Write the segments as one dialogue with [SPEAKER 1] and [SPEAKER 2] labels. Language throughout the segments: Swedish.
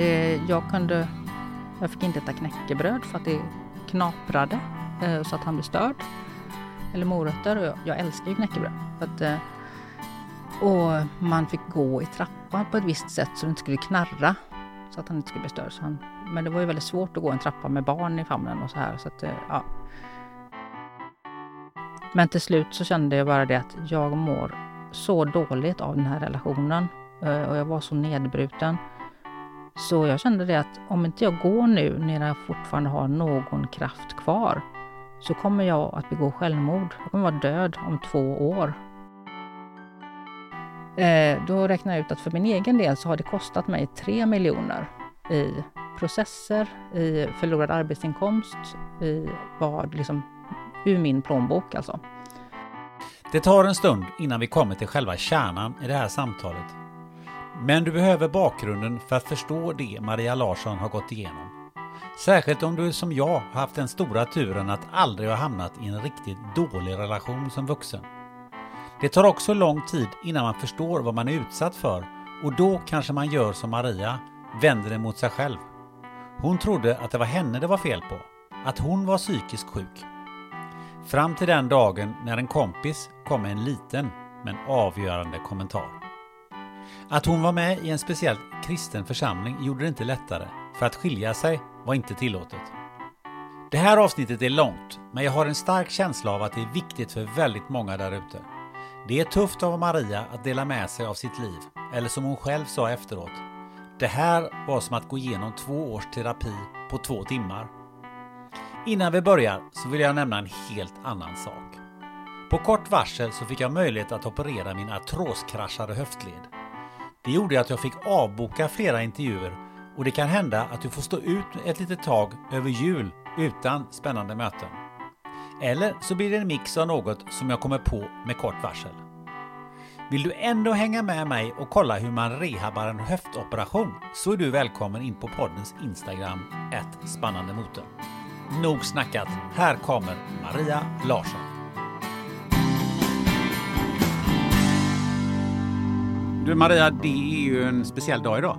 [SPEAKER 1] Det, jag kunde... Jag fick inte äta knäckebröd för att det knaprade eh, så att han blev störd. Eller morötter. Och jag, jag älskar ju knäckebröd. För att, eh, och man fick gå i trappan på ett visst sätt så det inte skulle knarra. Så att han inte skulle bli störd. Så han, men det var ju väldigt svårt att gå en trappa med barn i famnen och så här. Så att, eh, ja. Men till slut så kände jag bara det att jag mår så dåligt av den här relationen. eh, Och jag var så nedbruten. Så jag kände det att om inte jag går nu när jag fortfarande har någon kraft kvar så kommer jag att begå självmord. Jag kommer vara död om två år. Eh, då räknar jag ut att för min egen del så har det kostat mig 3 miljoner i processer, i förlorad arbetsinkomst, i vad liksom ur min plånbok alltså.
[SPEAKER 2] Det tar en stund innan vi kommer till själva kärnan i det här samtalet. Men du behöver bakgrunden för att förstå det Maria Larsson har gått igenom. Särskilt om du som jag har haft den stora turen att aldrig ha hamnat i en riktigt dålig relation som vuxen. Det tar också lång tid innan man förstår vad man är utsatt för och då kanske man gör som Maria, vänder det mot sig själv. Hon trodde att det var henne det var fel på, att hon var psykiskt sjuk. Fram till den dagen när en kompis kom med en liten men avgörande kommentar. Att hon var med i en speciellt kristen församling gjorde det inte lättare, för att skilja sig var inte tillåtet. Det här avsnittet är långt, men jag har en stark känsla av att det är viktigt för väldigt många där ute. Det är tufft av Maria att dela med sig av sitt liv, eller som hon själv sa efteråt. Det här var som att gå igenom två års terapi på två timmar. Innan vi börjar så vill jag nämna en helt annan sak. På kort varsel så fick jag möjlighet att operera min artroskraschade höftled. Det gjorde att jag fick avboka flera intervjuer och det kan hända att du får stå ut ett litet tag över jul utan spännande möten. Eller så blir det en mix av något som jag kommer på med kort varsel. Vill du ändå hänga med mig och kolla hur man rehabbar en höftoperation så är du välkommen in på poddens Instagram, ett spännande motor. Nog snackat, här kommer Maria Larsson. Du Maria, det är ju en speciell dag idag.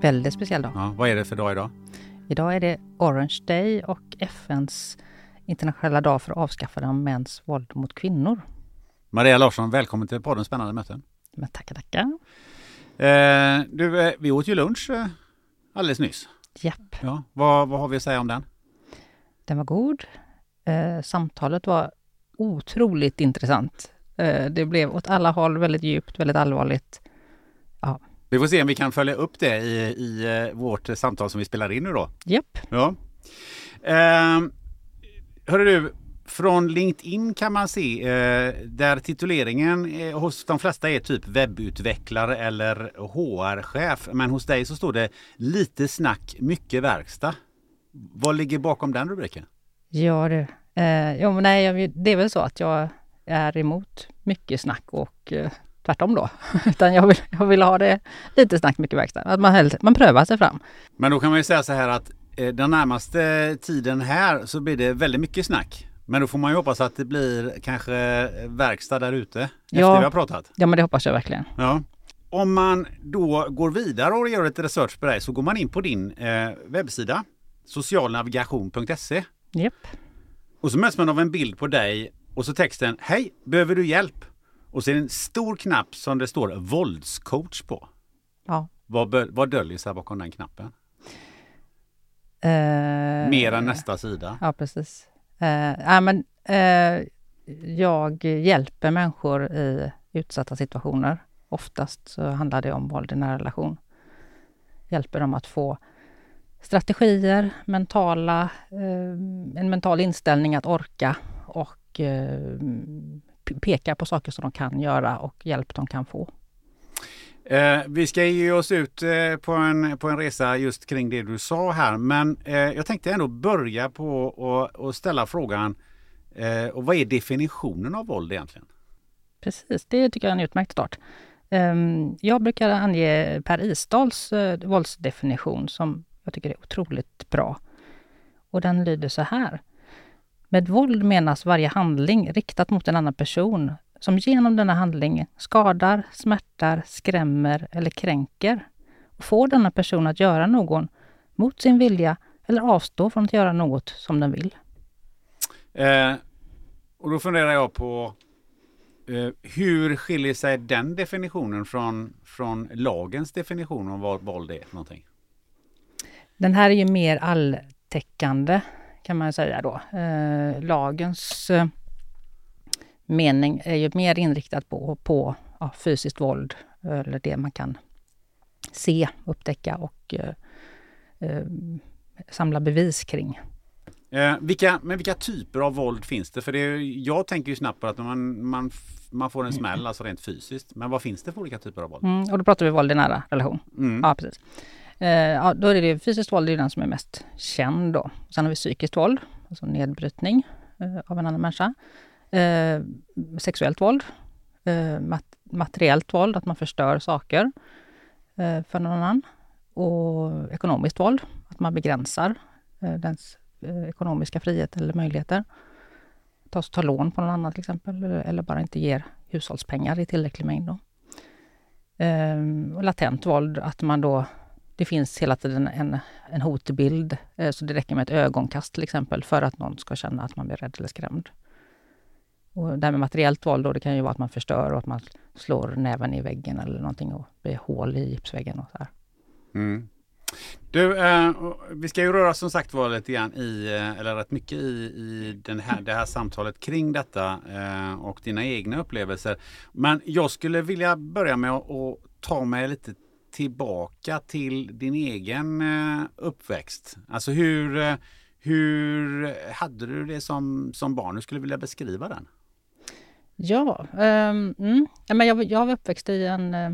[SPEAKER 1] Väldigt speciell dag.
[SPEAKER 2] Ja, vad är det för dag idag?
[SPEAKER 1] Idag är det Orange Day och FNs internationella dag för avskaffande av mäns våld mot kvinnor.
[SPEAKER 2] Maria Larsson, välkommen till podden Spännande möten.
[SPEAKER 1] Men tackar, tackar.
[SPEAKER 2] Eh, du, eh, vi åt ju lunch eh, alldeles nyss.
[SPEAKER 1] Japp,
[SPEAKER 2] Ja, vad, vad har vi att säga om den?
[SPEAKER 1] den var god. Eh, samtalet var otroligt intressant. Eh, det blev åt alla håll väldigt djupt, väldigt allvarligt.
[SPEAKER 2] Vi får se om vi kan följa upp det i, i eh, vårt samtal som vi spelar in nu då.
[SPEAKER 1] Japp,
[SPEAKER 2] Ja. Eh, hörru du, från LinkedIn kan man se eh, där tituleringen eh, hos de flesta är typ webbutvecklare eller HR-chef. Men hos dig så står det lite snack, mycket verkstad. Vad ligger bakom den rubriken?
[SPEAKER 1] ja du. Eh, jo, men nej, det är väl så att jag är emot mycket snack och eh, tvärtom då. Utan jag vill, jag vill ha det lite snack, mycket verkstad. Att man, helst, man prövar sig fram.
[SPEAKER 2] Men då kan man ju säga så här att eh, den närmaste tiden här så blir det väldigt mycket snack. Men då får man ju hoppas att det blir kanske verkstad där ute efter
[SPEAKER 1] Ja.
[SPEAKER 2] vi har pratat.
[SPEAKER 1] Ja, men det hoppas jag verkligen.
[SPEAKER 2] Ja. Om man då går vidare och gör lite research på dig så går man in på din eh, webbsida socialnavigation.se
[SPEAKER 1] Japp.
[SPEAKER 2] och så möts man av en bild på dig och så texten Hej, behöver du hjälp? Och så är det en stor knapp som det står våldscoach på.
[SPEAKER 1] Ja.
[SPEAKER 2] Vad, vad döljer sig bakom den knappen?
[SPEAKER 1] Eh,
[SPEAKER 2] Mer än nästa sida.
[SPEAKER 1] Ja, precis. Eh, ja, men, eh, jag hjälper människor i utsatta situationer. Oftast så handlar det om våld i nära relation. Hjälper dem att få strategier, mentala, en mental inställning att orka och peka på saker som de kan göra och hjälp de kan få.
[SPEAKER 2] Eh, vi ska ge oss ut eh, på, en, på en resa just kring det du sa här. Men eh, jag tänkte ändå börja på att och ställa frågan eh, och vad är definitionen av våld egentligen?
[SPEAKER 1] Precis, det tycker jag är en utmärkt start. Ehm, Jag brukar ange Per Isdals eh, våldsdefinition som jag tycker är otroligt bra. Och den lyder så här. Med våld menas varje handling riktat mot en annan person som genom denna handling skadar, smärtar, skrämmer eller kränker och får denna person att göra någon mot sin vilja eller avstå från att göra något som den vill.
[SPEAKER 2] Eh, och då funderar jag på eh, hur skiljer sig den definitionen från, från lagens definition om vad våld är någonting?
[SPEAKER 1] Den här är ju mer alltäckande kan man säga då. Eh, lagens eh, mening är ju mer inriktad på, på ja, fysiskt våld eller det man kan se, upptäcka och eh, eh, samla bevis kring.
[SPEAKER 2] Eh, vilka, men vilka typer av våld finns det? För det, jag tänker ju snabbt på att man, man, man får en smäll, alltså rent fysiskt. Men vad finns det för olika typer av våld?
[SPEAKER 1] Mm, och då pratar vi våld i nära relation.
[SPEAKER 2] Mm.
[SPEAKER 1] Ja, precis. Eh, ja, då är det fysiskt våld, det är den som är mest känd då. Sen har vi psykiskt våld, alltså nedbrytning eh, av en annan människa. Eh, sexuellt våld, eh, mat- materiellt våld, att man förstör saker eh, för någon annan. Och ekonomiskt våld, att man begränsar eh, dens eh, ekonomiska frihet eller möjligheter. Ta, ta lån på någon annan till exempel, eller, eller bara inte ger hushållspengar i tillräcklig mängd. Då. Ehm, och latent våld, att man då det finns hela tiden en, en hotbild, eh, så det räcker med ett ögonkast till exempel för att någon ska känna att man blir rädd eller skrämd. Och det här med materiellt våld, då, det kan ju vara att man förstör och att man slår näven i väggen eller någonting och blir hål i gipsväggen och så här.
[SPEAKER 2] Mm. Du, eh, vi ska ju röra som sagt var lite grann i, eh, eller rätt mycket i, i den här, det här samtalet kring detta eh, och dina egna upplevelser. Men jag skulle vilja börja med att ta mig lite tillbaka till din egen eh, uppväxt. Alltså hur, eh, hur hade du det som, som barn? Hur skulle du vilja beskriva den?
[SPEAKER 1] Ja, ehm, mm. men jag, jag var uppväxt i en eh,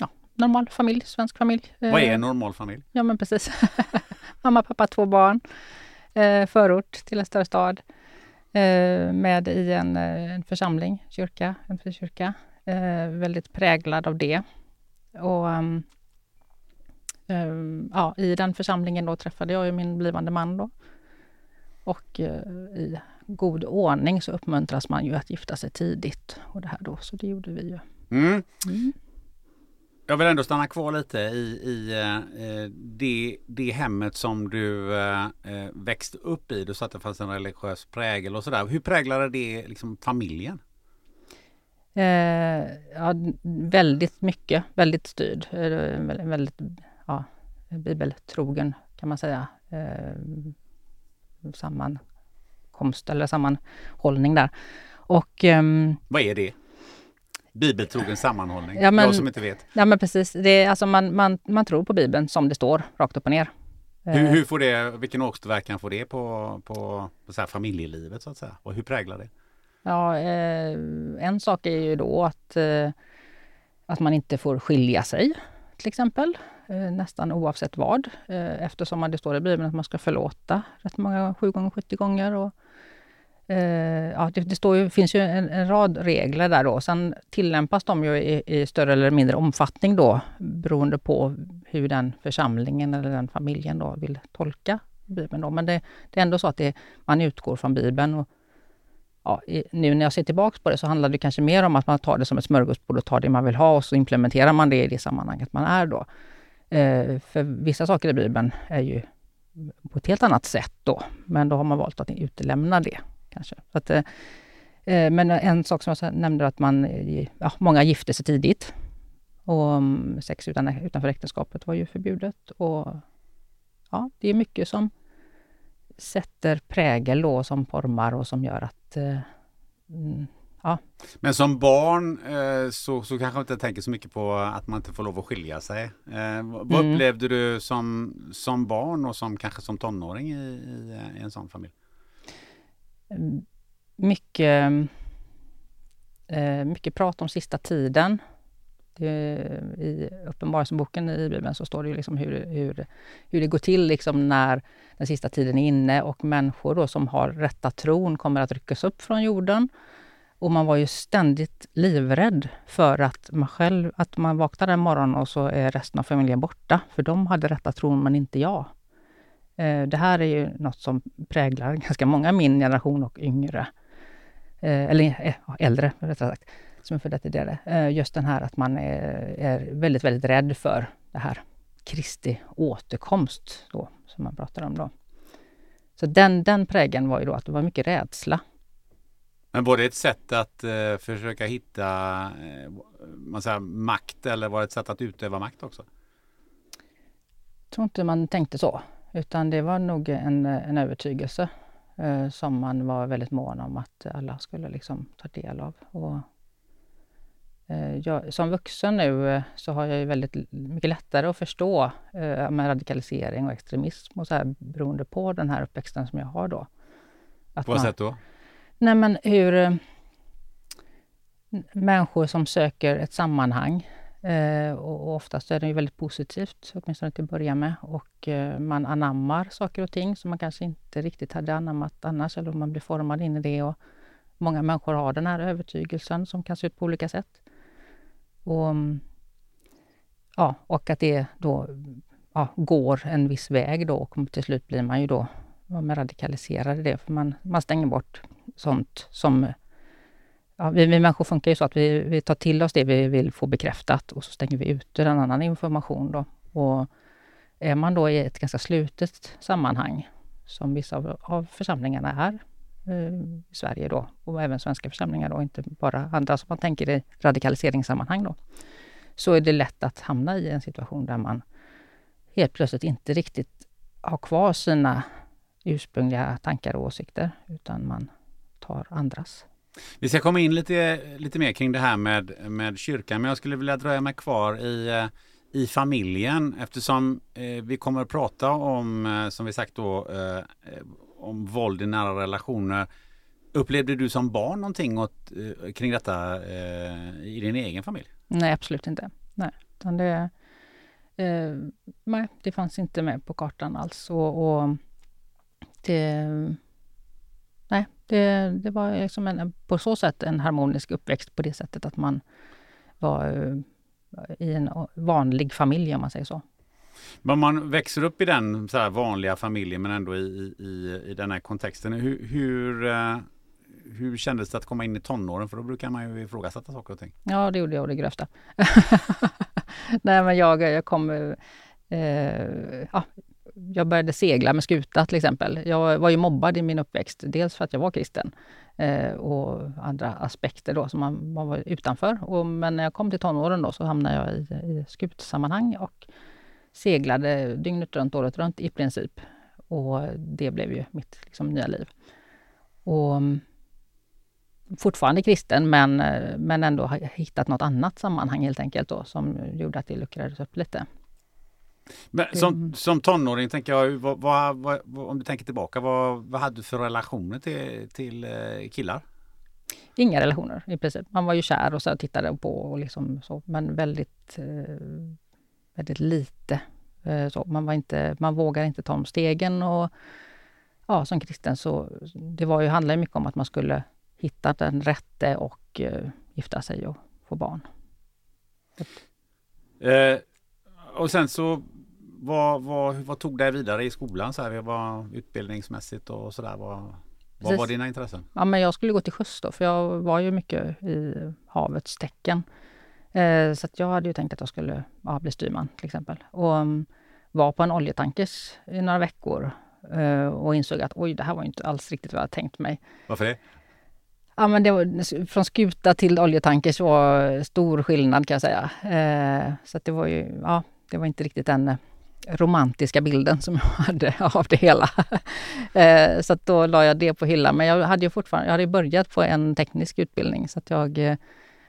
[SPEAKER 1] ja, normal familj, svensk familj.
[SPEAKER 2] Vad är en normal familj?
[SPEAKER 1] Ja, men precis. Mamma, pappa, två barn. Förort till en större stad. Med i en, en församling, kyrka, en frikyrka. Väldigt präglad av det. Och ehm, ja, i den församlingen då träffade jag min blivande man då. Och eh, i god ordning så uppmuntras man ju att gifta sig tidigt. Och det här då, så det gjorde vi ju.
[SPEAKER 2] Mm.
[SPEAKER 1] Mm.
[SPEAKER 2] Jag vill ändå stanna kvar lite i, i eh, eh, det, det hemmet som du eh, eh, växte upp i. Du sa att det fanns en religiös prägel och sådär. Hur präglade det liksom familjen?
[SPEAKER 1] Eh, ja, väldigt mycket, väldigt styrd. Eh, väldigt, ja, bibeltrogen kan man säga. Eh, sammankomst eller sammanhållning där. Och ehm,
[SPEAKER 2] Vad är det? Bibeltrogen sammanhållning.
[SPEAKER 1] Ja, men-
[SPEAKER 2] Jag som inte vet.
[SPEAKER 1] ja, men precis, det är, alltså man, man, man tror på Bibeln som det står, rakt upp och ner. Eh,
[SPEAKER 2] Hur, hur får det, vilken återverkan får det på, på, på så familjelivet så att säga? Och hur präglar det?
[SPEAKER 1] Ja, eh, en sak är ju då att, eh, att man inte får skilja sig, till exempel. Eh, nästan oavsett vad. Eh, eftersom man- det står i Bibeln att man ska förlåta rätt många, 7 gånger 70 gånger. Och, Eh, ja, det, det står ju, finns ju en, en, rad regler där då. Sen tillämpas de ju i, i, större eller mindre omfattning då beroende på hur den församlingen eller den familjen då vill tolka Bibeln. Då. Men det, det är ändå så att det, man utgår från Bibeln. Och, ja, nu när jag ser tillbaks på det så handlar det kanske mer om att man tar det som ett smörgåsbord och tar det man vill ha och så implementerar man det i det sammanhanget man är då. Eh, för vissa saker i Bibeln är ju på ett helt annat sätt då, men då har man valt att utelämna det. kanske. Så att, eh, eh men en sak som jag nämnde att man, eh, ja, många gifte sig tidigt. Och mm, sex utan, utanför äktenskapet var ju förbjudet. Och ja, det är mycket som sätter prägel då, som formar och som gör att eh, mm, Ja.
[SPEAKER 2] Men som barn eh, så, så kanske inte tänker så mycket på att man inte får lov att skilja sig. Eh, vad mm. upplevde du som, som barn och som kanske som tonåring i, i, i en sån familj?
[SPEAKER 1] Mycket, eh, mycket prat om sista tiden. I Uppenbarelseboken i Bibeln så står det ju liksom hur, hur, hur det går till liksom när den sista tiden är inne och människor då som har rätta tron kommer att ryckas upp från jorden och man var ju ständigt livrädd för att man själv, att man vaknar en morgon och så är resten av familjen borta. För de hade rätta tron, men inte jag. Eh, det här är ju något som präglar ganska många min generation och yngre. Eh, eller eh, äldre, rättare sagt, som är födda tidigare. Just den här att man är väldigt, väldigt rädd för det här Kristi återkomst, då, som man pratar om då. Så den, den prägen var ju då att det var mycket rädsla
[SPEAKER 2] men var det ett sätt att eh, försöka hitta eh, man säger, makt eller var det ett sätt att utöva makt också?
[SPEAKER 1] Jag tror inte man tänkte så, utan det var nog en, en övertygelse eh, som man var väldigt mån om att alla skulle liksom ta del av. Och, eh, jag, som vuxen nu eh, så har jag väldigt mycket lättare att förstå eh, med radikalisering och extremism och så här, beroende på den här uppväxten som jag har då.
[SPEAKER 2] Att på vad sätt då?
[SPEAKER 1] Nej men hur eh, människor som söker ett sammanhang eh, och oftast är det ju väldigt positivt, åtminstone till att börja med. Och eh, man anammar saker och ting som man kanske inte riktigt hade anammat annars, eller man blir formad in i det. Och många människor har den här övertygelsen som kan se ut på olika sätt. Och, mm, ja, och att det då ja, går en viss väg då och till slut blir man ju då man radikaliserade det, för man, man stänger bort sånt som... Ja, vi, vi människor funkar ju så att vi, vi tar till oss det vi vill få bekräftat och så stänger vi ute en annan information. Då. Och är man då i ett ganska slutet sammanhang, som vissa av, av församlingarna är Eh, i Sverige då, och även svenska församlingar då, inte bara andra som man tänker i radikaliseringssammanhang då, så är det lätt att hamna i en situation där man helt plötsligt inte riktigt har kvar sina ursprungliga tankar och åsikter, utan man tar andras.
[SPEAKER 2] Vi ska komma in lite, lite mer kring det här med, med kyrkan, men jag skulle vilja dröja mig kvar i, eh, i familjen eftersom eh, vi kommer att prata om, eh, som vi sagt då, eh, om våld i nära relationer. Upplevde du som barn någonting åt, eh, kring detta eh, i din egen familj?
[SPEAKER 1] Nej, absolut inte. Nej, utan det, eh, nej, det fanns inte med på kartan alls. och, och det, nej, det, det var liksom en, på så sätt en harmonisk uppväxt på det sättet att man var eh, i en vanlig familj om man säger så.
[SPEAKER 2] Men man växer upp i den så vanliga familjen men ändå i, i, i den här kontexten. Hur, hur, eh, hur kändes det att komma in i tonåren? För då brukar man ju ifrågasätta saker och ting.
[SPEAKER 1] Ja, det gjorde jag och det grövsta. Nej, men jag, jag kom... Eh, ja, jag började segla med skuta till exempel. Jag var ju mobbad i min uppväxt, dels för att jag var kristen eh, och andra aspekter då som man, man var utanför. Och, men när jag kom till tonåren då så hamnade jag i, i skutsammanhang och seglade dygnet runt, året runt i princip. Och det blev ju mitt liksom, nya liv. Och fortfarande kristen men, men ändå hittat något annat sammanhang helt enkelt då som gjorde att det luckrades upp lite.
[SPEAKER 2] Men som, som tonåring tänker jag, vad, vad, vad, om du tänker tillbaka, vad, vad hade du för relationer till, till eh, killar?
[SPEAKER 1] Inga relationer i princip. Man var ju kär och så tittade på och liksom så, men väldigt, eh, väldigt lite. Eh, så man, var inte, man vågade inte ta de stegen och ja, som kristen så det var ju, handlade mycket om att man skulle hitta den rätte och eh, gifta sig och få barn.
[SPEAKER 2] Eh, och sen så vad, vad, vad tog dig vidare i skolan så här, vad, utbildningsmässigt och sådär? Vad, vad var dina intressen?
[SPEAKER 1] Ja, men jag skulle gå till sjöss då, för jag var ju mycket i havets tecken. Eh, så jag hade ju tänkt att jag skulle ja, bli styrman till exempel. Och um, var på en oljetankers i några veckor eh, och insåg att oj, det här var inte alls riktigt vad jag tänkt mig.
[SPEAKER 2] Varför det?
[SPEAKER 1] Ja, men det var, från skuta till oljetankers var stor skillnad kan jag säga. Eh, så det var ju, ja, det var inte riktigt den romantiska bilden som jag hade av det hela. eh, så då la jag det på hyllan. Men jag hade ju fortfarande, jag hade börjat på en teknisk utbildning så att jag eh,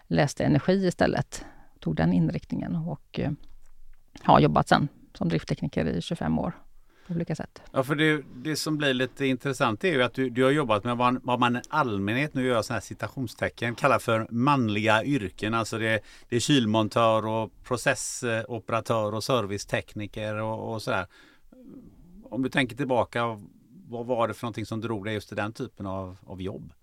[SPEAKER 1] läste energi istället. Tog den inriktningen och eh, har jobbat sen som drifttekniker i 25 år på olika sätt.
[SPEAKER 2] Ja, för det, det som blir lite intressant är ju att du, du har jobbat med vad, vad man i allmänhet, nu gör jag sådana här citationstecken, kallar för manliga yrken. Alltså det, det är kylmontör och processoperatör och servicetekniker och, och sådär. Om du tänker tillbaka, vad var det för någonting som drog dig just till den typen av, av jobb?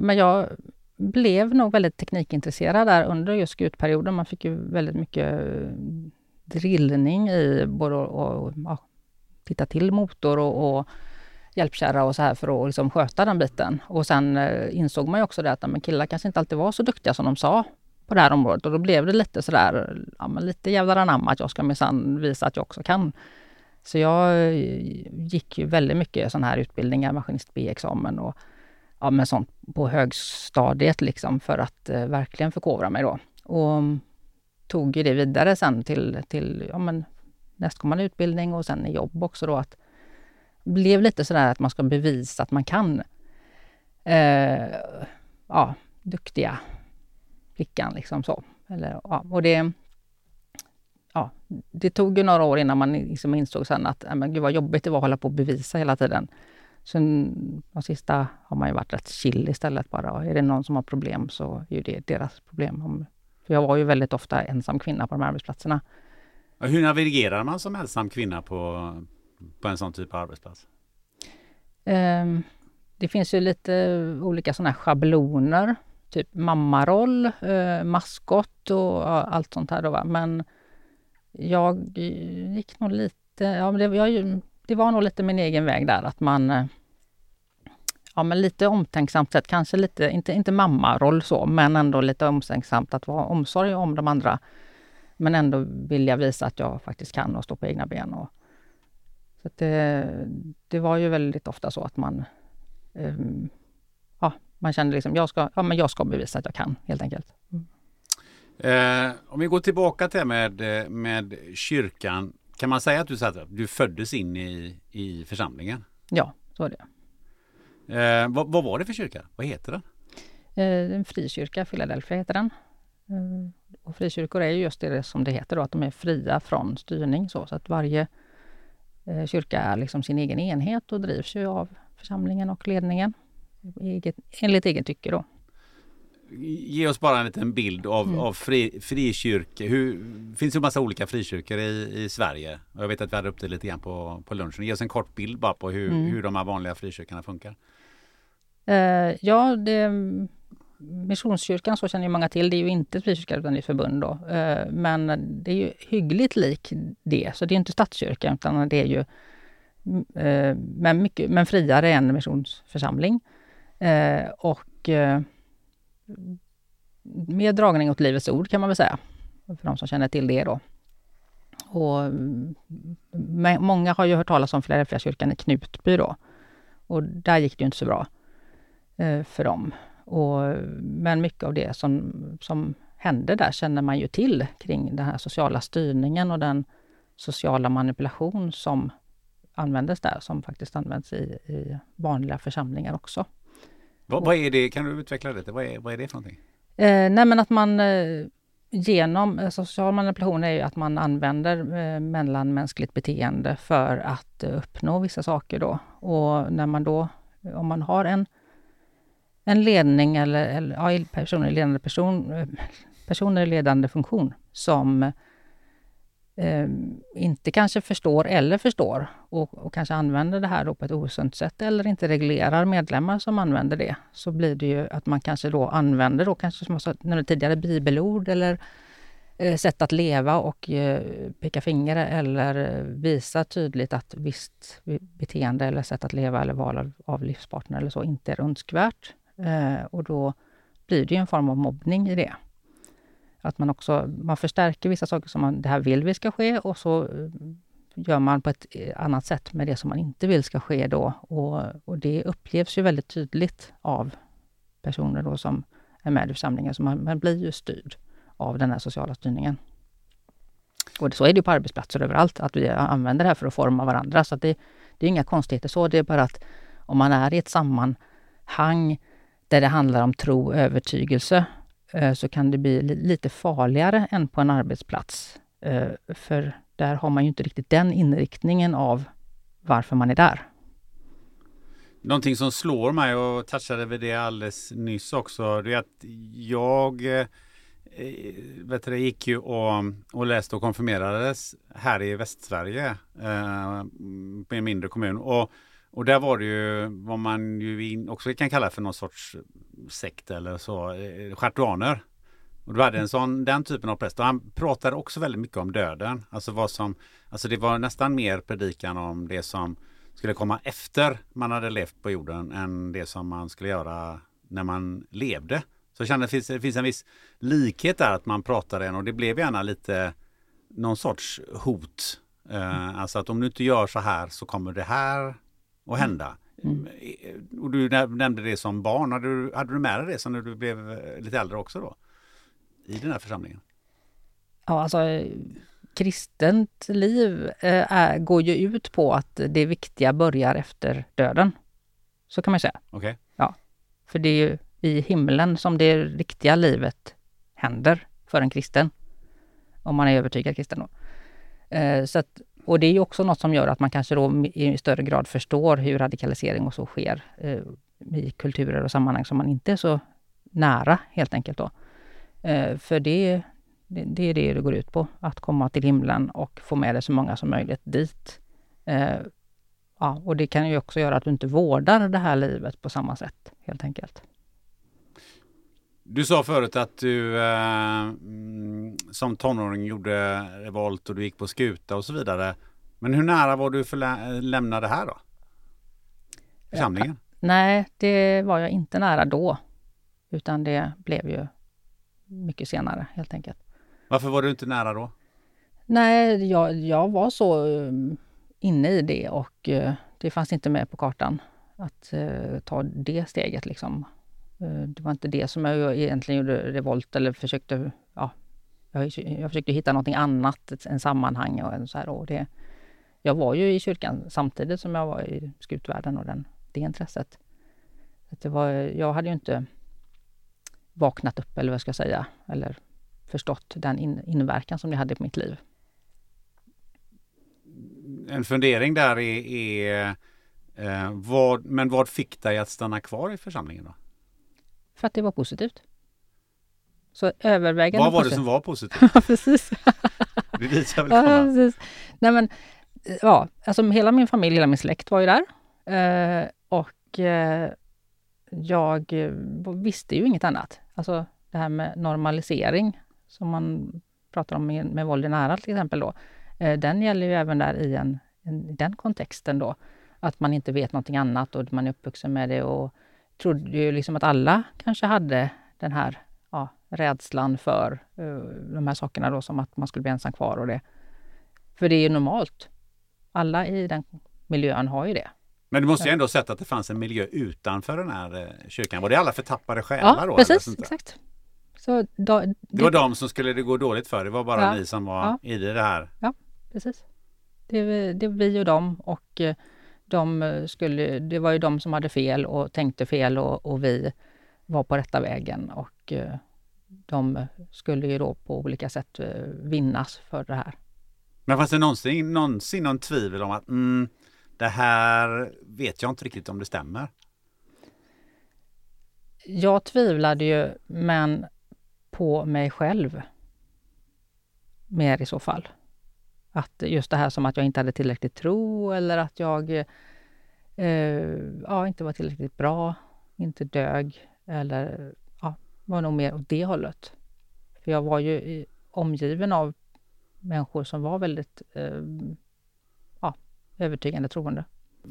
[SPEAKER 1] Men jag blev nog väldigt teknikintresserad där under just skutperioden. Man fick ju väldigt mycket eh, drillning i både att ja, titta till motor och, och hjälpkärra och så här för att liksom sköta den biten. Och sen eh, insåg man ju också det att men killar kanske inte alltid var så duktiga som de sa på det här området och då blev det lite sådär, ja men lite jävlar anamma att jag ska minsann visa att jag också kan. Så jag eh, gick ju väldigt mycket sådana här utbildningar, maskinist B-examen och ja, men sånt på högstadiet liksom för att eh, verkligen förkovra mig då. Och mm, tog ju det vidare sen till, till ja, men nästkommande utbildning och sen i jobb också då. Att blev lite sådär att man ska bevisa att man kan. Eh, ja, duktiga flickan liksom så. Eller, ja, och det, ja, det tog ju några år innan man liksom insåg sen att äh, men gud vad jobbigt det var att hålla på och bevisa hela tiden. Sen de sista har man ju varit rätt chill istället bara. Är det någon som har problem så är det deras problem. För jag var ju väldigt ofta ensam kvinna på de här arbetsplatserna.
[SPEAKER 2] Hur navigerar man som ensam kvinna på, på en sån typ av arbetsplats?
[SPEAKER 1] Um, det finns ju lite olika sådana här schabloner. Typ mammaroll, uh, maskot och allt sånt här. Då, va? Men jag gick nog lite... Ja, det, jag, det var nog lite min egen väg där. Att man eh, ja, men lite omtänksamt sätt, kanske lite, inte, inte mammaroll så, men ändå lite omtänksamt att vara omsorg om de andra. Men ändå vilja visa att jag faktiskt kan och stå på egna ben. Och, så det, det var ju väldigt ofta så att man um, ja, man kände liksom, jag ska, ja, men jag ska bevisa att jag kan helt enkelt. Mm.
[SPEAKER 2] Eh, om vi går tillbaka till med, med kyrkan. Kan man säga att du, du föddes in i, i församlingen?
[SPEAKER 1] Ja, så är det.
[SPEAKER 2] Eh, vad, vad, var det för kyrka? Vad heter den?
[SPEAKER 1] Eh, en frikyrka, Philadelphia heter den. Eh, och frikyrkor är just det som det heter då, att de är fria från styrning. Så, så att varje eh, kyrka är liksom sin egen enhet och drivs ju av församlingen och ledningen eget, enligt egen tycke. Då.
[SPEAKER 2] Ge oss bara en liten bild av, mm. av fri, frikyrka. Det finns ju massa olika frikyrkor i, i Sverige. Jag vet att vi hade upp det lite grann på, på lunchen. Ge oss en kort bild bara på hur, mm. hur de här vanliga frikyrkorna funkar.
[SPEAKER 1] Uh, ja, det, Missionskyrkan så känner ju många till. Det är ju inte frikyrka utan det är förbund. Då. Uh, men det är ju hyggligt lik det. Så det är inte statskyrka utan det är ju uh, men, mycket, men friare än missionsförsamling. och mer dragning åt Livets Ord kan man väl säga. För de som känner till det då. Och mm, många har ju hört talas om Filadelfiakyrkan i Knutby då. Och där gick det ju inte så bra eh, för dem. Och, men mycket av det som, som hände där känner man ju till kring den här sociala styrningen och den sociala manipulation som användes där, som faktiskt används i, i vanliga församlingar också.
[SPEAKER 2] Vad, vad, är det, kan du utveckla det? Vad är, vad är det för någonting?
[SPEAKER 1] Eh, nej men att man eh, genom eh, social manipulation är ju att man använder eh, mellanmänskligt beteende för att eh, uppnå vissa saker då. Och när man då, om man har en, en ledning eller, eller ja, personer i ledande person, eh, personer i ledande funktion som eh, inte kanske förstår eller förstår och, och, kanske använder det här då på ett osunt sätt eller inte reglerar medlemmar som använder det, så blir det ju att man kanske då använder då kanske som jag sa tidigare bibelord eller eh, sätt att leva och eh, peka finger eller eh, visa tydligt att visst beteende eller sätt att leva eller val av, av livspartner eller så inte är önskvärt. Eh, och då blir det ju en form av mobbning i det. Att man också man förstärker vissa saker som man, det här vill vi ska ske och så eh, gör man på ett eh, annat sätt med det som man inte vill ska ske då. Och, och det upplevs ju väldigt tydligt av personer då som är med i församlingen. Så man, man blir ju styrd av den här sociala styrningen. Och så är det ju på arbetsplatser överallt, att vi använder det här för att forma varandra. Så det, det är inga konstigheter så, det är bara att om man är i ett sammanhang där det handlar om tro och övertygelse, Eh, så kan det bli lite farligare än på en arbetsplats. Eh, för där har man ju inte riktigt den inriktningen av varför man är där.
[SPEAKER 2] Någonting som slår mig och touchade vid det alldeles nyss också, det är att jag eh, vet du, gick ju och, och läste och konfirmerades här i Västsverige, eh, på en mindre kommun. Och och där var det ju vad man ju också kan kalla för någon sorts sekt eller så, eh, schartuaner. Och du hade en sån, den typen av präst och han pratade också väldigt mycket om döden. Alltså vad som, alltså det var nästan mer predikan om det som skulle komma efter man hade levt på jorden än det som man skulle göra när man levde. Så jag kände att det finns, det finns en viss likhet där att man pratade och det blev gärna lite någon sorts hot. Uh, alltså att om du inte gör så här så kommer det här att hända. Mm. Och du nämnde det som barn. Hade du, hade du med dig det som när du blev eh, lite äldre också då? I den här församlingen?
[SPEAKER 1] Ja, alltså kristent liv eh, är, går ju ut på att det viktiga börjar efter döden. Så kan man säga.
[SPEAKER 2] Okay.
[SPEAKER 1] Ja, för det är ju i himlen som det riktiga livet händer för en kristen. Om man är övertygad kristen då. Eh, så att och det är ju också något som gör att man kanske då i större grad förstår hur radikalisering och så sker eh, i kulturer och sammanhang som man inte är så nära helt enkelt då. Eh, för det, det, det, är det det går ut på, att komma till himlen och få med dig så många som möjligt dit. Eh, ja, och det kan ju också göra att du inte vårdar det här livet på samma sätt helt enkelt.
[SPEAKER 2] Du sa förut att du eh, mm, som tonåring gjorde revolt och du gick på skuta och så vidare. Men hur nära var du för att lämna det här då? Församlingen?
[SPEAKER 1] Ja, nej, det var jag inte nära då. Utan det blev ju mycket senare helt enkelt.
[SPEAKER 2] Varför var du inte nära då?
[SPEAKER 1] Nej, jag, jag var så um, inne i det och det fanns inte med på kartan att ta det steget liksom. Eh, det var inte det som jag egentligen gjorde revolt eller försökte, ja, jag, jag försökte hitta någonting annat, en sammanhang och så här. Och det, jag var ju i kyrkan samtidigt som jag var i skutvärlden och den, det intresset. det var, jag hade ju inte vaknat upp eller vad ska jag säga, eller förstått den in, inverkan som det hade på mitt liv.
[SPEAKER 2] En fundering där är, är eh, vad, men vad fick dig att stanna kvar i församlingen då?
[SPEAKER 1] För att det var positivt. Så övervägande
[SPEAKER 2] Vad var det som var positivt?
[SPEAKER 1] ja, precis.
[SPEAKER 2] det vill komma. Ja, precis.
[SPEAKER 1] Nej, men, ja, alltså hela min familj, hela min släkt var ju där. Eh, och eh, jag visste ju inget annat. Alltså det här med normalisering som man pratar om med, med våld i nära till exempel då. Eh, den gäller ju även där i en, en, den kontexten då. Att man inte vet någonting annat och man är uppvuxen med det och trodde ju liksom att alla kanske hade den här ja, rädslan för uh, de här sakerna då, som att man skulle bli ensam kvar och det. För det är ju normalt. Alla i den miljön har ju det.
[SPEAKER 2] Men du måste ju ändå sett att det fanns en miljö utanför den här eh, kyrkan. Var det alla förtappade själar
[SPEAKER 1] ja,
[SPEAKER 2] då?
[SPEAKER 1] precis. Exakt.
[SPEAKER 2] Så då, det, det var de som skulle det gå dåligt för. Det var bara ja, ni som var ja. i det här.
[SPEAKER 1] Ja, precis. Det, det är vi och dem och eh, de eh, skulle, det var ju de som hade fel och tänkte fel och, och vi var på rätta vägen och eh, de skulle ju då på olika sätt eh, vinnas för det här.
[SPEAKER 2] Men fanns det någonsin, någonsin någon tvivel om att mm, det här vet jag inte riktigt om det stämmer?
[SPEAKER 1] Jag tvivlade ju, men på mig själv. Mer i så fall. Att just det här som att jag inte hade tillräckligt tro eller att jag eh, ja, inte var tillräckligt bra, inte dög eller ja, var nog mer åt det hållet. För jag var ju omgiven av människor som var väldigt eh, ja, övertygande troende.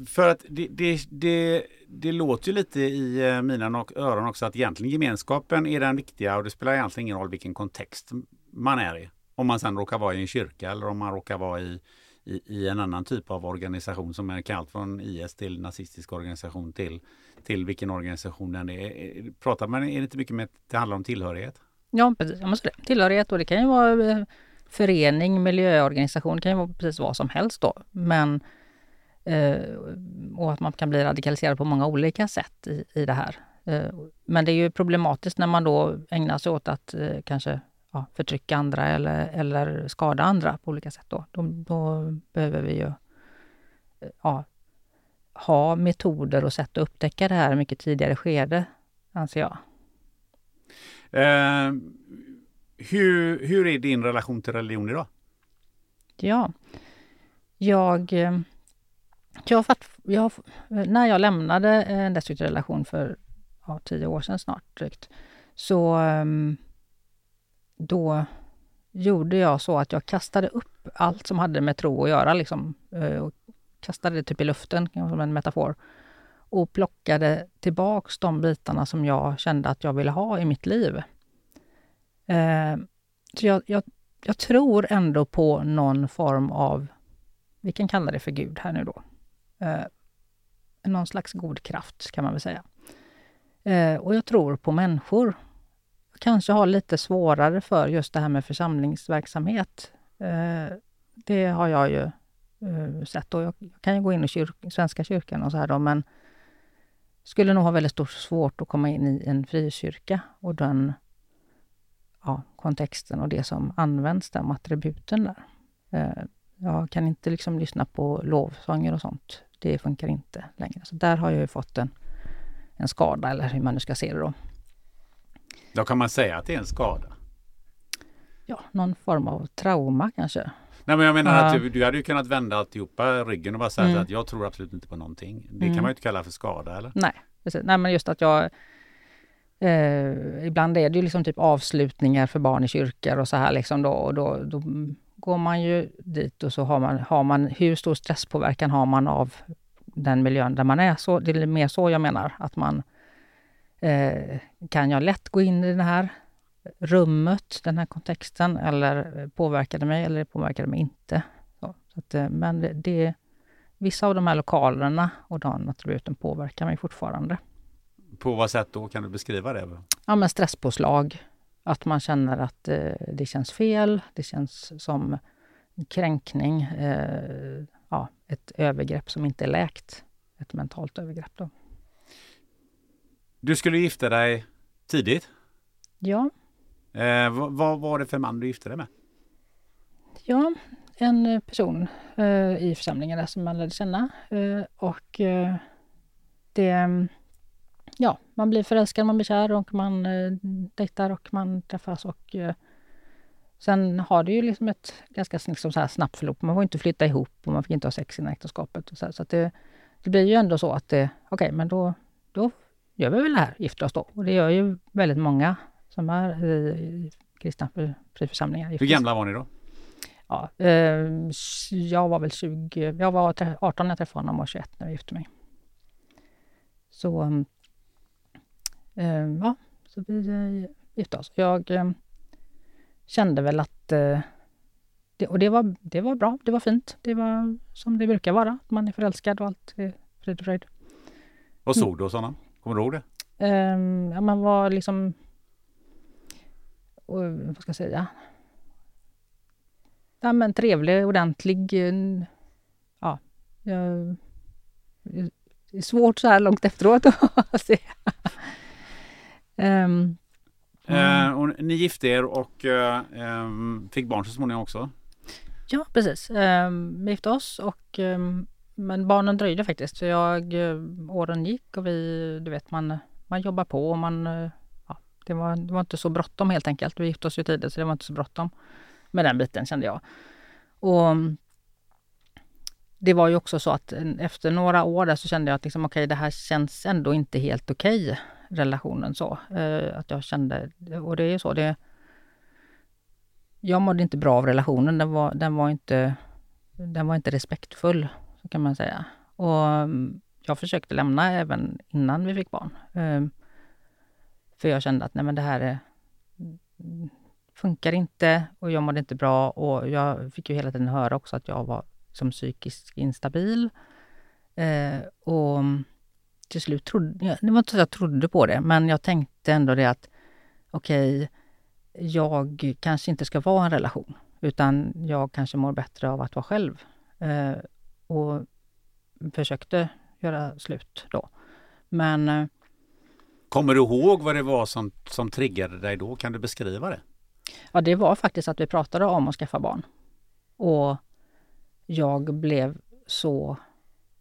[SPEAKER 2] För att det, det, det, det, låter ju lite i eh, mina öron också att egentligen gemenskapen är den viktiga och det spelar egentligen ingen roll vilken kontext man är i. Om man sen råkar vara i en kyrka eller om man råkar vara i, i, i en annan typ av organisation som är kallt från IS till nazistisk organisation till, till vilken organisation den är. Pratar man, är det inte mycket med att det handlar om tillhörighet?
[SPEAKER 1] Ja, precis. Jag måste. Tillhörighet och det kan ju vara eh, förening, miljöorganisation, det kan ju vara precis vad som helst då. Men eh, och att man kan bli radikaliserad på många olika sätt i, i det här. Eh, men det är ju problematiskt när man då ägnar sig åt att kanske ja, förtrycka andra eller, eller skada andra på olika sätt. Då, då, då behöver vi ju ja, ha metoder och sätt att upptäcka det här i mycket tidigare skede, anser jag.
[SPEAKER 2] Eh, hur, hur är din relation till religion idag?
[SPEAKER 1] Ja, jag... Eh, jag, jag, när jag lämnade en destruktiv relation för ja, tio år sedan snart drygt, så ehm, då gjorde jag så att jag kastade upp allt som hade med tro att göra. Liksom, eh, och kastade det typ i luften, som en metafor. Och plockade tillbaks de bitarna som jag kände att jag ville ha i mitt liv. Eh, så jag, jag, jag, tror ändå på någon form av, vi kan kalla det för Gud här nu då. Eh, någon slags god kraft kan man väl säga. Eh, och jag tror på människor. Kanske har lite svårare för just det här med församlingsverksamhet. Eh, det har jag ju eh, sett. Och jag kan ju gå in i kyrk, Svenska kyrkan och så här då, men skulle nog ha väldigt stort svårt att komma in i en frikyrka och den ja, kontexten och det som används, de attributen där. Eh, jag kan inte liksom lyssna på lovsånger och sånt. Det funkar inte längre. Så där har jag ju fått en, en skada, eller hur man nu ska se det då.
[SPEAKER 2] Då kan man säga att det är en skada?
[SPEAKER 1] Ja, någon form av trauma kanske.
[SPEAKER 2] Nej, men jag menar ja. att du, du hade ju kunnat vända alltihopa ryggen och bara säga mm. att jag tror absolut inte på någonting. Det mm. kan man ju inte kalla för skada, eller?
[SPEAKER 1] Nej, precis. Nej, men just att jag Eh, ibland är det ju liksom typ avslutningar för barn i kyrkor och så här liksom då, och då, då går man ju dit och så har man, har man, hur stor stresspåverkan har man av den miljön där man är? Så, det är mer så jag menar, att man eh, kan jag lätt gå in i det här rummet, den här kontexten, eller påverkar det mig eller påverkar det mig inte? Så, så att, eh, men det, det, vissa av de här lokalerna och de attributen påverkar mig fortfarande.
[SPEAKER 2] På vad sätt då? Kan du beskriva det?
[SPEAKER 1] Ja, men stresspåslag. Att man känner att eh, det känns fel, det känns som kränkning, eh, ja, ett övergrepp som inte är läkt. Ett mentalt övergrepp då.
[SPEAKER 2] Du skulle gifta dig tidigt?
[SPEAKER 1] Ja.
[SPEAKER 2] Eh, vad, vad, var det för man du gifte dig med?
[SPEAKER 1] Ja, en person eh, i församlingen där som man lärde känna. Eh, och eh, det ja, man blir förälskad, man blir kär och man eh, dejtar och man träffas och eh, sen har det ju liksom ett ganska liksom så här snabbt förlopp. Man får inte flytta ihop och man fick inte ha sex innan äktenskapet. Så här, så det, det blir ju ändå så att det, okej, okay, men då, då gör vi väl det här, gifter oss då. Och det gör ju väldigt många som är i kristna friförsamlingar.
[SPEAKER 2] Hur gamla var ni då?
[SPEAKER 1] Ja, eh, jag var väl 20, jag var 18 när jag träffade honom och 21 när jag gifte mig. Så mm, Eh, ja, så vi eh, gifte oss. Jag eh, kände väl att det, och det var, det var bra, det var fint. Det var som det brukar vara. Man är förälskad och allt är frid och fröjd.
[SPEAKER 2] Vad såg du hos honom? Kommer du ihåg det?
[SPEAKER 1] Um, ja, man var liksom... Och, vad ska jag säga? Ja, men trevlig, ordentlig. Ja, jag, det är svårt så här långt efteråt att se.
[SPEAKER 2] Um, mm. och ni gifte er och uh, um, fick barn så småningom också?
[SPEAKER 1] Ja, precis. Um, vi gifte oss och men barnen dröjde faktiskt. Så jag, eh, åren gick och vi, du vet, man, man jobbar på och man, eh, ja, det var, det var inte så bråttom helt enkelt. Vi gifte oss ju tidigt så det var inte så bråttom med den biten kände jag. och mm, det var ju också så att efter några år där så kände jag att liksom, okay, det här känns ändå inte helt okej, okay, relationen så. Eh, att jag kände, och det är ju så, det, jag mådde inte bra av relationen. Den var, den var, inte, den var inte respektfull, kan man säga. Och mm, jag försökte lämna även innan vi fick barn. Ehm, för jag kände att nej men det här är, mm, funkar inte och jag mådde inte bra och jag fick ju hela tiden höra också att jag var som psykiskt instabil. Ehm, och mm, till slut trodde jag, det var inte så att jag trodde på det, men jag tänkte ändå det att okej, okay, jag kanske inte ska vara i en relation, utan jag kanske mår bättre av att vara själv. Ehm, och försökte göra slut då. Men... Eh,
[SPEAKER 2] Kommer du ihåg vad det var som, som triggade dig då? Kan du beskriva det?
[SPEAKER 1] Ja, det var faktiskt att vi pratade om att skaffa barn. Och jag blev så...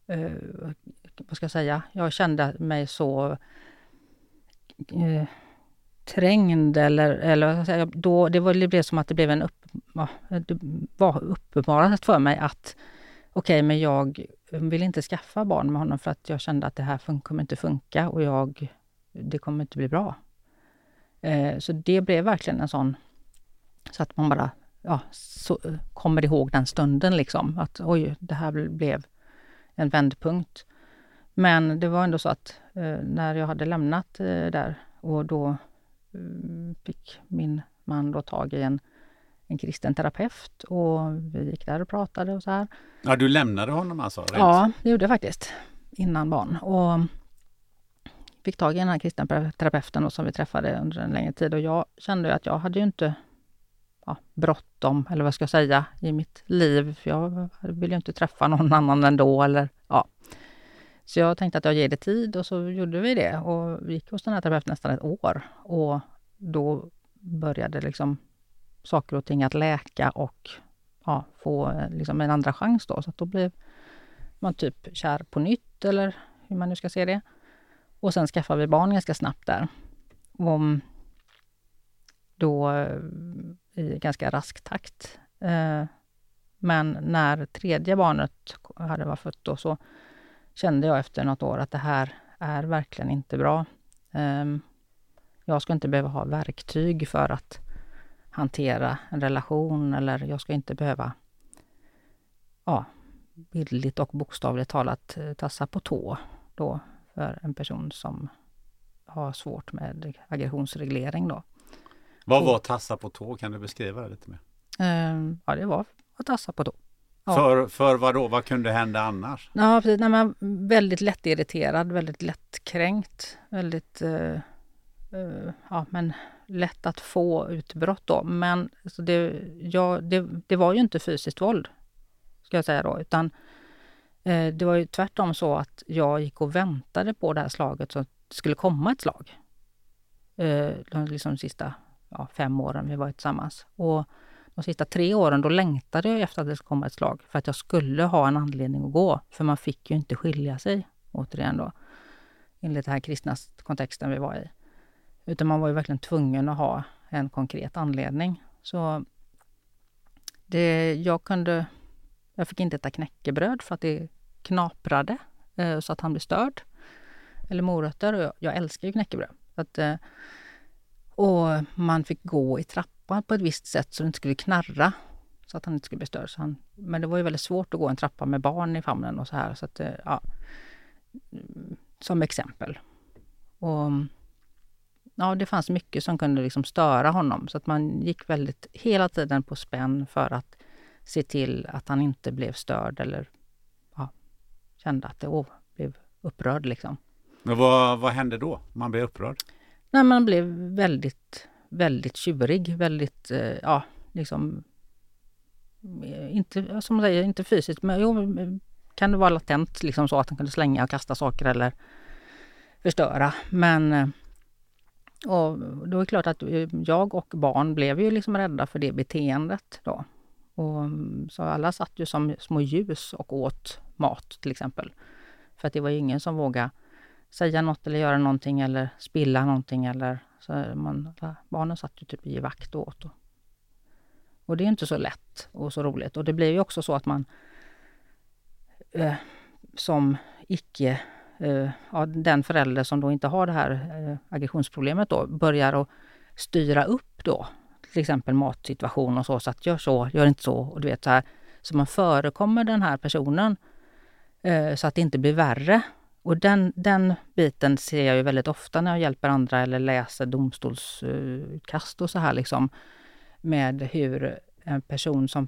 [SPEAKER 1] Eh, vad ska jag säga? Jag kände mig så... Eh, trängd eller, eller då, det, var, det blev som att det blev en upp, det var uppenbarat för mig att okej, okay, men jag vill inte skaffa barn med honom för att jag kände att det här kommer inte funka och jag, det kommer inte bli bra. Eh, så det blev verkligen en sån, så att man bara ja, så, kommer ihåg den stunden liksom. Att oj, det här blev en vändpunkt. Men det var ändå så att eh, när jag hade lämnat eh, där och då mm, fick min man då tag i en, en kristen terapeut och vi gick där och pratade och så här.
[SPEAKER 2] Ja, du lämnade honom alltså? Rent.
[SPEAKER 1] Ja, det gjorde jag faktiskt. Innan barn. Och fick tag i den här kristen terapeuten som vi träffade under en längre tid och jag kände att jag hade ju inte ja, bråttom, eller vad ska jag säga, i mitt liv. För jag ville ju inte träffa någon annan ändå eller ja. Så jag tänkte att jag ger det tid och så gjorde vi det och vi gick hos den här terapeuten nästan ett år. Och då började liksom saker och ting att läka och ja, få eh, liksom en andra chans då. Så då blev man typ kär på nytt eller hur man nu ska se det. Och sen skaffade vi barn ganska snabbt där. Och mm, då eh, i ganska rask takt. Eh, men när tredje barnet hade varit fött då så kände jag efter något år att det här är verkligen inte bra. Ehm, jag ska inte behöva ha verktyg för att hantera en relation eller jag ska inte behöva ja, bildligt och bokstavligt talat eh, tassa på tå då för en person som har svårt med aggressionsreglering då.
[SPEAKER 2] Vad var tassa på tå? Kan du beskriva det lite mer?
[SPEAKER 1] Ehm, ja, det var att tassa på tå.
[SPEAKER 2] Ja. För, för vad då? Vad kunde hända annars?
[SPEAKER 1] Ja, precis. Nej, man väldigt lättirriterad, väldigt lättkränkt. Väldigt... Uh, uh, ja, men lätt att få utbrott då. Men alltså det, ja, det, det var ju inte fysiskt våld, ska jag säga då, utan eh, det var ju tvärtom så att jag gick och väntade på det här slaget så att det skulle komma ett slag. Uh, liksom de sista ja, fem åren vi var tillsammans. Och de sista tre åren, då längtade jag efter att det skulle komma ett slag. För att jag skulle ha en anledning att gå. För man fick ju inte skilja sig, återigen då. Enligt den här kristna kontexten vi var i. Utan man var ju verkligen tvungen att ha en konkret anledning. Så det, jag kunde... Jag fick inte äta knäckebröd för att det knaprade eh, så att han blev störd. Eller morötter. Och jag, jag älskar ju knäckebröd. Att, eh, och man fick gå i trappan på ett visst sätt så det inte skulle knarra. Så att han inte skulle bli störd. Han, men det var ju väldigt svårt att gå en trappa med barn i famnen och så här. Så att, eh, ja, som exempel. Och, ja, det fanns mycket som kunde liksom störa honom. Så att man gick väldigt hela tiden på spänn för att se till att han inte blev störd eller ja, kände att det oh, blev upprörd. Liksom.
[SPEAKER 2] Men vad, vad hände då? Man blev upprörd?
[SPEAKER 1] Nej, man blev väldigt väldigt tjurig, väldigt, eh, ja, liksom eh, inte, som säger, inte fysiskt, men jo, kan det vara latent liksom så att han kunde slänga och kasta saker eller förstöra. Men eh, och då är det klart att eh, jag och barn blev ju liksom rädda för det beteendet då. Och, mm, så alla satt ju som små ljus och åt mat till exempel. För att det var ju ingen som vågade säga något eller göra någonting eller spilla någonting eller så man, barnen satt ju typ i vakt och åt. Och, Och det är inte så lätt och så roligt. Och det blir ju också så att man eh, som icke, eh, ja, den förälder som då inte har det här eh, aggressionsproblemet då, börjar att styra upp då, till exempel matsituation och så, så att gör så, gör inte så, och du vet så här. Så man förekommer den här personen eh, så att det inte blir värre. Och den, den biten ser jag ju väldigt ofta när jag hjälper andra eller läser domstolsutkast och så här liksom. Med hur en person som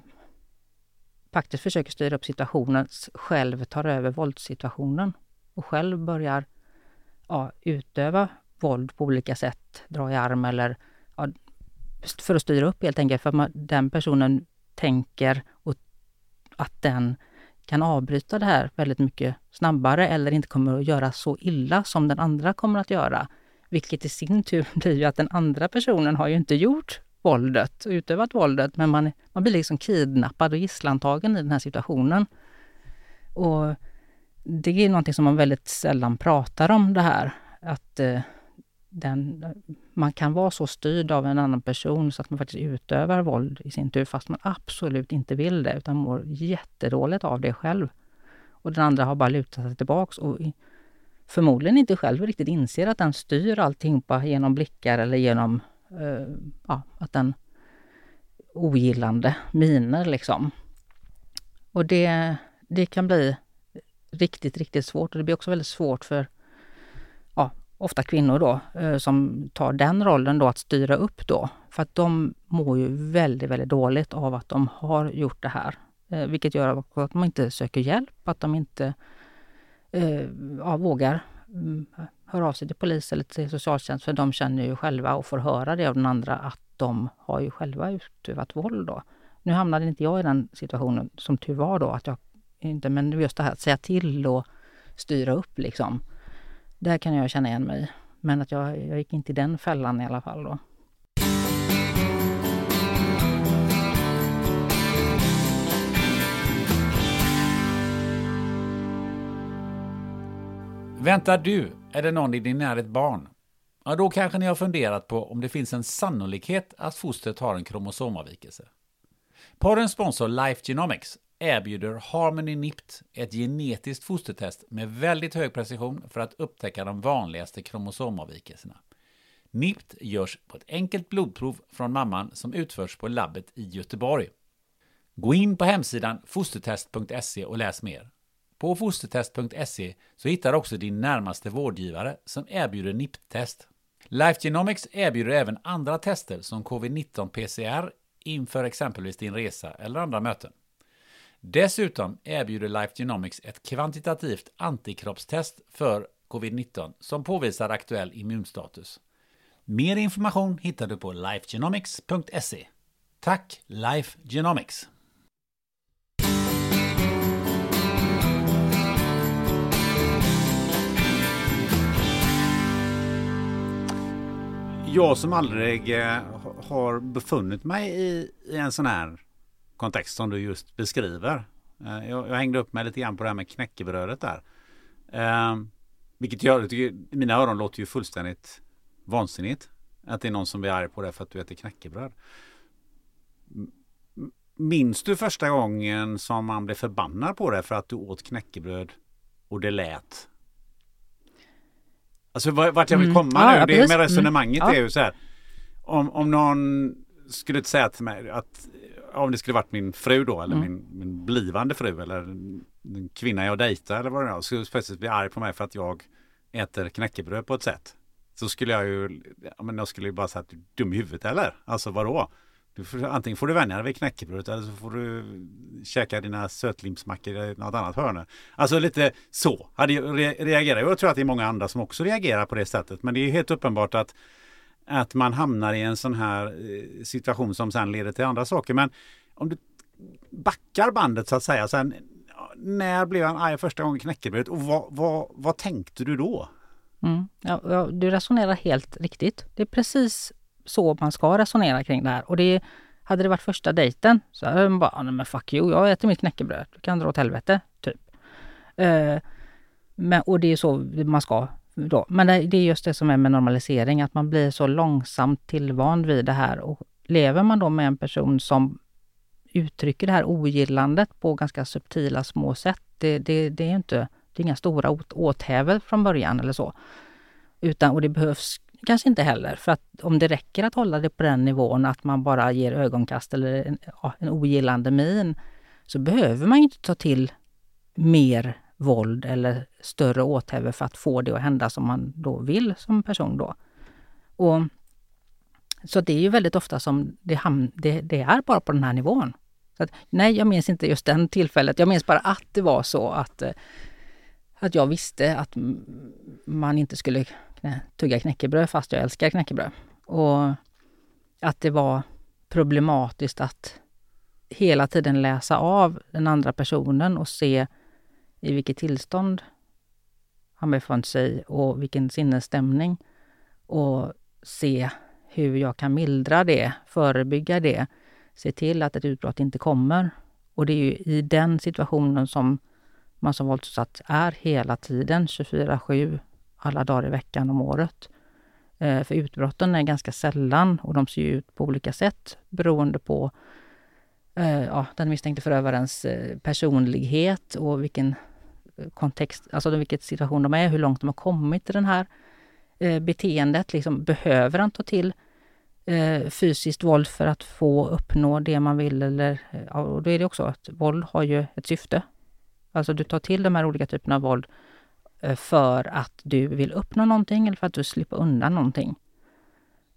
[SPEAKER 1] faktiskt försöker styra upp situationen själv tar över våldssituationen och själv börjar ja, utöva våld på olika sätt, dra i arm eller ja, för att styra upp helt enkelt. För att man, den personen tänker och att den kan avbryta det här väldigt mycket snabbare eller inte kommer att göra så illa som den andra kommer att göra. Vilket i sin tur blir ju att den andra personen har ju inte gjort våldet, utövat våldet, men man, man blir liksom kidnappad och gisslantagen i den här situationen. Och det är någonting som man väldigt sällan pratar om det här, att eh, den, man kan vara så styrd av en annan person så att man faktiskt utövar våld i sin tur, fast man absolut inte vill det, utan mår jättedåligt av det själv. Och den andra har bara lutat sig tillbaks och förmodligen inte själv riktigt inser att den styr allting på, genom blickar eller genom eh, ja, att den ogillande miner liksom. Och det, det kan bli riktigt, riktigt svårt och det blir också väldigt svårt för ofta kvinnor då, eh, som tar den rollen då att styra upp då. För att de mår ju väldigt, väldigt dåligt av att de har gjort det här. Eh, vilket gör att de inte söker hjälp, att de inte eh, ja, vågar mm, höra av sig till polis eller till socialtjänst. För de känner ju själva och får höra det av den andra att de har ju själva utövat våld då. Nu hamnade inte jag i den situationen, som tur var då, att jag inte, men just det här att säga till och styra upp liksom. Där kan jag känna igen mig. Men att jag, jag gick inte i den fällan i alla fall då.
[SPEAKER 2] Väntar du eller någon i din närhet barn? Ja, då kanske ni har funderat på om det finns en sannolikhet att fostret har en kromosomavvikelse. Porrens sponsor Life Genomics erbjuder Harmony NIPT ett genetiskt fostertest med väldigt hög precision för att upptäcka de vanligaste kromosomavvikelserna. NIPT görs på ett enkelt blodprov från mamman som utförs på labbet i Göteborg. Gå in på hemsidan fostertest.se och läs mer. På fostertest.se så hittar du också din närmaste vårdgivare som erbjuder NIPT-test. Life Genomics erbjuder även andra tester som covid-19 PCR inför exempelvis din resa eller andra möten. Dessutom erbjuder Life Genomics ett kvantitativt antikroppstest för covid-19 som påvisar aktuell immunstatus. Mer information hittar du på lifegenomics.se. Tack Life Genomics! Jag som aldrig eh, har befunnit mig i, en sån här kontext som du just beskriver. Eh, jag, jag, hängde upp mig lite grann på det här med knäckebrödet där. Eh, vilket gör, i mina öron låter ju fullständigt vansinnigt. Att det är någon som blir arg på det för att du äter knäckebröd. Minns du första gången som man blev förbannad på det för att du åt knäckebröd och det lät? Alltså vart jag vill mm. komma mm. nu, ja, det med resonemanget mm. är ju så här. Om, om någon skulle säga till mig att om det skulle varit min fru då eller mm. min, min blivande fru eller den kvinna jag dejtar eller vad det är. Skulle plötsligt bli arg på mig för att jag äter knäckebröd på ett sätt. Så skulle jag ju, ja, men jag skulle ju bara säga att du är dum i huvudet eller? Alltså vadå? Du får, antingen får du vänja dig vid knäckebrödet eller så får du käka dina sötlimsmackor i något annat hörn. Alltså lite så hade jag reagerat. Jag tror att det är många andra som också reagerar på det sättet. Men det är helt uppenbart att att man hamnar i en sån här eh, situation som sen leder till andra saker. Men om du backar bandet så att säga. Sen, när blev han arg första gången knäckebrödet och vad, vad, vad tänkte du då?
[SPEAKER 1] Mm. Ja, ja, du resonerar helt riktigt. Det är precis så man ska resonera kring det här. Och det hade det varit första dejten så hade man bara, nej men fuck you, jag äter mitt knäckebröd. Du kan dra åt helvete, typ. Uh, men, och det är så man ska då. Men det, är just det som är med normalisering, att man blir så långsamt tillvand vid det här. Och lever man då med en person som uttrycker det här ogillandet på ganska subtila små sätt. Det, det, det är inte det är inga stora åt, åthävor från början eller så. Utan, och det behövs kanske inte heller. För att om det räcker att hålla det på den nivån att man bara ger ögonkast eller en, en ogillande min så behöver man inte ta till mer våld eller större åthävor för att få det att hända som man då vill som person då. Och, så det är ju väldigt ofta som det, ham, det, det är bara på den här nivån. Så att, nej, jag minns inte just den tillfället. Jag minns bara att det var så att, eh, att jag visste att man inte skulle tugga knäckebröd fast jag älskar knäckebröd. Och att det var problematiskt att hela tiden läsa av den andra personen och se i vilket tillstånd han befann sig och vilken sinnesstämning. Och se hur jag kan mildra det, förebygga det, se till att ett utbrott inte kommer. Och det är ju i den situationen som man som våldsutsatt är hela tiden, 24-7, alla dagar i veckan om året. Eh, för utbrotten är ganska sällan och de ser ut på olika sätt beroende på eh, ja, den misstänkte förövarens eh, personlighet och vilken kontext, alltså vilken situation de är, hur långt de har kommit i det här eh, beteendet. Liksom, behöver han ta till eh, fysiskt våld för att få uppnå det man vill? Eller, eh, ja, och då är det också att våld har ju ett syfte. Alltså du tar till de här olika typerna av våld Eh, för att du vill uppnå någonting eller för att du slipper undan någonting.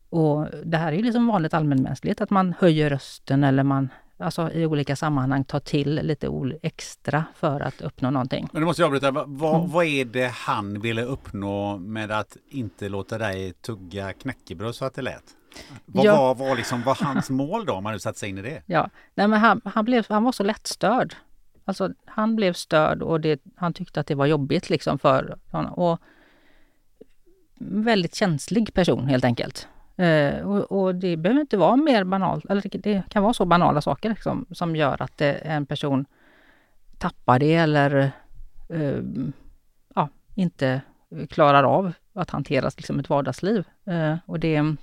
[SPEAKER 1] Och det här är liksom vanligt allmänmänskligt, att man höjer rösten eller man alltså i olika sammanhang tar till lite extra för att uppnå någonting.
[SPEAKER 2] Men då måste jag avbryta. Vad, mm. vad är det han ville uppnå med att inte låta dig tugga knäckebröd så att det lät? Vad ja. var, var, liksom, var hans mål då, om man nu satt sig in i det?
[SPEAKER 1] Ja, Nej, men han, han, blev, han var så lättstörd. Alltså han blev störd och det, han tyckte att det var jobbigt liksom för honom. Och väldigt känslig person helt enkelt. Eh, och, och, det behöver inte vara mer banalt, eller det kan vara så banala saker liksom, som gör att det, en person tappar det eller eh, ja, inte klarar av att hantera liksom, ett vardagsliv. Eh, och det,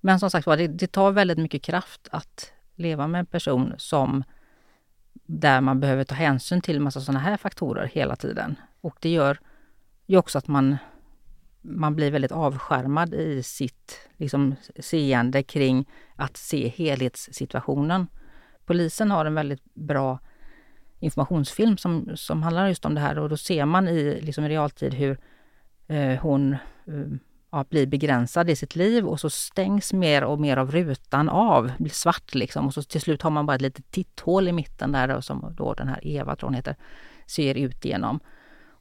[SPEAKER 1] men som sagt var, det, det tar väldigt mycket kraft att leva med en person som där man behöver ta hänsyn till massa sådana här faktorer hela tiden. Och det gör ju också att man, man blir väldigt avskärmad i sitt liksom, seende kring att se helhetssituationen. Polisen har en väldigt bra informationsfilm som, som handlar just om det här och då ser man i liksom, realtid hur eh, hon eh, ja, blir begränsad i sitt liv och så stängs mer och mer av rutan av, blir svart liksom. Och så till slut har man bara ett litet titthål i mitten där då, som då den här Eva, tror hon heter, ser ut genom.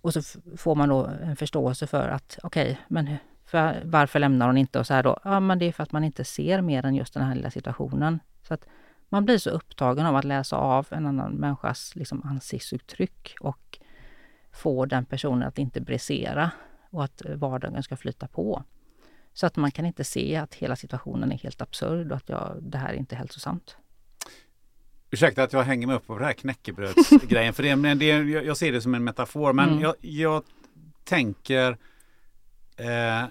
[SPEAKER 1] Och så får man då en förståelse för att okej, okay, men för, varför lämnar hon inte? Och så här då, ja men det är för att man inte ser mer än just den här lilla situationen. Så att man blir så upptagen av att läsa av en annan människas liksom, ansiktsuttryck och få den personen att inte brisera och att vardagen ska flyta på. Så att man kan inte se att hela situationen är helt absurd och att jag, det här är inte hälsosamt.
[SPEAKER 2] Ursäkta att jag hänger mig upp på det här knäckebrödsgrejen. för det, det, jag ser det som en metafor. Men mm. jag, jag, tänker eh,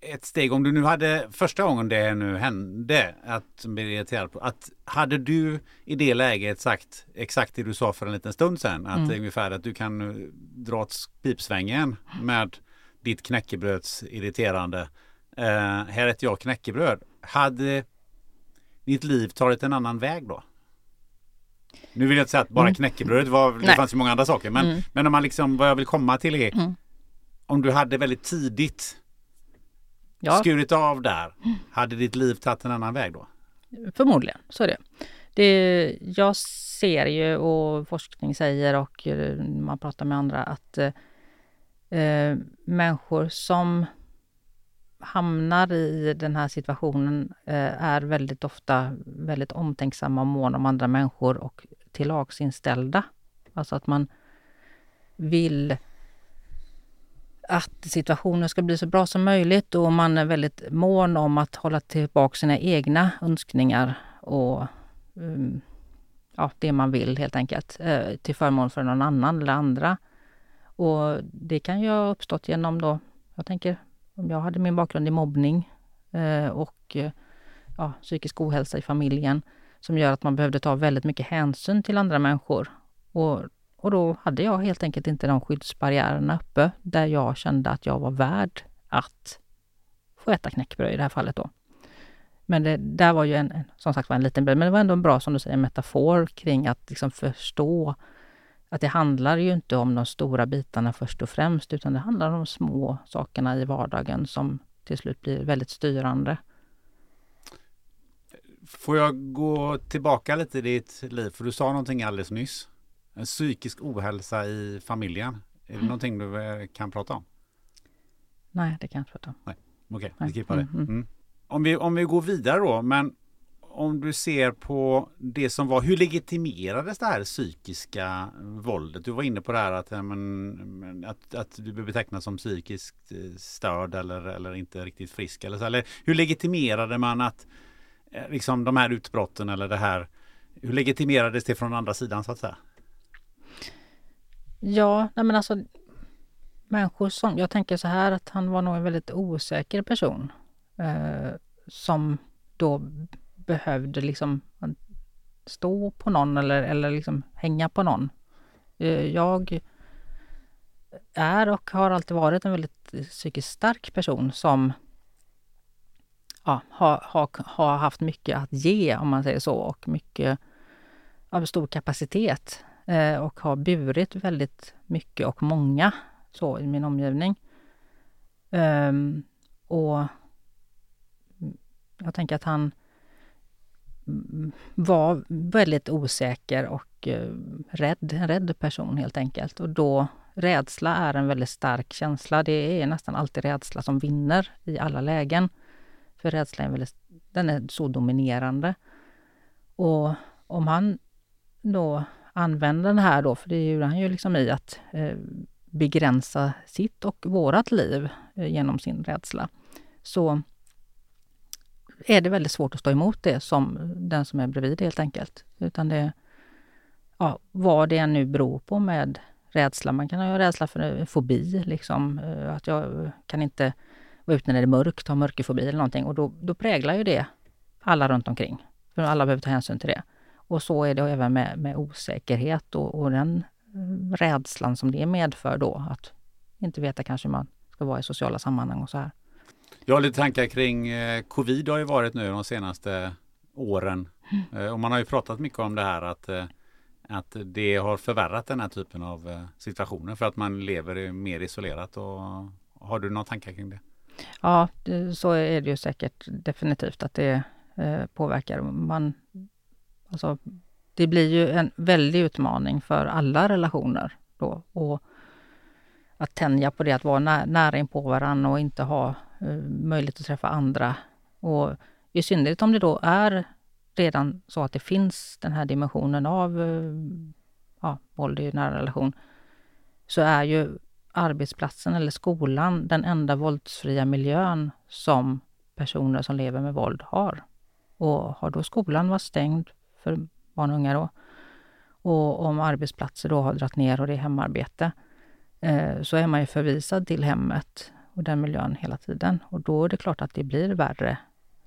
[SPEAKER 2] ett steg. Om du nu hade första gången det nu hände att bli irriterad på. Att hade du i det läget sagt exakt det du sa för en liten stund sedan. Att mm. ungefär att du kan dra åt pipsvängen med ditt knäckebröds irriterande. Uh, här äter jag knäckebröd. Hade ditt liv tagit en annan väg då? Nu vill jag inte säga att bara mm. knäckebrödet var, det Nej. fanns ju många andra saker. Men, mm. men om man liksom, vad jag vill komma till är mm. om du hade väldigt tidigt ja. skurit av där. Hade ditt liv tagit en annan väg då?
[SPEAKER 1] Förmodligen, så är det. det jag ser ju och forskning säger och eh, man pratar med andra att eh, eh, människor som hamnar i den här situationen eh, är väldigt ofta väldigt omtänksamma och måna om andra människor och tillagsinställda. Alltså att man vill att situationen ska bli så bra som möjligt och man är väldigt mån om att hålla tillbaka sina egna önskningar och um, ja, det man vill helt enkelt eh, till förmån för någon annan eller andra. Och det kan ju ha uppstått genom då, jag tänker jag hade min bakgrund i mobbning eh, och eh, ja, psykisk ohälsa i familjen som gör att man behövde ta väldigt mycket hänsyn till andra människor. Och, och då hade jag helt enkelt inte de skyddsbarriärerna uppe där jag kände att jag var värd att få äta knäckebröd i det här fallet då. Men det där var ju en, som sagt var en liten men det var ändå en bra, som du säger, metafor kring att liksom förstå att det handlar ju inte om de stora bitarna först och främst, utan det handlar om de små sakerna i vardagen som till slut blir väldigt styrande.
[SPEAKER 2] Får jag gå tillbaka lite i ditt liv? För du sa någonting alldeles nyss. En psykisk ohälsa i familjen. Är det mm. någonting du eh, kan prata om?
[SPEAKER 1] Nej, det kan jag inte prata om.
[SPEAKER 2] Nej. Okej, okay, vi skippar det. Mm, mm. mm. Om, vi, om vi går vidare då, men om du ser på det som var, hur legitimerades det här psykiska våldet? Du var inne på det här att, men, att, att du blir betecknad som psykiskt eh, störd eller, eller inte riktigt frisk. Eller, så, eller hur legitimerade man att eh, liksom de här utbrotten eller det här, hur legitimerades det från andra sidan så att säga?
[SPEAKER 1] Ja, nej men alltså människor som, jag tänker så här att han var nog en väldigt osäker person eh, som då behövde liksom stå på någon eller, eller liksom hänga på någon. Eh, jag är och har alltid varit en väldigt psykiskt stark person som ja, har, har, har haft mycket att ge, om man säger så, och mycket av stor kapacitet eh, och har burit väldigt mycket och många så i min omgivning. Um, och jag tänker att han var väldigt osäker och eh, rädd, en rädd person helt enkelt. Och då, rädsla är en väldigt stark känsla. Det är nästan alltid rädsla som vinner i alla lägen. För rädsla är väldigt, den är så dominerande. Och om han då använder den här då, för det gjorde han ju liksom i att eh, begränsa sitt och vårat liv eh, genom sin rädsla, så är det väldigt svårt att stå emot det som den som är bredvid helt enkelt. Utan det, ja, vad det nu beror på med rädsla. Man kan ha rädsla för fobi, liksom. Eh, att jag kan inte vara ute när det är mörkt, ha mörkerfobi eller någonting. Och då, då präglar ju det alla runt omkring. För alla behöver ta hänsyn till det. Och så är det även med, med osäkerhet och, och den eh, rädslan som det medför då. Att inte veta kanske hur man ska vara i sociala sammanhang och så här.
[SPEAKER 2] Jag har lite tankar kring eh, covid har ju varit nu de senaste åren. Mm. Eh, och man har ju pratat mycket om det här att, eh, att det har förvärrat den här typen av eh, situationer för att man lever mer isolerat. Och, har du några tankar kring det?
[SPEAKER 1] Ja, det, så är det ju säkert definitivt att det eh, påverkar. Man, alltså, det blir ju en väldig utmaning för alla relationer då. Och att tänja på det, att vara nä nära in på varandra och inte ha Eh, möjlighet att träffa andra. Och i synnerhet om det då är redan så att det finns den här dimensionen av eh, ja, våld i nära relation, så är ju arbetsplatsen eller skolan den enda våldsfria miljön som personer som lever med våld har. Och har då skolan varit stängd för barn och unga då. Och om arbetsplatser då har dragit ner och det är hemarbete, eh, så är man ju förvisad till hemmet och den miljön hela tiden. Och då är det klart att det blir värre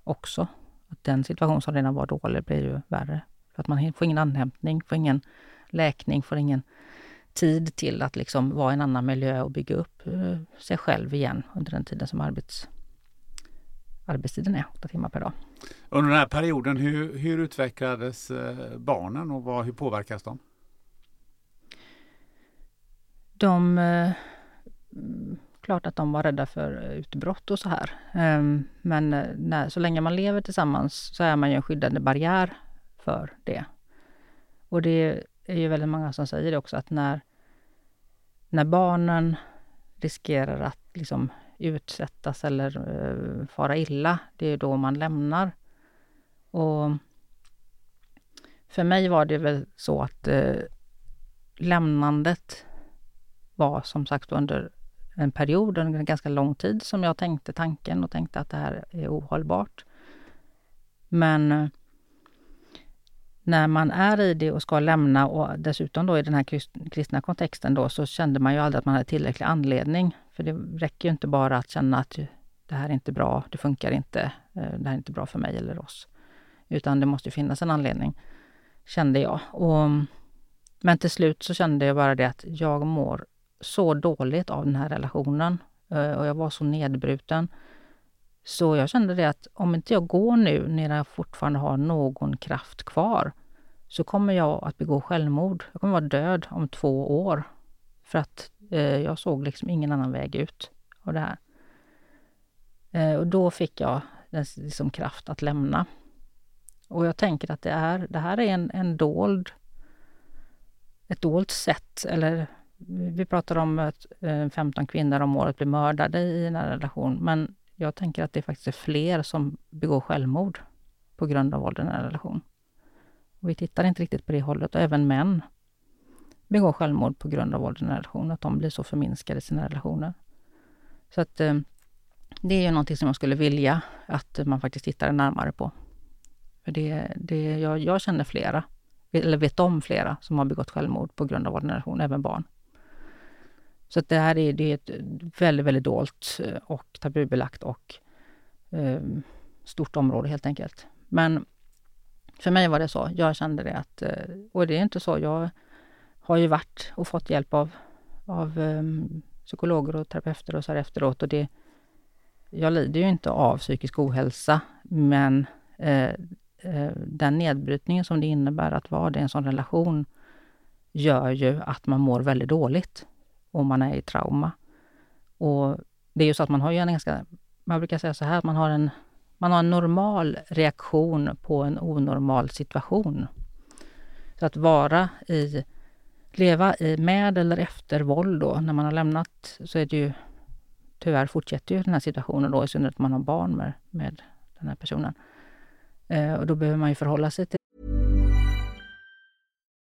[SPEAKER 1] också. Att den situation som redan var dålig blir ju värre. För att man får ingen anhämtning, får ingen läkning, får ingen tid till att liksom vara i en annan miljö och bygga upp eh, sig själv igen under den tiden som arbets, arbetstiden är, åtta timmar per dag.
[SPEAKER 2] Under den här perioden, hur, hur utvecklades eh, barnen och vad, hur påverkas de?
[SPEAKER 1] De... Klart att de var rädda för eh, utbrott och så här. Ehm, men eh, när, så länge man lever tillsammans så är man ju en skyddande barriär för det. Och det är ju väldigt många som säger det också att när, när barnen riskerar att liksom utsättas eller uh, fara illa, det är då man lämnar. Och för mig var det väl så att uh, lämnandet var som sagt under en period, under en ganska lång tid, som jag tänkte tanken och tänkte att det här är ohållbart. Men eh, när man är i det och ska lämna och dessutom då i den här kristna kontexten då så kände man ju aldrig att man hade tillräcklig anledning. För det räcker ju inte bara att känna att det här är inte bra, det funkar inte, eh, det här är inte bra för mig eller oss. Utan det måste finnas en anledning, kände jag. Och, men till slut så kände jag bara det att jag mår så dåligt av den här relationen. Eh, och jag var så nedbruten. Så jag kände det att om inte jag går nu när jag fortfarande har någon kraft kvar så kommer jag att begå självmord. Jag kommer vara död om två år. För att eh, jag såg liksom ingen annan väg ut av det här. Eh, och då fick jag liksom kraft att lämna. Och jag tänker att det, är, det här är en, en dold, ett dolt sätt, eller vi pratar om att eh, 15 kvinnor om året blir mördade i en relation, men jag tänker att det faktiskt är fler som begår självmord på grund av våld i en relation. Och vi tittar inte riktigt på det hållet och även män begår självmord på grund av våld i en relation, att de blir så förminskade i sina relationer. Så att eh, det är ju någonting som jag skulle vilja att man faktiskt tittar närmare på. För det, det, jag, jag känner flera, eller vet om flera, som har begått självmord på grund av våld i en relation, även barn. Så att det här är, det är ett väldigt, väldigt dolt eh, och tabubelagt och eh, stort område helt enkelt. Men för mig var det så. Jag kände det att, eh, och det är inte så. Jag har ju varit och fått hjälp av, av um, psykologer och terapeuter och så här efteråt. Och det, jag lider ju inte av psykisk ohälsa, men eh, eh, den nedbrytningen som det innebär att vara i en sån relation gör ju att man mår väldigt dåligt om man är i trauma. Och det är ju så att man har ju en ganska, man brukar säga så här, man har en, man har en normal reaktion på en onormal situation. Så att vara i, leva i med eller efter våld då, när man har lämnat, så är det ju tyvärr fortsätter ju den här situationen då, i synnerhet om man har barn med, med den här personen. Eh, och då behöver man ju förhålla sig till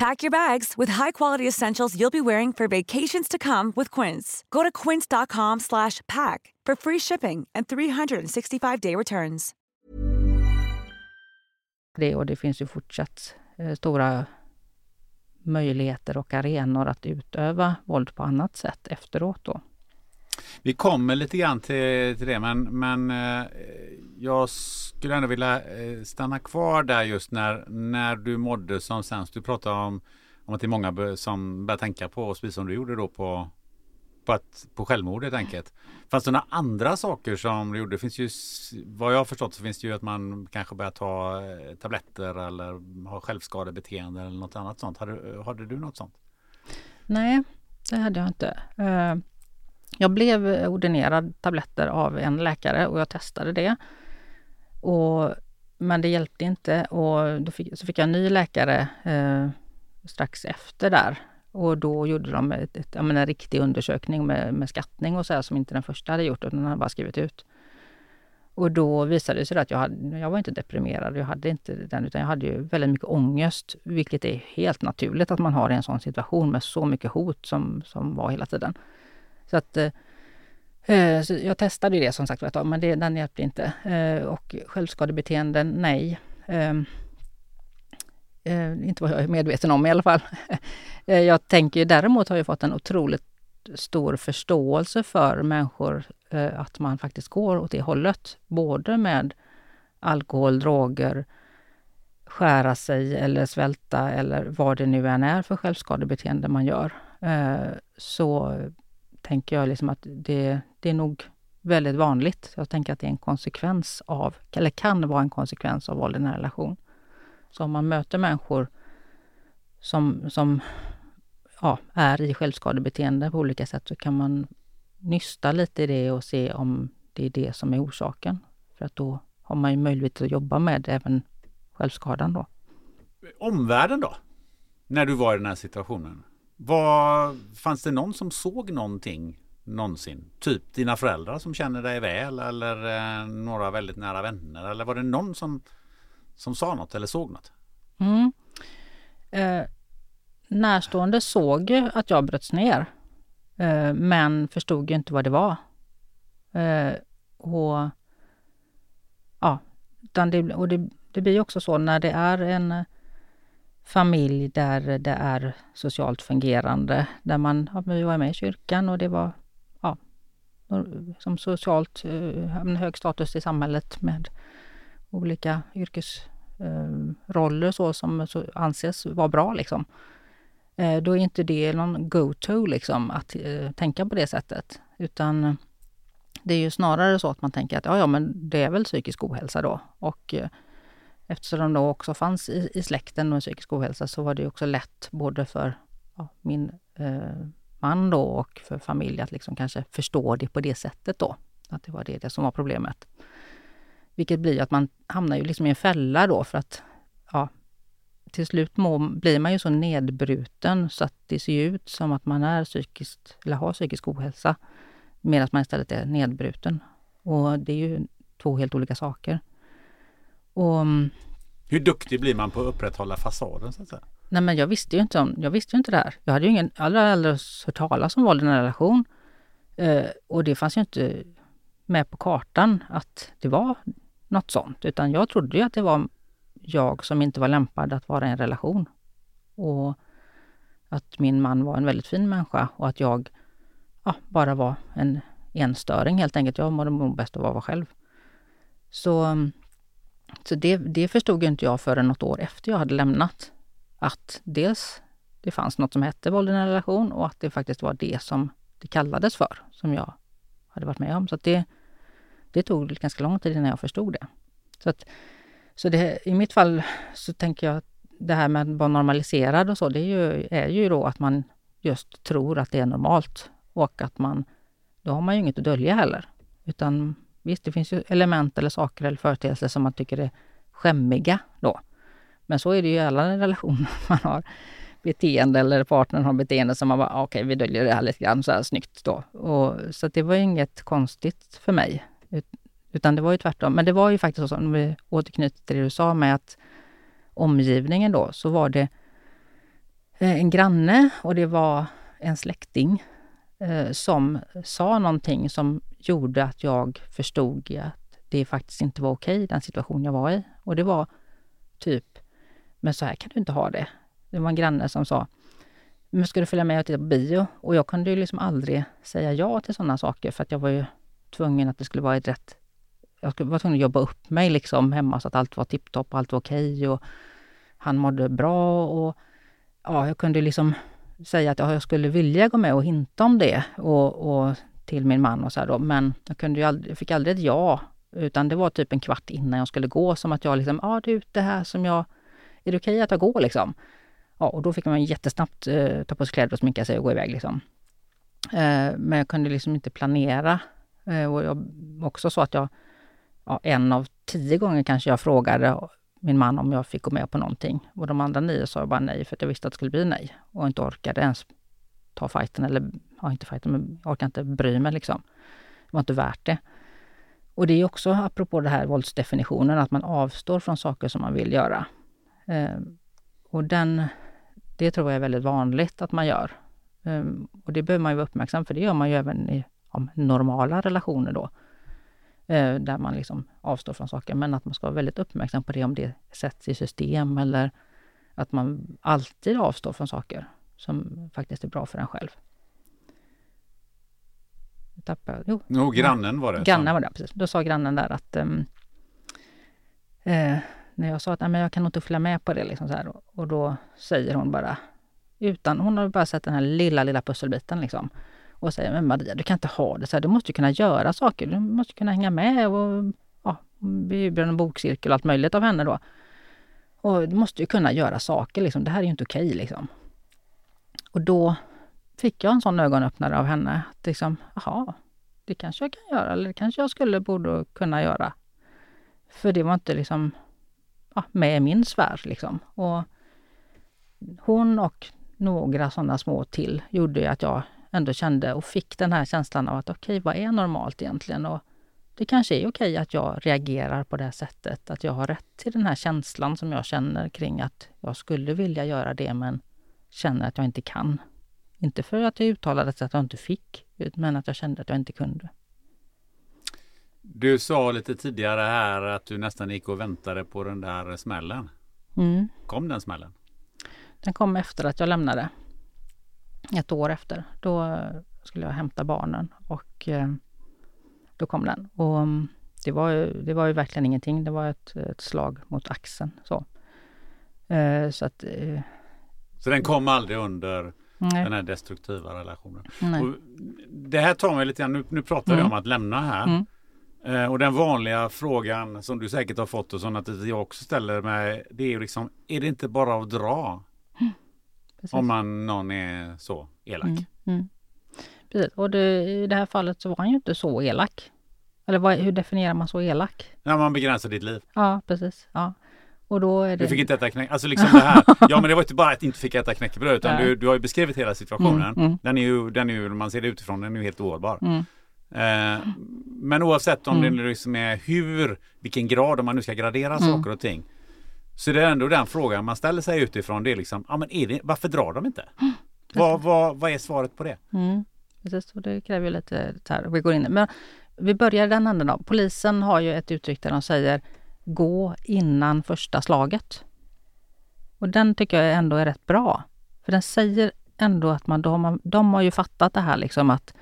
[SPEAKER 3] Pack your bags with high-quality essentials you'll be wearing for vacations to come with Quince. Go to quince.com slash pack for free shipping and 365-day returns.
[SPEAKER 1] Det och det finns ju fortsatt eh, stora möjligheter och arenor att utöva våld på annat sätt efteråt då.
[SPEAKER 2] Vi kommer lite grann till, till det men, men eh, jag skulle ändå vilja eh, stanna kvar där just när, när du mådde som sämst. Du pratade om, om att det är många som börjar tänka på, precis som du gjorde då på, på, att, på självmord helt enkelt. Fanns det några andra saker som du gjorde? Det finns ju, vad jag har förstått så finns det ju att man kanske börjar ta eh, tabletter eller har självskadebeteende eller något annat sånt. Hade, hade du något sånt?
[SPEAKER 1] Nej, det hade jag inte. Jag blev ordinerad tabletter av en läkare och jag testade det. Och, men det hjälpte inte och då fick, så fick jag en ny läkare eh, strax efter där. Och då gjorde de ett, ett, menar, en riktig undersökning med, med skattning och så här, som inte den första hade gjort, utan den hade bara skrivit ut. Och då visade det sig att jag, hade, jag var inte deprimerad, jag hade inte den, utan jag hade ju väldigt mycket ångest, vilket är helt naturligt att man har i en sån situation med så mycket hot som, som var hela tiden. Så att eh, eh, så jag testade det som sagt var men det, den hjälpte inte. Eh, och självskadebeteenden, nej. Ehm, eh, inte vad jag är medveten om i alla fall. Eh, jag tänker däremot har jag fått en otroligt stor förståelse för människor, eh, att man faktiskt går åt det hållet. Både med alkohol, droger, skära sig eller svälta eller vad det nu än är för självskadebeteende man gör, så tänker jag liksom att det, det är nog väldigt vanligt. Jag tänker att det är en konsekvens av, eller kan vara en konsekvens av våld i nära relation. Så om man möter människor som, som ja, är i självskadebeteende på olika sätt så kan man nysta lite i det och se om det är det som är orsaken. För att då har man ju möjlighet att jobba med även självskadan då.
[SPEAKER 2] Omvärlden då? När du var i den här situationen? Var, fanns det någon som såg någonting någonsin? Typ dina föräldrar som känner dig väl eller eh, några väldigt nära vänner? Eller var det någon som, som sa något eller såg något?
[SPEAKER 1] Mm. Eh, närstående såg ju att jag bröts ner, eh, men förstod ju inte vad det var. Eh, och ja, det, och det, det blir också så när det är en familj där det är socialt fungerande, där man, vi var med i kyrkan och det var ja, som socialt eh, hög status i samhället med olika yrkesroller eh, så som anses vara bra liksom. Eh, då är inte det någon go-to liksom att tänka på det sättet. Utan det är ju snarare så att man tänker att ja, ja, men det är väl psykisk ohälsa då. Och eftersom de då också fanns i, i släkten med psykisk ohälsa så var det också lätt både för ja, min eh, man då och för familj att liksom kanske förstå det på det sättet då. Att det var det, det som var problemet. Vilket blir att man hamnar ju liksom i en fälla då för att ja, till slut må, blir man ju så nedbruten så att det ser ut som att man är psykiskt, eller har psykisk ohälsa. Medan man istället är nedbruten. Och det är ju två helt olika saker. Och, mm,
[SPEAKER 2] Hur duktig blir man på att upprätthålla fasaden så att säga?
[SPEAKER 1] Nej men jag visste ju inte om, jag visste ju inte det här. Jag hade ju ingen, hade aldrig hört talas om våld i en relation. Eh, och det fanns ju inte med på kartan att det var något sånt. Utan jag trodde ju att det var jag som inte var lämpad att vara i en relation. Och att min man var en väldigt fin människa och att jag ja, bara var en enstöring helt enkelt. Jag mådde nog bäst av att vara själv. Så, så det, det förstod inte jag förrän något år efter jag hade lämnat. Att dels det fanns något som hette våld i en relation och att det faktiskt var det som det kallades för, som jag hade varit med om. Så det, det tog ganska lång tid innan jag förstod det. Så att så det, i mitt fall så tänker jag att det här med att vara normaliserad och så, det är ju, är ju då att man just tror att det är normalt och att man, då har man ju inget att dölja heller. Utan visst, det finns ju element eller saker eller företeelser som man tycker är skämmiga då. Men så är det ju i alla relationer man har beteende eller partnern har beteende som man bara, ah, okej, okay, vi döljer det här lite grann så här snyggt då. Och, så det var inget konstigt för mig. Utan det var ju tvärtom. Men det var ju faktiskt så, om vi återknyter till det du sa med att omgivningen då, så var det eh, en granne och det var en släkting eh, som sa någonting som gjorde att jag förstod att det faktiskt inte var okej, den situation jag var i. Och det var typ, men så här kan du inte ha det. Det var en granne som sa, men ska du följa med och titta på bio? Och jag kunde ju liksom aldrig säga ja till sådana saker för att jag var ju tvungen att det skulle vara ett rätt jag var tvungen att jobba upp mig liksom hemma så att allt var tipptopp och allt var okej. Och han mådde bra och ja, jag kunde liksom säga att jag skulle vilja gå med och hinta om det och, och till min man och så här då. Men jag, kunde ju aldrig, jag fick aldrig ett ja. Utan det var typ en kvart innan jag skulle gå som att jag liksom, ja du, det här som jag, är det okej okay att jag går liksom? Ja, och då fick man jättesnabbt eh, ta på sig kläder och sminka sig och gå iväg liksom. Eh, men jag kunde liksom inte planera. Eh, och jag, också så att jag ja, en av tio gånger kanske jag frågade min man om jag fick gå med på någonting. Och de andra nio sa jag bara nej för att jag visste att det skulle bli nej. Och inte orkade ens ta fighten eller, ja inte fighten, men jag orkar inte bry mig liksom. Det var inte värt det. Och det är också apropå det här våldsdefinitionen, att man avstår från saker som man vill göra. Eh, och den, det tror jag är väldigt vanligt att man gör. Eh, och det behöver man ju vara uppmärksam för det gör man ju även i ja, normala relationer då. Eh, där man liksom avstår från saker. Men att man ska vara väldigt uppmärksam på det om det sätts i system eller att man alltid avstår från saker som faktiskt är bra för en själv.
[SPEAKER 2] Tappade, jo, no, grannen var det.
[SPEAKER 1] Grannen var det, precis. Då sa grannen där att um, eh, när jag sa att men jag kan nog inte följa med på det. Liksom så här. Och då säger hon bara, utan, hon har bara sett den här lilla, lilla pusselbiten liksom. Och säger, men Maria du kan inte ha det så här. Du måste kunna göra saker. Du måste kunna hänga med. Och, ja, vi erbjöd en bokcirkel och allt möjligt av henne då. Och du måste ju kunna göra saker liksom. Det här är ju inte okej liksom. Och då fick jag en sån ögonöppnare av henne. Att liksom, jaha, det kanske jag kan göra. Eller det kanske jag skulle, borde kunna göra. För det var inte liksom ja, med i min sfär liksom. Och hon och några sådana små till gjorde att jag ändå kände och fick den här känslan av att okej, okay, vad är normalt egentligen? Och det kanske är okej att jag reagerar på det här sättet, att jag har rätt till den här känslan som jag känner kring att jag skulle vilja göra det men känner att jag inte kan. Inte för att jag uttalade att jag inte fick, men att jag kände att jag inte kunde.
[SPEAKER 2] Du sa lite tidigare här att du nästan gick och väntade på den där smällen.
[SPEAKER 1] Mm.
[SPEAKER 2] Kom den smällen?
[SPEAKER 1] Den kom efter att jag lämnade. Ett år efter. Då skulle jag hämta barnen och eh, då kom den. Och mm, det var ju, det var ju verkligen ingenting. Det var ett, ett slag mot axeln. Så, eh, så att...
[SPEAKER 2] Så den kom aldrig under Nej. den här destruktiva relationen? Det här tar mig lite grann, nu, nu pratar mm. vi om att lämna här. Mm. Eh, och den vanliga frågan som du säkert har fått och som jag också ställer mig, det är ju liksom, är det inte bara att dra? Mm. Om man, någon är så elak. Mm.
[SPEAKER 1] Mm. Precis, och det, i det här fallet så var han ju inte så elak. Eller vad, hur definierar man så elak?
[SPEAKER 2] När man begränsar ditt liv.
[SPEAKER 1] Ja, precis. Ja. Och då är det...
[SPEAKER 2] Du fick inte äta knäckebröd. Alltså liksom det här. Ja men det var inte bara att inte fick äta knäckebröd utan du, du har ju beskrivit hela situationen. Mm, mm. Den är ju, den är ju, man ser det utifrån, den är ju helt ohållbar. Mm. Eh, men oavsett om mm. det liksom är hur, vilken grad, om man nu ska gradera mm. saker och ting. Så det är ändå den frågan man ställer sig utifrån. Det är liksom, ja men är det, varför drar de inte? Mm. Vad, vad, vad är svaret på det?
[SPEAKER 1] Precis, och det kräver ju lite här, vi går in Men vi börjar den änden då. Polisen har ju ett uttryck där de säger gå innan första slaget. Och den tycker jag ändå är rätt bra. För den säger ändå att man, de, de har ju fattat det här liksom att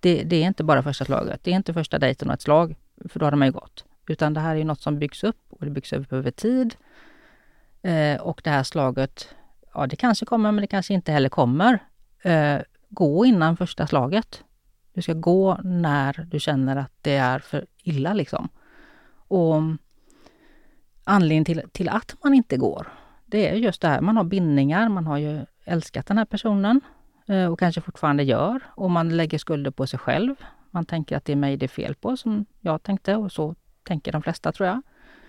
[SPEAKER 1] det, det, är inte bara första slaget. Det är inte första dejten och ett slag, för då har man ju gått. Utan det här är ju något som byggs upp och det byggs upp över tid. Eh, och det här slaget, ja det kanske kommer men det kanske inte heller kommer. Eh, gå innan första slaget. Du ska gå när du känner att det är för illa liksom. Och anledningen till, till att man inte går, det är just det här, man har bindningar, man har ju älskat den här personen. Eh, och kanske fortfarande gör. Och man lägger skulder på sig själv. Man tänker att det är mig det är fel på, som jag tänkte och så tänker de flesta tror jag.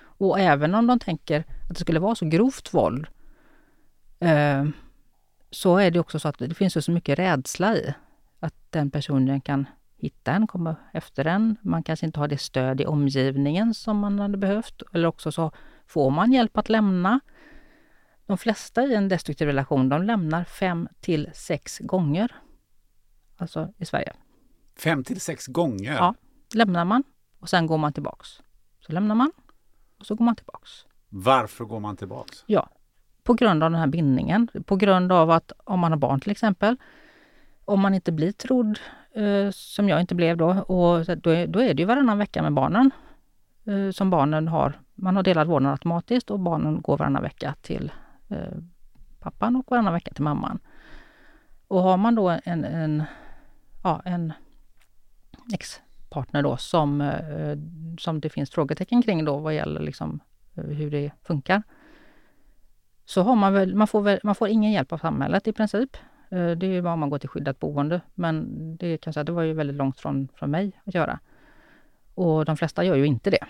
[SPEAKER 1] Och även om de tänker att det skulle vara så grovt våld eh, så är det också så att det finns så mycket rädsla i att den personen kan hitta en, komma efter en. Man kanske inte har det stöd i omgivningen som man hade behövt. Eller också så får man hjälp att lämna. De flesta i en destruktiv relation, de lämnar fem till sex gånger. Alltså i Sverige.
[SPEAKER 2] Fem till sex gånger?
[SPEAKER 1] Ja, lämnar man och sen går man tillbaks. Så lämnar man och så går man tillbaks.
[SPEAKER 2] Varför går man tillbaks?
[SPEAKER 1] Ja, på grund av den här bindningen. På grund av att om man har barn till exempel, om man inte blir trodd, eh, som jag inte blev då, och då är, då är det ju varannan vecka med barnen. Eh, som barnen har, man har delad vårdnad automatiskt och barnen går varannan vecka till Eh, pappan och varannan vecka till mamman. Och har man då en, en, ja, en ex-partner då som, eh, som det finns frågetecken kring då vad gäller liksom eh, hur det funkar. Så har man väl, man får, väl, man får ingen hjälp av samhället i princip. Eh, det är ju bara om man går till skyddat boende. Men det, kan säga, det var ju väldigt långt från, från mig att göra. Och de flesta gör ju inte det.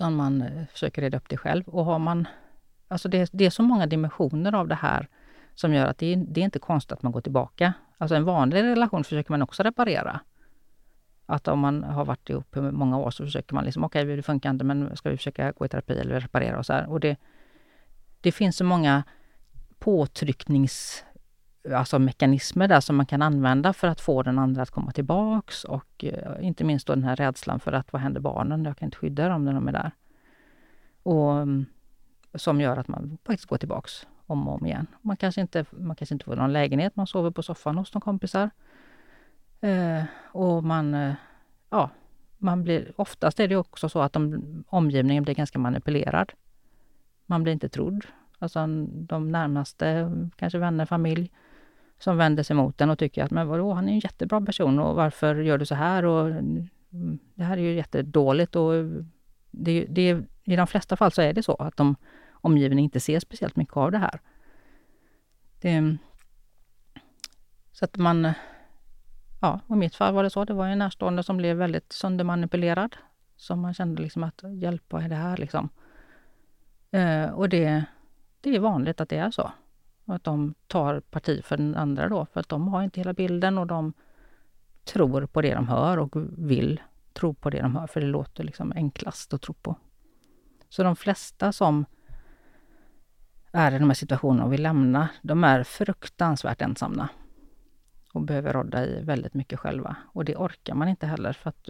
[SPEAKER 1] Utan man eh, försöker reda upp det själv. Och har man Alltså det, det, är så många dimensioner av det här som gör att det, det är inte konstigt att man går tillbaka. Alltså en vanlig relation försöker man också reparera. Att om man har varit ihop i många år så försöker man liksom, okej okay, det funkar inte men ska vi försöka gå i terapi eller reparera och så här. Och det, det finns så många påtrycknings alltså mekanismer där som man kan använda för att få den andra att komma tillbaks och eh, inte minst då den här rädslan för att vad händer barnen? Jag kan inte skydda dem när de är där. Och mm, som gör att man faktiskt går tillbaks om och om igen. Man kanske inte, man kanske inte får någon lägenhet, man sover på soffan hos några kompisar. Eh, och man, eh, ja, man blir, oftast är det också så att de, omgivningen blir ganska manipulerad. Man blir inte trodd. Alltså de närmaste, kanske vänner, familj, som vänder sig mot en och tycker att men vadå, han är en jättebra person och varför gör du så här? Och, mm, det här är ju jättedåligt och det, det, i de flesta fall så är det så att de omgivningen inte ser speciellt mycket av det här. Det, så att man... Ja, i mitt fall var det så. Det var en närstående som blev väldigt söndermanipulerad. Som man kände liksom att hjälp, vad är det här liksom? Eh, och det, det är vanligt att det är så. Att de tar parti för den andra då, för att de har inte hela bilden och de tror på det de hör och vill tro på det de hör, för det låter liksom enklast att tro på. Så de flesta som är i de här situationerna och vill lämna, de är fruktansvärt ensamma och behöver rodda i väldigt mycket själva. Och det orkar man inte heller för att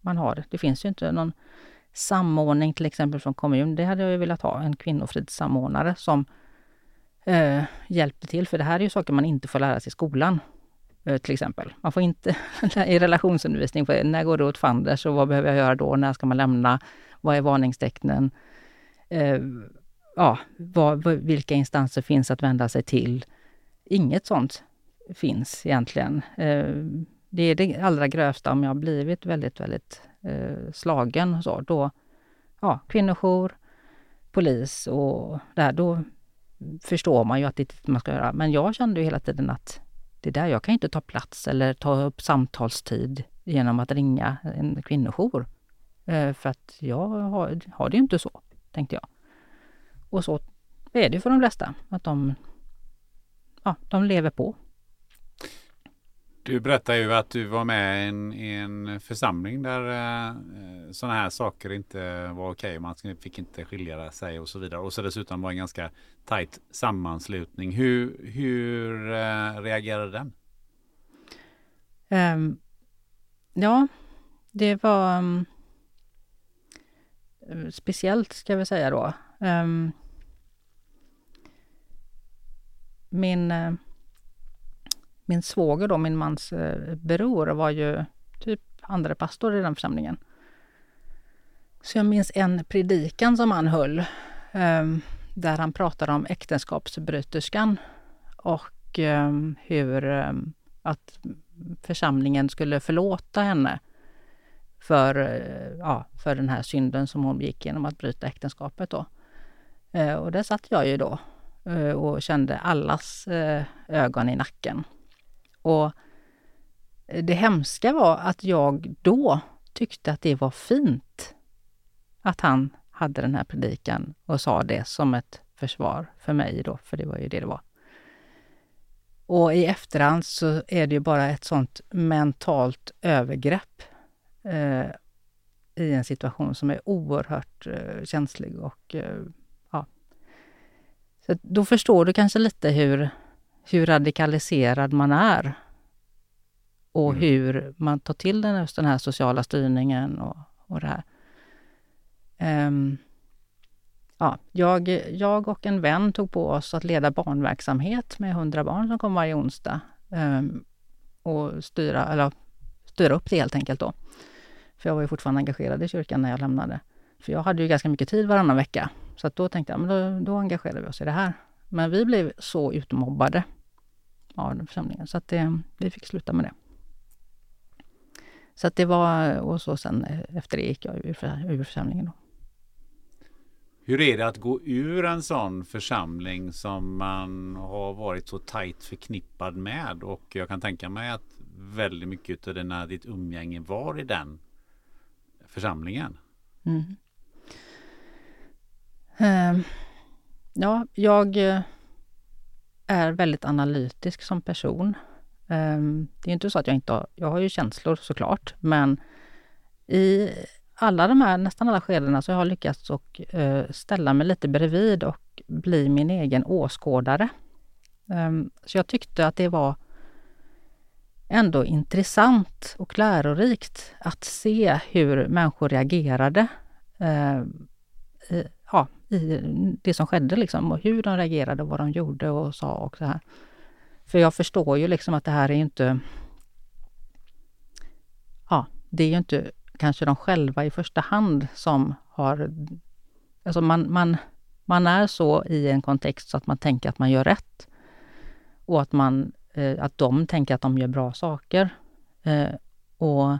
[SPEAKER 1] man har, det finns ju inte någon samordning till exempel från kommun. Det hade jag ju velat ha, en kvinnofridssamordnare som eh, hjälpte till. För det här är ju saker man inte får lära sig i skolan. Eh, till exempel. Man får inte i relationsundervisning, för när går det åt fanders och vad behöver jag göra då? När ska man lämna? Vad är varningstecknen? Eh, ja, vad, vilka instanser finns att vända sig till? Inget sånt finns egentligen. Eh, det är det allra grövsta om jag har blivit väldigt, väldigt eh, slagen. Så, då, ja, kvinnojour, polis och där, då förstår man ju att det är det man ska göra. Men jag kände ju hela tiden att det där, jag kan inte ta plats eller ta upp samtalstid genom att ringa en kvinnojour. Eh, för att jag har, har det ju inte så, tänkte jag. Och så är det för de flesta, att de, ja, de lever på.
[SPEAKER 2] Du berättar ju att du var med i en, en församling där eh, eh sådana här saker inte var okej. Okay. Man fick inte skilja sig och så vidare. Och så dessutom var en ganska tajt sammanslutning. Hur, hur eh, reagerade den?
[SPEAKER 1] Um, ja, det var um, speciellt ska vi säga då. Um, min uh, min svåger då, min mans eh, bror, var ju typ andra pastor i den församlingen. Så jag minns en predikan som han höll eh, där han pratade om äktenskapsbryterskan och eh, hur eh, att församlingen skulle förlåta henne för, eh, ja, för den här synden som hon gick genom att bryta äktenskapet. Då. Eh, och där satt jag ju då eh, och kände allas eh, ögon i nacken. Och det hemska var att jag då tyckte att det var fint att han hade den här predikan och sa det som ett försvar för mig då, för det var ju det det var. Och i efterhand så är det ju bara ett sånt mentalt övergrepp eh, i en situation som är oerhört eh, känslig och eh, ja. Så då förstår du kanske lite hur hur radikaliserad man är. Och mm. hur man tar till den, den här sociala styrningen och, och det här. Um, ja, jag, jag och en vän tog på oss att leda barnverksamhet med 100 barn som kom varje onsdag. Um, och styra, eller styra upp det helt enkelt då. För jag var ju fortfarande engagerad i kyrkan när jag lämnade. För jag hade ju ganska mycket tid varannan vecka. Så då tänkte jag, men då, då engagerar vi oss i det här. Men vi blev så utmobbade av den församlingen så att det, vi fick sluta med det. Så att det var, och så sen efter det gick jag ur, ur församlingen. Då.
[SPEAKER 2] Hur är det att gå ur en sån församling som man har varit så tajt förknippad med? Och jag kan tänka mig att väldigt mycket av dina, ditt umgänge var i den församlingen. Mm.
[SPEAKER 1] Um, ja, jag eh, är väldigt analytisk som person. Ehm, det är inte så att jag inte har, jag har ju känslor såklart, men i alla de här, nästan alla skedena så har jag lyckats och eh, ställa mig lite bredvid och bli min egen åskådare. Ehm, så jag tyckte att det var ändå intressant och lärorikt att se hur människor reagerade ehm, i, det som skedde liksom och hur de reagerade och vad de gjorde och sa och så här. För jag förstår ju liksom att det här är inte... Ja, det är ju inte kanske de själva i första hand som har... Alltså man, man, man är så i en kontext så att man tänker att man gör rätt. Och att, man, eh, att de tänker att de gör bra saker. Eh, och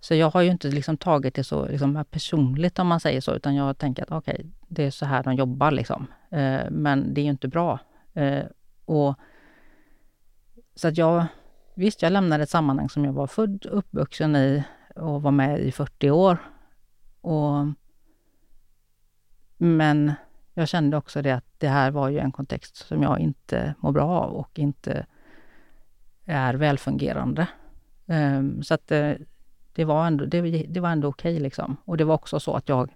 [SPEAKER 1] så jag har ju inte liksom tagit det så liksom personligt om man säger så, utan jag tänker att okej, okay, det är så här de jobbar liksom. Eh, men det är ju inte bra. Eh, och Så att jag, visst jag lämnade ett sammanhang som jag var född och uppvuxen i och var med i 40 år. Och, men jag kände också det att det här var ju en kontext som jag inte mår bra av och inte är välfungerande. Eh, så att eh, det var ändå, det, det var ändå okej okay liksom. Och det var också så att jag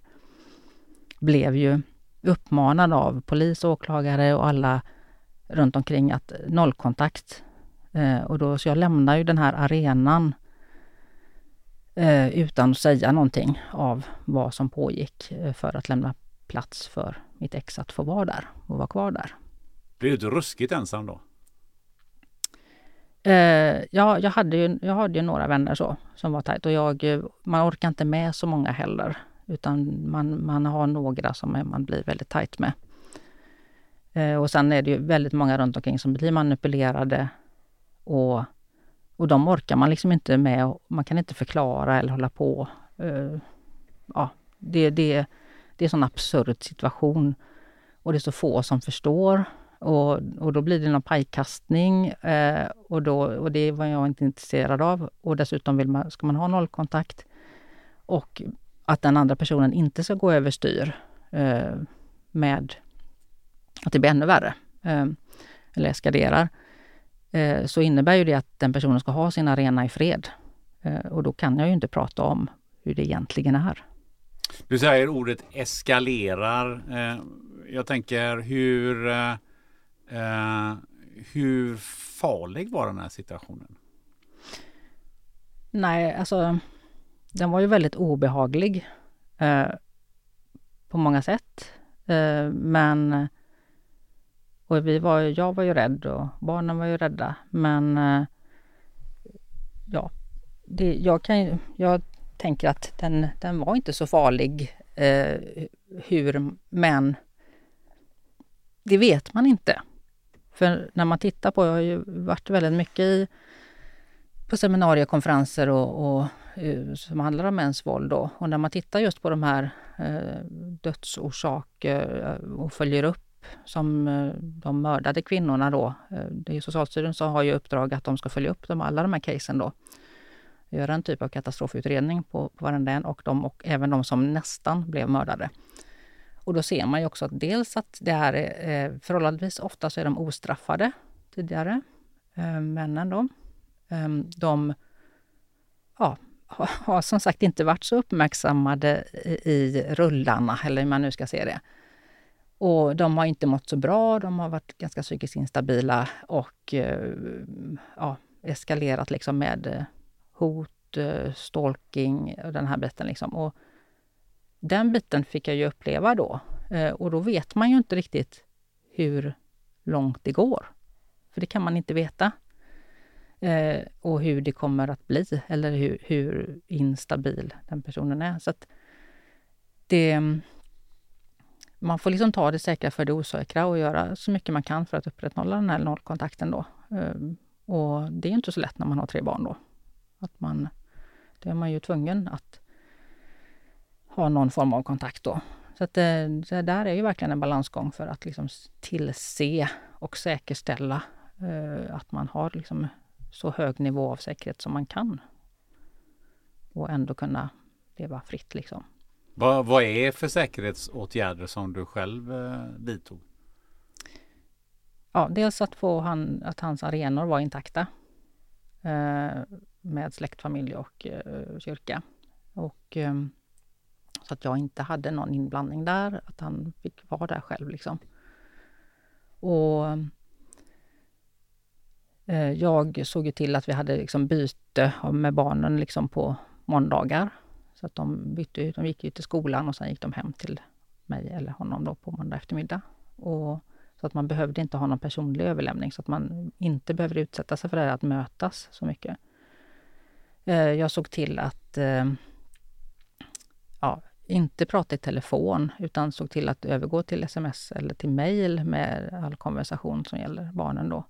[SPEAKER 1] blev ju uppmanad av polis, åklagare och alla runt omkring att nollkontakt. Eh, och då, så jag lämnar ju den här arenan eh, utan att säga någonting av vad som pågick eh, för att lämna plats för mitt ex att få vara där och vara kvar där.
[SPEAKER 2] Blev du ruskigt ensam då?
[SPEAKER 1] Eh, ja, jag hade, ju, jag hade ju några vänner så, som var tajt och jag, eh, man orkar inte med så många heller. Utan man, man har några som man blir väldigt tajt med. Eh, och sen är det ju väldigt många runt omkring som blir manipulerade och, och de orkar man liksom inte med. Man kan inte förklara eller hålla på. Eh, ja, det, det, det är en sån absurd situation. Och det är så få som förstår. Och, och då blir det någon pajkastning eh, och, då, och det var jag inte intresserad av. Och dessutom vill man, ska man ha nollkontakt. Och att den andra personen inte ska gå överstyr eh, med att det blir ännu värre, eh, eller eskalerar, eh, så innebär ju det att den personen ska ha sin arena i fred. Eh, och då kan jag ju inte prata om hur det egentligen är.
[SPEAKER 2] Du säger ordet eskalerar. Eh, jag tänker hur, eh, eh, hur farlig var den här situationen?
[SPEAKER 1] Nej, alltså den var ju väldigt obehaglig eh, på många sätt. Eh, men och vi var, jag var ju rädd och barnen var ju rädda. Men eh, ja, det, jag, kan, jag tänker att den, den var inte så farlig. Eh, hur, men det vet man inte. För när man tittar på, jag har ju varit väldigt mycket i, på seminarier, konferenser och, och eh, som handlar om mäns våld. Då. Och när man tittar just på de här eh, dödsorsaker eh, och följer upp som eh, de mördade kvinnorna då. Det är Socialstyrelsen som har ju uppdrag att de ska följa upp de, alla de här casen då göra en typ av katastrofutredning på, på varenda en och, de, och även de som nästan blev mördade. Och då ser man ju också att dels att det här är eh, förhållandevis ofta så är de ostraffade tidigare, eh, männen då. Ehm, de ja, har, som sagt inte varit så uppmärksammade i, rullarna, eller hur man nu ska se det. Och de har inte mått så bra, de har varit ganska psykiskt instabila och eh, ja, eskalerat liksom med hot, stalking och den här biten. Liksom. Och den biten fick jag ju uppleva då. Eh, och då vet man ju inte riktigt hur långt det går. För det kan man inte veta. Eh, och hur det kommer att bli eller hur, hur instabil den personen är. Så att det, man får liksom ta det säkra för det osäkra och göra så mycket man kan för att upprätthålla den här nollkontakten då. Ehm, och det är inte så lätt när man har tre barn då. Att man, då är man ju tvungen att ha någon form av kontakt då. Så att det, det där är ju verkligen en balansgång för att liksom tillse och säkerställa eh, att man har liksom så hög nivå av säkerhet som man kan. Och ändå kunna leva fritt liksom.
[SPEAKER 2] Vad, vad är för säkerhetsåtgärder som du själv eh, vidtog?
[SPEAKER 1] Ja, dels att få han, att hans arenor var intakta. Eh, med släkt, familj och eh, kyrka. Och, eh, så att jag inte hade någon inblandning där, att han fick vara där själv. Liksom. Och eh, Jag såg ju till att vi hade liksom byte med barnen liksom på måndagar. Så att de bytte, de gick ju till skolan och sen gick de hem till mig eller honom då på måndag eftermiddag. Och, så att man behövde inte ha någon personlig överlämning, så att man inte behöver utsätta sig för det här att mötas så mycket. Eh, jag såg till att eh, ja, inte prata i telefon utan såg till att övergå till sms eller till mail med all konversation som gäller barnen då.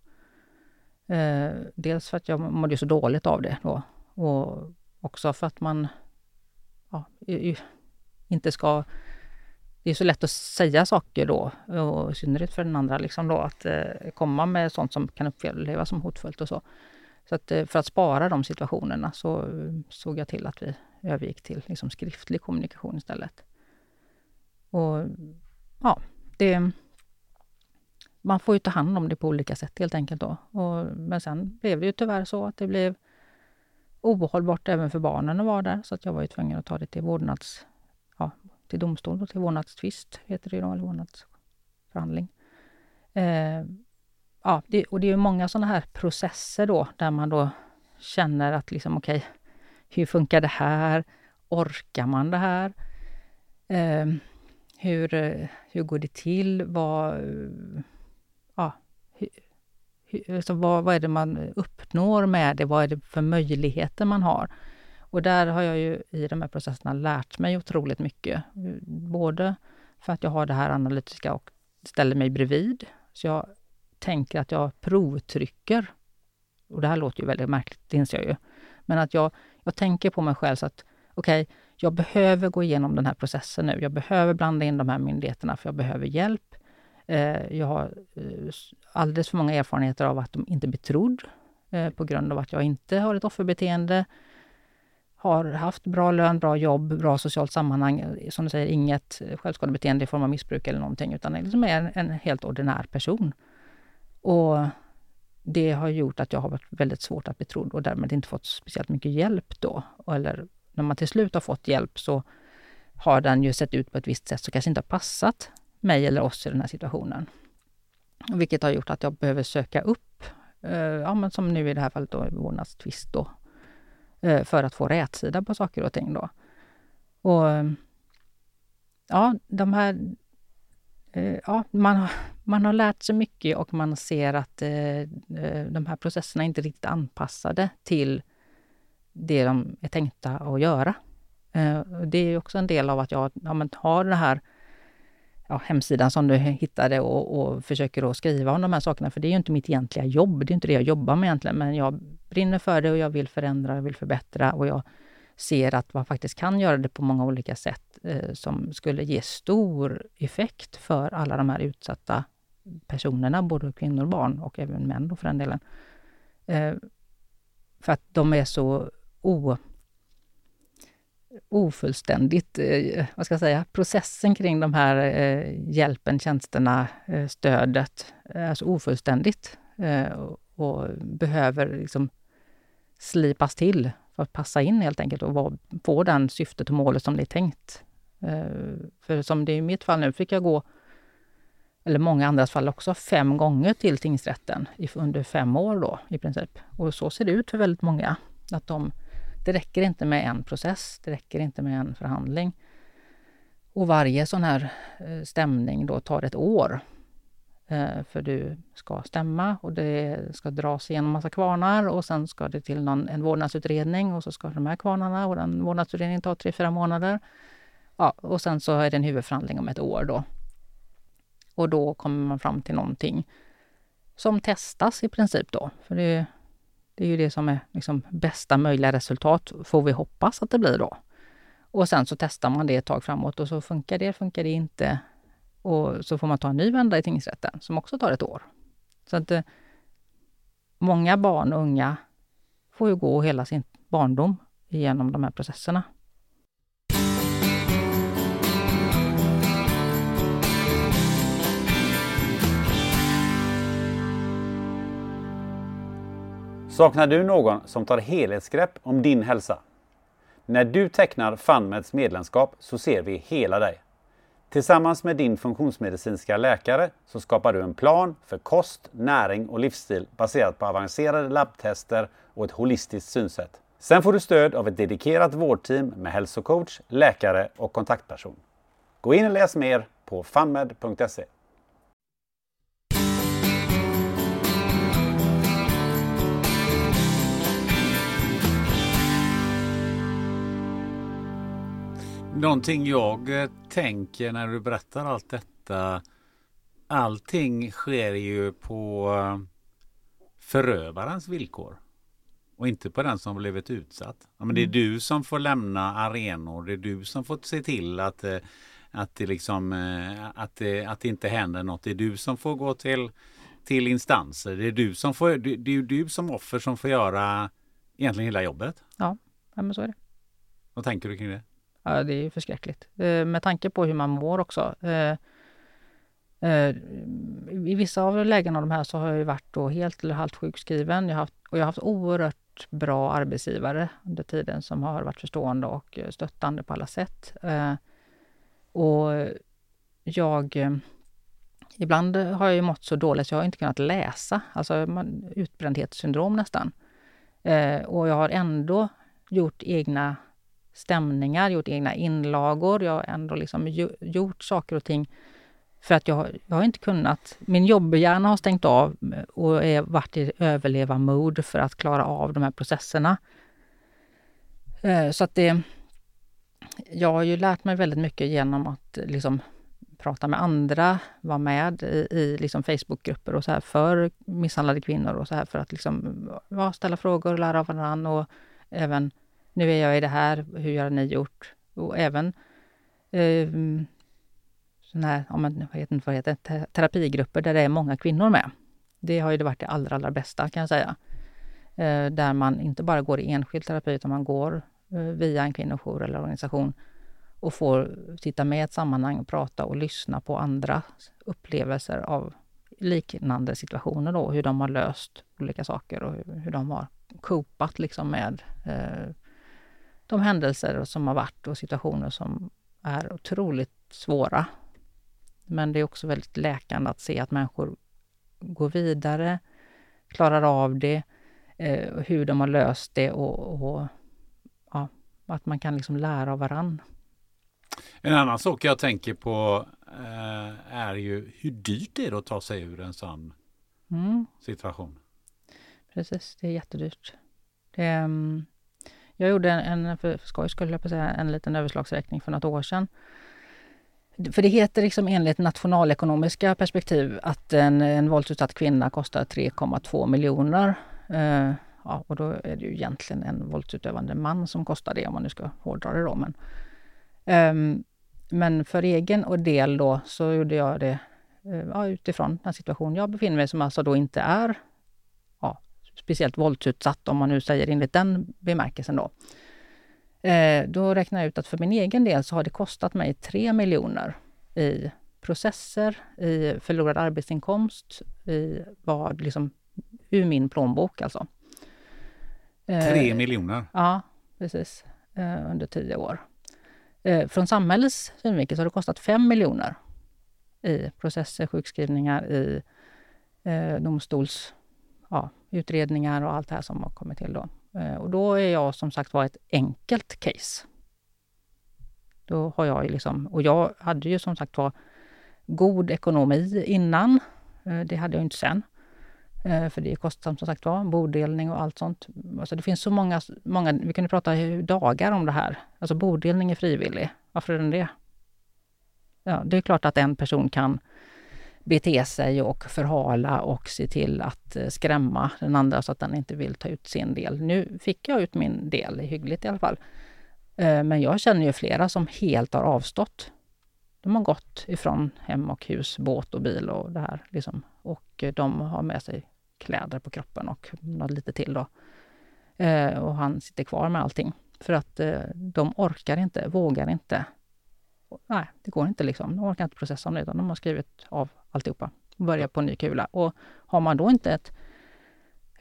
[SPEAKER 1] Eh, dels för att jag mådde så dåligt av det då och också för att man ja, inte ska... Det är så lätt att säga saker då, och i synnerhet för den andra, liksom då, att eh, komma med sånt som kan upplevas som hotfullt och så. Så att, eh, för att spara de situationerna så eh, såg jag till att vi övergick till liksom skriftlig kommunikation istället. Och ja, det... Man får ju ta hand om det på olika sätt helt enkelt då. Och, men sen blev det ju tyvärr så att det blev ohållbart även för barnen att vara där, så att jag var ju tvungen att ta det till vårdnads... Ja, till domstol och till vårdnadstvist, heter det ju då, eller vårdnadsförhandling. Eh, ja, det, och det är många sådana här processer då, där man då känner att liksom okej, okay, hur funkar det här? Orkar man det här? Eh, hur, hur går det till? Vad, ja, hur, hur, alltså vad, vad är det man uppnår med det? Vad är det för möjligheter man har? Och där har jag ju i de här processerna lärt mig otroligt mycket. Både för att jag har det här analytiska och ställer mig bredvid. Så jag tänker att jag provtrycker. Och det här låter ju väldigt märkligt, det inser jag ju. Men att jag, jag tänker på mig själv så att okej, okay, jag behöver gå igenom den här processen nu. Jag behöver blanda in de här myndigheterna för jag behöver hjälp. Eh, jag har eh, alldeles för många erfarenheter av att de inte blir trodd eh, på grund av att jag inte har ett offerbeteende har haft bra lön, bra jobb, bra socialt sammanhang. Eh, som du säger, inget självskadebeteende i form av missbruk eller någonting, utan liksom är en, en helt ordinär person. Och det har gjort att jag har varit väldigt svårt att bli trodd och därmed inte fått speciellt mycket hjälp då. Eller när man till slut har fått hjälp så har den ju sett ut på ett visst sätt som kanske inte har passat mig eller oss i den här situationen. Vilket har gjort att jag behöver söka upp, eh, ja men som nu i det här fallet då, vårdnadstvist då, eh, för att få rätsida på saker och ting då. Och ja, de här Eh, ja, man, har, man har lärt sig mycket och man ser att eh, eh de här processerna inte är riktigt anpassade till det de är tänkta att göra. Eh, det är också en del av att jag ja, har den här ja, hemsidan som du hittade och, och försöker att skriva om de här sakerna. För det är ju inte mitt egentliga jobb. Det är inte det jag jobbar med egentligen. Men jag brinner för det och jag vill förändra, jag vill förbättra och jag ser att man faktiskt kan göra det på många olika sätt eh, som skulle ge stor effekt för alla de här utsatta personerna, både kvinnor och barn och även män då för den delen. Eh, för att de är så o, ofullständigt, eh, vad ska jag säga, processen kring de här eh, hjälpen, tjänsterna, eh, stödet eh, är så ofullständigt eh, och, och behöver liksom slipas till för att passa in helt enkelt och få den syftet och målet som det är tänkt. Eh, för som det är i mitt fall nu fick jag gå, eller många andras fall också, fem gånger till tingsrätten under fem år då i princip. Och så ser det ut för väldigt många. Att de, det räcker inte med en process, det räcker inte med en förhandling. Och varje sån här eh, stämning då tar ett år Eh, för du ska stämma och det ska dras igenom massa kvarnar och sen ska det till någon, en vårdnadsutredning och så ska de här kvarnarna och den vårdnadsutredningen ta tre, fyra månader. Ja, och sen så är det en huvudförhandling om ett år då. Och då kommer man fram till någonting som testas i princip då. För det, det är ju det som är liksom bästa möjliga resultat, får vi hoppas att det blir då. Och sen så testar man det ett tag framåt och så funkar det, funkar det inte. Och så får man ta en ny vända i tingsrätten som också tar ett år. Så att eh, många barn och unga får ju gå hela sin barndom genom de här processerna.
[SPEAKER 2] Saknar du någon som tar helhetsgrepp om din hälsa? När du tecknar FunMeds medlemskap så ser vi hela dig. Tillsammans med din funktionsmedicinska läkare så skapar du en plan för kost, näring och livsstil baserat på avancerade labbtester och ett holistiskt synsätt. Sen får du stöd av ett dedikerat vårdteam med hälsocoach, läkare och kontaktperson. Gå in och läs mer på funmed.se. Någonting jag eh, tänker när du berättar allt detta. Allting sker ju på eh, förövarens villkor. Och inte på den som blivit utsatt. Ja, men det är mm. du som får lämna arenor. Det är du som får se till att, eh, att, det, liksom, att, det, att det inte händer något. Det är du som får gå till, till instanser. Det är du som får, det, det är du som offer som får göra egentligen hela jobbet.
[SPEAKER 1] Ja, ja men så är det.
[SPEAKER 2] Vad tänker du kring det?
[SPEAKER 1] Ja, det är förskräckligt. Eh, med tanke på hur man mår också. Eh, eh, I vissa av lägen av de här så har jag varit då helt eller halvt sjukskriven. Jag har haft, och jag har haft oerhört bra arbetsgivare under tiden som har varit förstående och stöttande på alla sätt. Eh, och jag... Eh, ibland har jag mått så dåligt så jag har inte kunnat läsa, alltså utbrändhetssyndrom nästan. Eh, och jag har ändå gjort egna stämningar, gjort egna inlagor. Jag har ändå liksom gjort saker och ting för att jag, jag har inte kunnat. Min jobbhjärna har stängt av eh, och är varit i överleva-mode för att klara av de här processerna. Eh, så att det... Jag har ju lärt mig väldigt mycket genom att eh, liksom prata med andra, vara med i, i liksom Facebookgrupper och så här för misshandlade kvinnor och så här för att liksom, ja, ställa frågor och lära av varandra och även nu är jag i det här, hur har ni gjort? Och även eh, sån här, ja, men, vad heter, vad heter terapigrupper där det är många kvinnor med. Det har ju varit det allra, allra bästa kan jag säga. Eh, där man inte bara går i enskild terapi utan man går eh, via en kvinnojour eller organisation och får sitta med i ett sammanhang och prata och lyssna på andras upplevelser av liknande situationer då, hur de har löst olika saker och hur, hur de har kopat liksom med eh, de händelser som har varit och situationer som är otroligt svåra. Men det är också väldigt läkande att se att människor går vidare, klarar av det, eh, hur de har löst det och, och ja, att man kan liksom lära av varann.
[SPEAKER 2] En annan sak jag tänker på eh, är ju hur dyrt det är att ta sig ur en sån mm. situation.
[SPEAKER 1] Precis, det är jättedyrt. Det, um, jag gjorde en, en för skoj skulle jag på säga, en liten överslagsräkning för något år sedan. För det heter liksom enligt nationalekonomiska perspektiv att en, en våldsutsatt kvinna kostar 3,2 miljoner. Eh, ja, och då är det ju egentligen en våldsutövande man som kostar det om man nu ska hårdra det då. Men, eh, men för egen och del då så gjorde jag det eh, utifrån den situation jag befinner mig som alltså då inte är speciellt våldsutsatt, om man nu säger enligt den bemärkelsen då. Eh, då räknar jag ut att för min egen del så har det kostat mig 3 miljoner i processer, i förlorad arbetsinkomst, i vad liksom ur min plånbok alltså.
[SPEAKER 2] Eh, 3 miljoner?
[SPEAKER 1] Ja, precis. Eh, under tio år. Eh, från samhällets synvinkel så har det kostat 5 miljoner i processer, sjukskrivningar, i eh, domstols ja, utredningar och allt det här som har kommit till då. Eh, och då är jag som sagt var ett enkelt case. Då har jag liksom, och jag hade ju som sagt var god ekonomi innan. Eh, det hade jag inte sen. Eh, för det är kostsamt som sagt var, bodelning och allt sånt. Alltså det finns så många, många, vi kunde prata dagar om det här. Alltså bodelning är frivillig. Varför är den det? Ja, det är klart att en person kan bete sig och förhala och se till att eh, skrämma den andra så att den inte vill ta ut sin del. Nu fick jag ut min del, hyggligt i alla fall. Eh, men jag känner ju flera som helt har avstått. De har gått ifrån hem och hus, båt och bil och det här. Liksom. Och eh, de har med sig kläder på kroppen och något lite till då. Och han sitter kvar med allting. För att de orkar inte, vågar inte nej, det går inte liksom. De orkar inte processa om det, utan de har skrivit av alltihopa och börjar på en ny kula. Och har man då inte ett,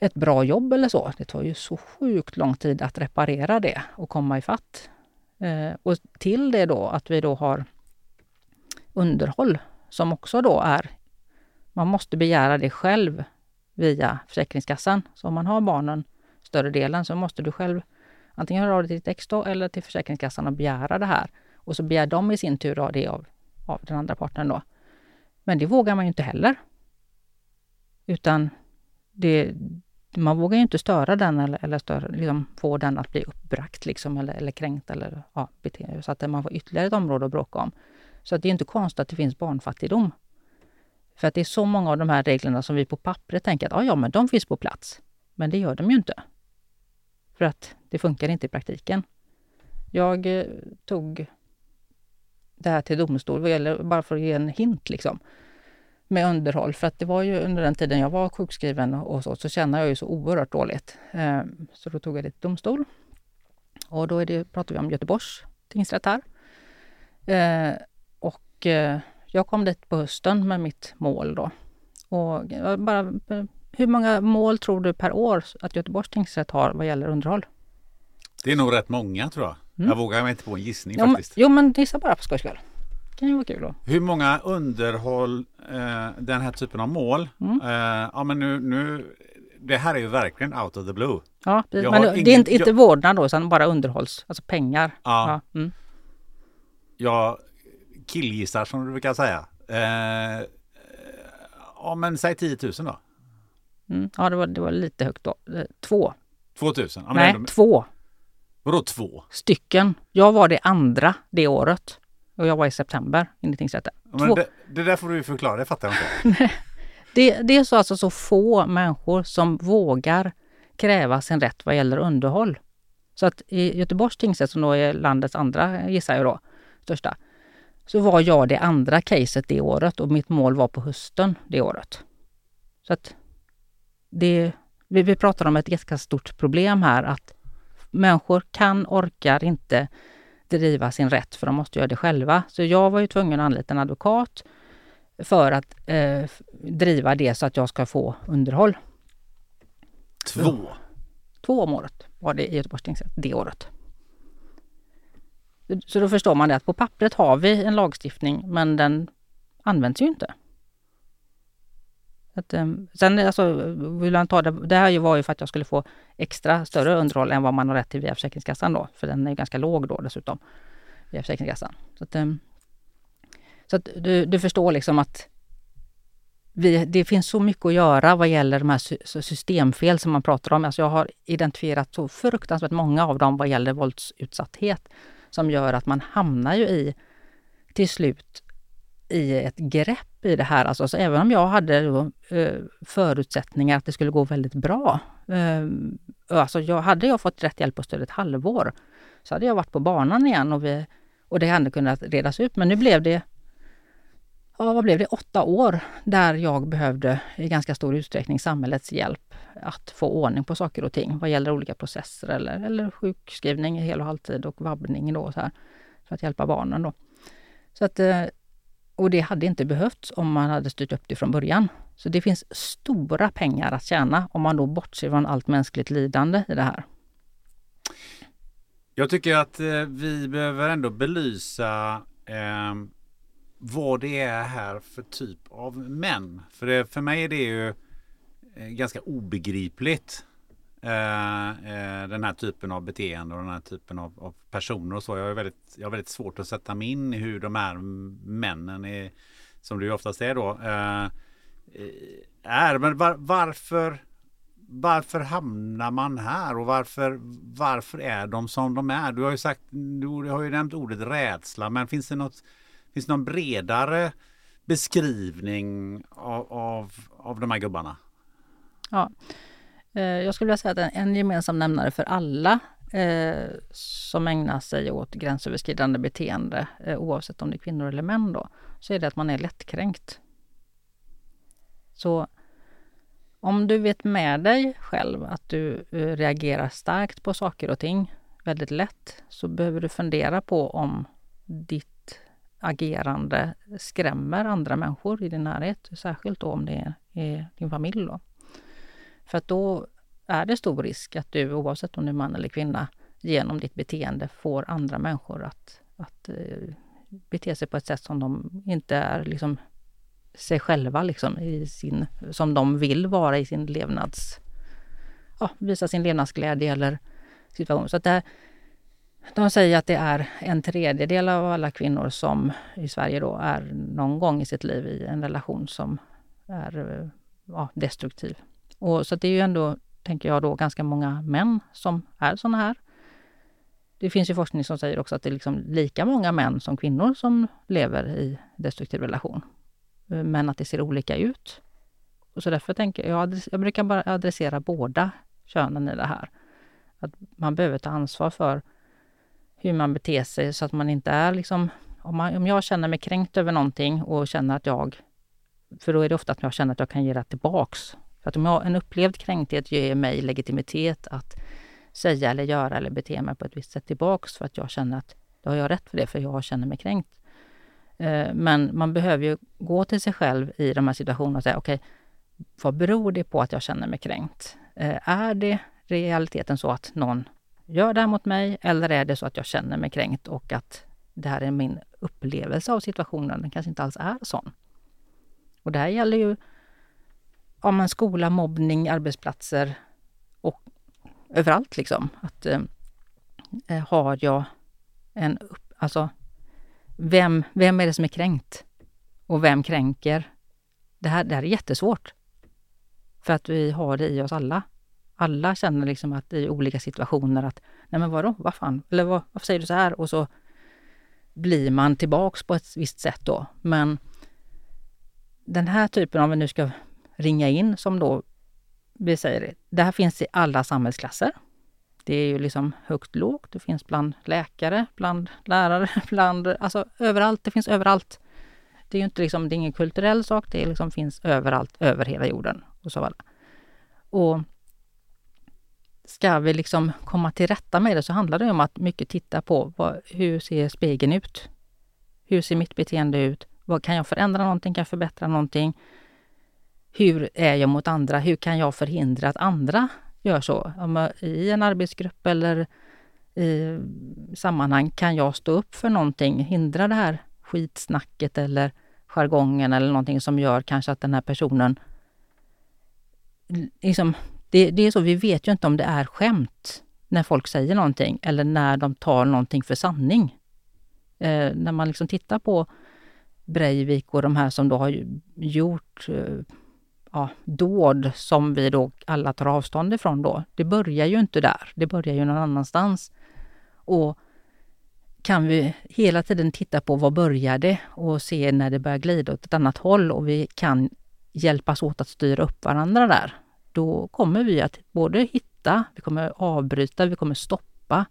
[SPEAKER 1] ett bra jobb eller så, det tar ju så sjukt lång tid att reparera det och komma ifatt. Eh, och till det då att vi då har underhåll som också då är, man måste begära det själv via Försäkringskassan. Så om man har barnen större delen så måste du själv antingen höra av dig till ditt ex då, eller till Försäkringskassan och begära det här. Och så begär de i sin tur det av, av den andra partnern då. Men det vågar man ju inte heller. Utan det, man vågar ju inte störa den eller, eller störa, liksom, få den att bli uppbragt liksom, eller, eller kränkt. Eller, ja, bete, så att man får ytterligare ett område att bråka om. Så att det är inte konstigt att det finns barnfattigdom. För att det är så många av de här reglerna som vi på pappret tänker att ja, ja, men de finns på plats. Men det gör de ju inte. För att det funkar inte i praktiken. Jag eh, tog det här till domstol, bara för att ge en hint liksom, med underhåll. För att det var ju under den tiden jag var sjukskriven och så, så kände jag ju så oerhört dåligt. Ehm, så då tog jag det till domstol. Och då är det, pratar vi om Göteborgs tingsrätt här. Ehm, och eh, jag kom dit på hösten med mitt mål då. Och bara, eh, hur många mål tror du per år att Göteborgs tingsrätt har vad gäller underhåll?
[SPEAKER 2] Det är nog rätt många tror jag. Mm. Jag vågar mig inte på en gissning
[SPEAKER 1] jo,
[SPEAKER 2] faktiskt.
[SPEAKER 1] jo men gissa bara för skojs skull. Kan ju vara kul då.
[SPEAKER 2] Hur många underhåll eh, den här typen av mål? Mm. Eh, ja men nu, nu, det här är ju verkligen out of the blue.
[SPEAKER 1] Ja, precis. men det är inte, inte jag... vårdnad då utan bara underhålls, alltså pengar. Ja.
[SPEAKER 2] ja. Mm. Jag killgissar som du brukar säga. Eh, ja men säg 10 000 då.
[SPEAKER 1] Mm. Ja det var, det var lite högt då. Eh, två.
[SPEAKER 2] 2000?
[SPEAKER 1] Ja, Nej, ändå... två.
[SPEAKER 2] Vadå två?
[SPEAKER 1] Stycken. Jag var det andra det året. Och jag var i september in i tingsrätten.
[SPEAKER 2] Ja, det, det, där får du förklara, det fattar jag inte.
[SPEAKER 1] det, det är så alltså så få människor som vågar kräva sin rätt vad gäller underhåll. Så att i Göteborgs tingsrätt, som då är landets andra, gissar jag då, största, så var jag det andra caset det året och mitt mål var på hösten det året. Så att det, vi, vi pratar om ett ganska stort problem här att människor kan, orkar inte driva sin rätt för de måste göra det själva. Så jag var ju tvungen att anlita en advokat för att eh, driva det så att jag ska få underhåll.
[SPEAKER 2] Två?
[SPEAKER 1] Två om året var det i Göteborgs tingsrätt det året. Så då förstår man det att på pappret har vi en lagstiftning men den används ju inte. Att, um, sen alltså, vill han ta det, det här var ju för att jag skulle få extra större underhåll än vad man har rätt till via Försäkringskassan då, för den är ganska låg då dessutom, via Försäkringskassan. Så att, um, så att du, du förstår liksom att vi, det finns så mycket att göra vad gäller de här systemfel som man pratar om. Alltså jag har identifierat så fruktansvärt många av dem vad gäller våldsutsatthet som gör att man hamnar ju i till slut i ett grepp i det här. Alltså, så även om jag hade då, eh, förutsättningar att det skulle gå väldigt bra. Eh, alltså jag, hade jag fått rätt hjälp och stöd ett halvår så hade jag varit på banan igen och, vi, och det hade kunnat redas ut. Men nu blev det ja, vad blev det, åtta år där jag behövde i ganska stor utsträckning samhällets hjälp att få ordning på saker och ting vad gäller olika processer eller, eller sjukskrivning hel och halvtid och vabbning då så här, för att hjälpa barnen. Då. Så att, eh, och det hade inte behövts om man hade styrt upp det från början. Så det finns stora pengar att tjäna om man då bortser från allt mänskligt lidande i det här.
[SPEAKER 2] Jag tycker att eh, vi behöver ändå belysa eh, vad det är här för typ av män. För, det, för mig är det ju eh, ganska obegripligt. Eh, eh, den här typen av beteende och den här typen av, av, personer och så. Jag har, väldigt, jag har väldigt svårt att sätta mig in i hur de här männen är, som det oftast är då, eh, är. Men var, varför varför hamnar man här och varför, varför är de som de är? Du har ju sagt, du har ju nämnt ordet rädsla, men finns det något Finns det någon bredare beskrivning av, av, av de här gubbarna?
[SPEAKER 1] Ja, Eh, jag skulle vilja säga att en gemensam nämnare för alla eh, som ägnar sig åt gränsöverskridande beteende, eh, oavsett om det är kvinnor eller män då, så är det att man är lättkränkt. Så om du vet med dig själv att du eh, reagerar starkt på saker och ting väldigt lätt så behöver du fundera på om ditt agerande skrämmer andra människor i din närhet, särskilt då om det är din familj. Då. För att då är det stor risk att du, oavsett om du är man eller kvinna, genom ditt beteende får andra människor att, att eh, bete sig på ett sätt som de inte är liksom, sig själva, liksom, i sin, som de vill vara i sin levnads... Ja, visa sin levnadsglädje eller situation. Så att det, de säger att det är en tredjedel av alla kvinnor som i Sverige då är någon gång i sitt liv i en relation som är eh, ja, destruktiv. Och så det är ju ändå tänker jag då, ganska många män som är sådana här. Det finns ju forskning som säger också att det är liksom lika många män som kvinnor som lever i destruktiv relation. Eh, men att det ser olika ut. Och så därför tänker jag, jag brukar bara adressera båda könen i det här. Att man behöver ta ansvar för hur man beter sig så att man inte är liksom... Om, man, om jag känner mig kränkt över någonting och känner att jag... För då är det ofta att jag känner att jag kan ge det tillbaks. För att om jag, en upplevd kränkthet ger mig legitimitet att säga eller göra eller bete mig på ett visst sätt tillbaks för att jag känner att då har jag rätt för det, för jag känner mig kränkt. Eh, men man behöver ju gå till sig själv i de här situationerna och säga okej, okay, vad beror det på att jag känner mig kränkt? Eh, är det realiteten så att någon gör det här mot mig eller är det så att jag känner mig kränkt och att det här är min upplevelse av situationen, den kanske inte alls är sån. Och det här gäller ju om en skola, mobbning, arbetsplatser och överallt liksom. Att eh, eh, har jag en, upp, alltså vem, vem är det som är kränkt? Och vem kränker? Det här, det här är jättesvårt. För att vi har det i oss alla. Alla känner liksom att i olika situationer att, nej men vadå, vad fan, eller vad, varför säger du så här? Och så blir man tillbaks på ett visst sätt då. Men den här typen, om vi nu ska ringa in som då vi säger, det här finns i alla samhällsklasser. Det är ju liksom högt lågt. Det finns bland läkare, bland lärare, bland, alltså överallt. Det finns överallt. Det är ju inte liksom, det är ingen kulturell sak. Det liksom finns överallt, över hela jorden. Och, så och ska vi liksom komma till rätta med det så handlar det om att mycket titta på vad, hur ser spegeln ut? Hur ser mitt beteende ut? Vad, kan jag förändra någonting? Kan jag förbättra någonting? Hur är jag mot andra? Hur kan jag förhindra att andra gör så? I en arbetsgrupp eller i sammanhang, kan jag stå upp för någonting? Hindra det här skitsnacket eller jargongen eller någonting som gör kanske att den här personen... Liksom, det, det är så, vi vet ju inte om det är skämt när folk säger någonting eller när de tar någonting för sanning. Eh, när man liksom tittar på Breivik och de här som då har gjort eh, ja, dåd som vi då alla tar avstånd ifrån då. Det börjar ju inte där, det börjar ju någon annanstans. Och kan vi hela tiden titta på vad börjar det och se när det börjar glida åt ett annat håll och vi kan hjälpas åt att styra upp varandra där, då kommer vi att både hitta, vi kommer avbryta, vi kommer stoppa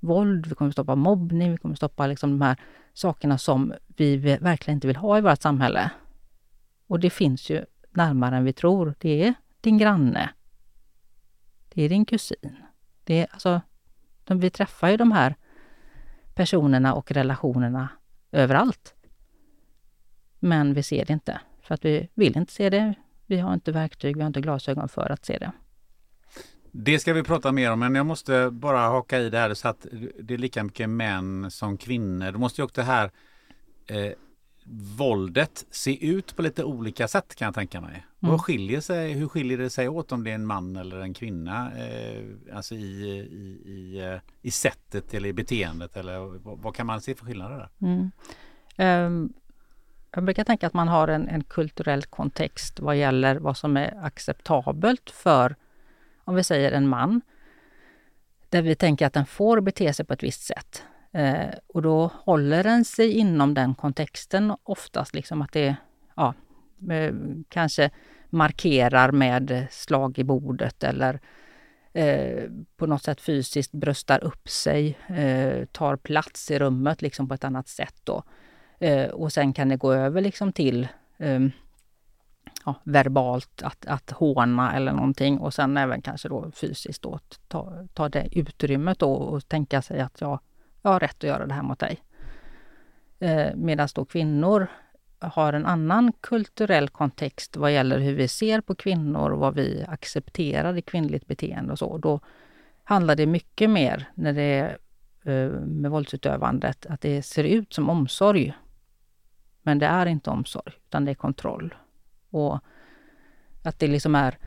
[SPEAKER 1] våld, vi kommer stoppa mobbning, vi kommer stoppa liksom de här sakerna som vi verkligen inte vill ha i vårt samhälle. Och det finns ju närmare än vi tror. Det är din granne. Det är din kusin. Det är, alltså, de, vi träffar ju de här personerna och relationerna överallt. Men vi ser det inte, för att vi vill inte se det. Vi har inte verktyg, vi har inte glasögon för att se det.
[SPEAKER 2] Det ska vi prata mer om, men jag måste bara haka i det här så att det är lika mycket män som kvinnor. Då måste ju också det här eh, våldet se ut på lite olika sätt kan jag tänka mig. Mm. Vad skiljer sig, hur skiljer det sig åt om det är en man eller en kvinna? Eh, alltså i, i, i, eh, i sättet eller i beteendet eller vad, vad kan man se för skillnader där? Mm.
[SPEAKER 1] Um, jag brukar tänka att man har en, en kulturell kontext vad gäller vad som är acceptabelt för, om vi säger en man, där vi tänker att den får bete sig på ett visst sätt. Eh, och då håller den sig inom den kontexten oftast, liksom att det ja, eh, kanske markerar med slag i bordet eller eh, på något sätt fysiskt bröstar upp sig, eh, tar plats i rummet liksom på ett annat sätt. Då. Eh, och sen kan det gå över liksom till ehm, ja, verbalt, att, att håna eller någonting och sen även kanske då fysiskt då, ta, ta det utrymmet då och tänka sig att jag jag har rätt att göra det här mot dig. Eh, Medan då kvinnor har en annan kulturell kontext vad gäller hur vi ser på kvinnor och vad vi accepterar i kvinnligt beteende och så. Då handlar det mycket mer när det är eh, med våldsutövandet att det ser ut som omsorg. Men det är inte omsorg, utan det är kontroll. Och att det liksom är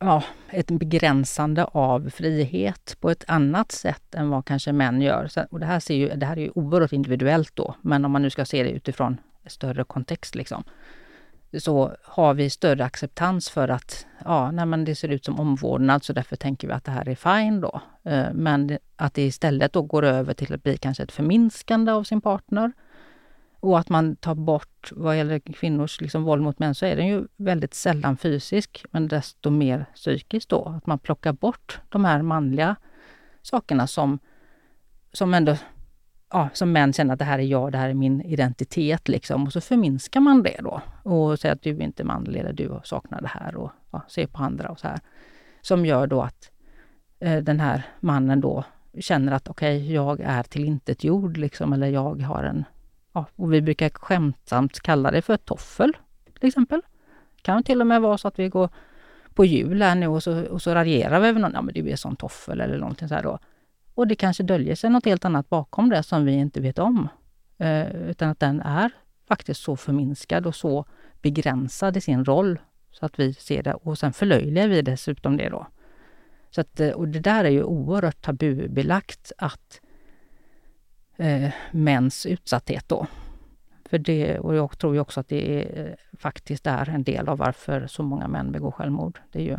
[SPEAKER 1] ja, ett begränsande av frihet på ett annat sätt än vad kanske män gör. Så, och det, här ser ju, det här är ju oerhört individuellt då, men om man nu ska se det utifrån en större kontext. Liksom. så har vi större acceptans för att ja, nej, men det ser ut som omvårdnad så därför tänker vi att det här är fine då. Eh, men att det istället då går över till att bli kanske ett förminskande av sin partner. Och att man tar bort, vad gäller kvinnors liksom våld mot män, så är den ju väldigt sällan fysisk, men desto mer psykisk då. Att man plockar bort de här manliga sakerna som, som ändå ja, som män känner att det här är jag, det här är min identitet. Liksom. Och så förminskar man det då och säger att du är inte manlig eller du saknar det här och ja, ser på andra och så här. Som gör då att eh, den här mannen då känner att okej, okay, jag är tillintetgjord liksom, eller jag har en... Ja, och vi brukar skämtsamt kalla det för toffel, till exempel. Det kan till och med vara så att vi går på jul här nu och så, och så raljerar vi över någon, ja men det blir sån toffel eller någonting så här då. Och det kanske döljer sig något helt annat bakom det som vi inte vet om. Eh, utan att den är faktiskt så förminskad och så begränsad i sin roll så att vi ser det och sen förlöjligar vi dessutom det då. Så att, eh, och det där är ju oerhört tabubelagt att eh, mäns utsatthet då. För det, och jag tror ju också att det är, eh, faktiskt är en del av varför så många män begår självmord. Det är ju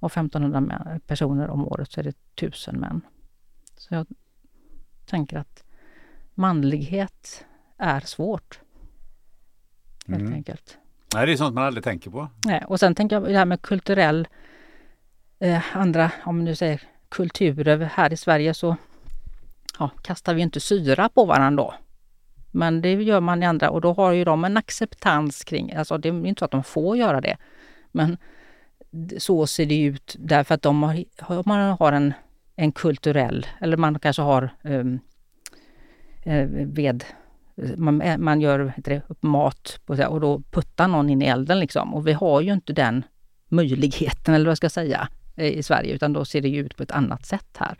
[SPEAKER 1] av 1500 personer om året så är det 1000 män. Så jag tänker att manlighet är svårt. Helt mm. enkelt.
[SPEAKER 2] Nej, det är sånt man aldrig tänker på.
[SPEAKER 1] Nej, och sen tänker jag det här med kulturell, eh, andra, om man nu säger kulturer här i Sverige så ja, kastar vi inte syra på varandra då. Men det gör man i andra och då har ju de en acceptans kring, alltså det är inte så att de får göra det. Men så ser det ut därför att de har, man har en en kulturell, eller man kanske har um, ved man, eh, man gör det, mat på, och då puttar någon in i elden liksom. Och vi har ju inte den möjligheten, eller vad jag ska säga, eh, i Sverige, utan då ser det ju ut på ett annat sätt här.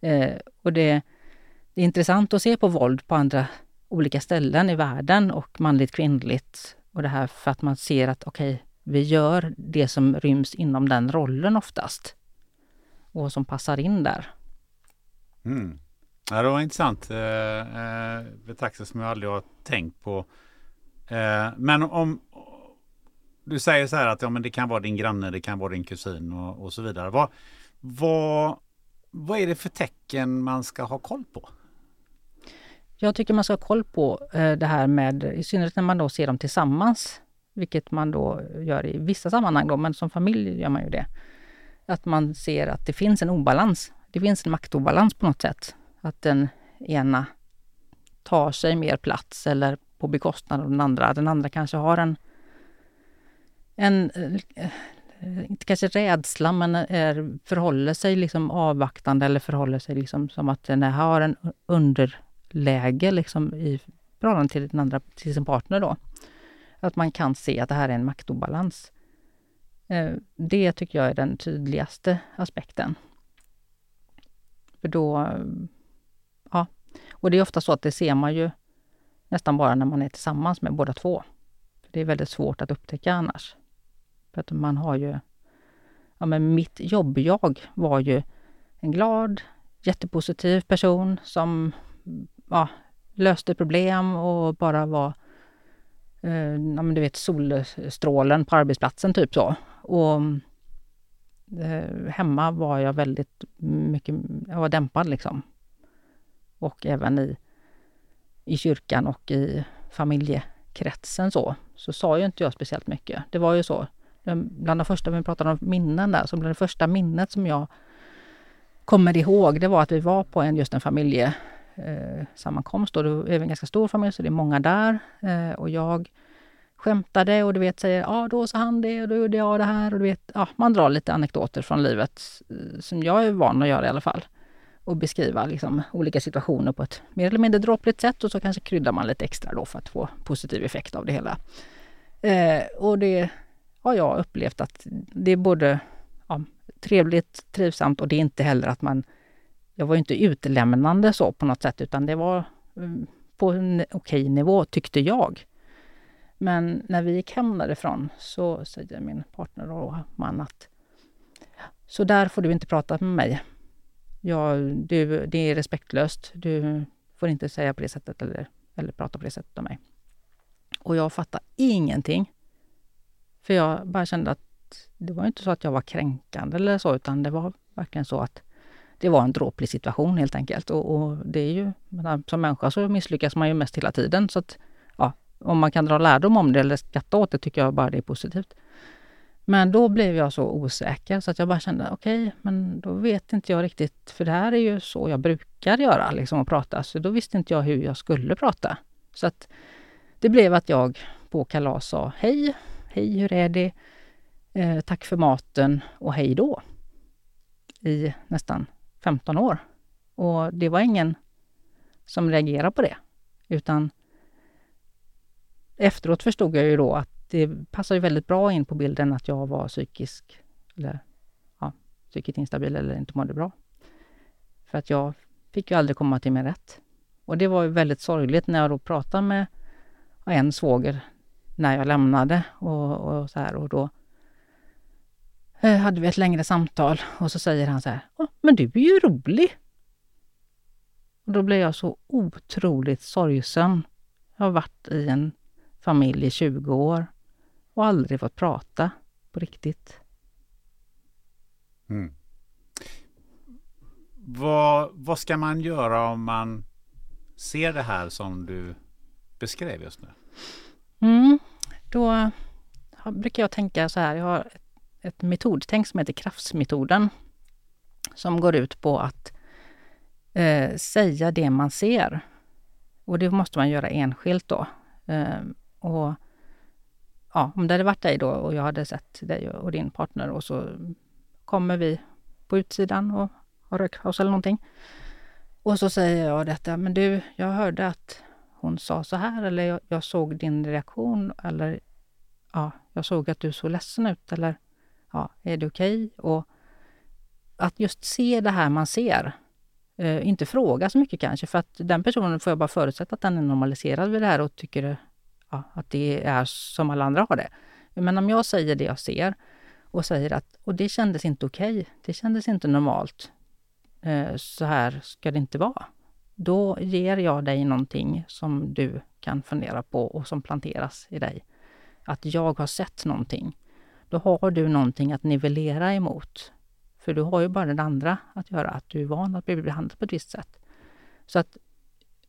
[SPEAKER 1] Eh, och det, det, är intressant att se på våld på andra olika ställen i världen och manligt kvinnligt. Och det här för att man ser att okej, okay, vi gör det som ryms inom den rollen oftast och som passar in där.
[SPEAKER 2] Mm. Ja, det var intressant eh, eh, betraktelse som jag aldrig har tänkt på. Eh, men om du säger så här att ja, men det kan vara din granne, det kan vara din kusin och, och så vidare. Vad, vad, vad är det för tecken man ska ha koll på?
[SPEAKER 1] Jag tycker man ska ha koll på eh, det här med, i synnerhet när man då ser dem tillsammans, vilket man då gör i vissa sammanhang då, men som familj gör man ju det. Att man ser att det finns en obalans. Det finns en maktobalans på något sätt. Att den ena tar sig mer plats eller på bekostnad av den andra. Den andra kanske har en, en eh, Eh, inte kanske rädsla, men är, förhåller sig liksom avvaktande eller förhåller sig liksom som att den har en underläge liksom i förhållande till den andra, till sin partner då. Att man kan se att det här är en maktobalans. Eh, det tycker jag är den tydligaste aspekten. För då, ja, och det är ofta så att det ser man ju nästan bara när man är tillsammans med båda två. För Det är väldigt svårt att upptäcka annars. För att man har ju, ja men mitt jobb-jag var ju en glad, jättepositiv person som ja, löste problem och bara var eh, ja, men du vet solstrålen på arbetsplatsen typ så. Och eh, hemma var jag väldigt mycket, jag var dämpad liksom. Och även i, i kyrkan och i familjekretsen så, så sa ju inte jag speciellt mycket. Det var ju så. Bland de första, vi pratade om minnen där, så bland det första minnet som jag kommer ihåg, det var att vi var på en, just en familjesammankomst. Eh, det är en ganska stor familj, så det är många där. Eh, och jag skämtade och du vet säger ja då sa han det och då gjorde jag det här och du vet, ja man drar lite anekdoter från livet eh, som jag är van att göra i alla fall. Och beskriva liksom olika situationer på ett mer eller mindre dråpligt sätt och så kanske kryddar man lite extra då för att få positiv effekt av det hela. Eh, och det har jag upplevt att det är både ja, trevligt, trivsamt och det är inte heller att man... Jag var inte utlämnande så på något sätt utan det var mm, på en okej nivå tyckte jag. Men när vi gick hem därifrån så säger min partner och man att så där får du inte prata med mig. Ja, du, det är respektlöst. Du får inte säga på det sättet eller, eller prata på det sättet om mig. Och jag fattar ingenting. För jag bara kände att det var inte så att jag var kränkande eller så, utan det var verkligen så att det var en dråplig situation helt enkelt. Och, och det är ju, som människa så misslyckas man ju mest hela tiden. Så att, ja, om man kan dra lärdom om det eller skratta åt det tycker jag bara det är positivt. Men då blev jag så osäker så att jag bara kände, okej, okay, men då vet inte jag riktigt, för det här är ju så jag brukar göra, liksom att prata. Så då visste inte jag hur jag skulle prata. Så att det blev att jag på kalas sa hej, hej, hur är det? Eh, tack för maten och hej då. I nästan 15 år. Och det var ingen som reagerade på det. Utan efteråt förstod jag ju då att det passar ju väldigt bra in på bilden att jag var psykisk, eller ja, psykiskt instabil eller inte mådde bra. För att jag fick ju aldrig komma till min rätt. Och det var ju väldigt sorgligt när jag då pratade med en svåger när jag lämnade och, och så här och då eh, hade vi ett längre samtal och så säger han så här, men du är ju rolig. Och då blev jag så otroligt sorgsen. Jag har varit i en familj i 20 år och aldrig fått prata på riktigt.
[SPEAKER 2] Mm. Vad, vad ska man göra om man ser det här som du beskrev just nu?
[SPEAKER 1] Mm, då brukar jag tänka så här. Jag har ett, metodtänk som heter kraftsmetoden som går ut på att eh, säga det man ser. Och det måste man göra enskilt då. Eh, och ja, om det hade varit dig då och jag hade sett dig och din partner och så kommer vi på utsidan och har rökpaus eller någonting. Och så säger jag detta, men du, jag hörde att hon sa så här eller jag, jag såg din reaktion eller ja, jag såg att du såg ledsen ut eller ja, är det okej? Okay? Och att just se det här man ser. Eh, inte fråga så mycket kanske, för att den personen får jag bara förutsätta att den är normaliserad vid det här och tycker ja, att det är som alla andra har det. Men om jag säger det jag ser och säger att och det kändes inte okej, okay, det kändes inte normalt, eh, så här ska det inte vara. Då ger jag dig någonting som du kan fundera på och som planteras i dig. Att jag har sett någonting. Då har du någonting att nivellera emot. För du har ju bara det andra att göra, att du är van att bli behandlad på ett visst sätt. Så att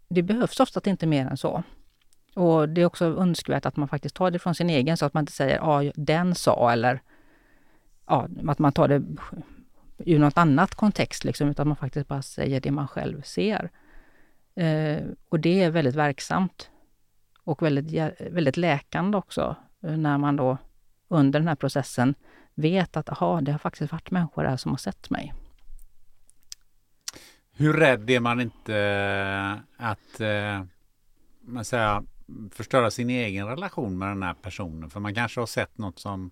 [SPEAKER 1] det behövs ofta inte mer än så. Och det är också önskvärt att man faktiskt tar det från sin egen så att man inte säger ja, den sa eller ja, att man tar det ur något annat kontext liksom, utan man faktiskt bara säger det man själv ser. Eh, och det är väldigt verksamt och väldigt, väldigt läkande också eh, när man då under den här processen vet att aha, det har faktiskt varit människor här som har sett mig.
[SPEAKER 2] Hur rädd är man inte eh, att eh, man säger, förstöra sin egen relation med den här personen? För man kanske har sett något som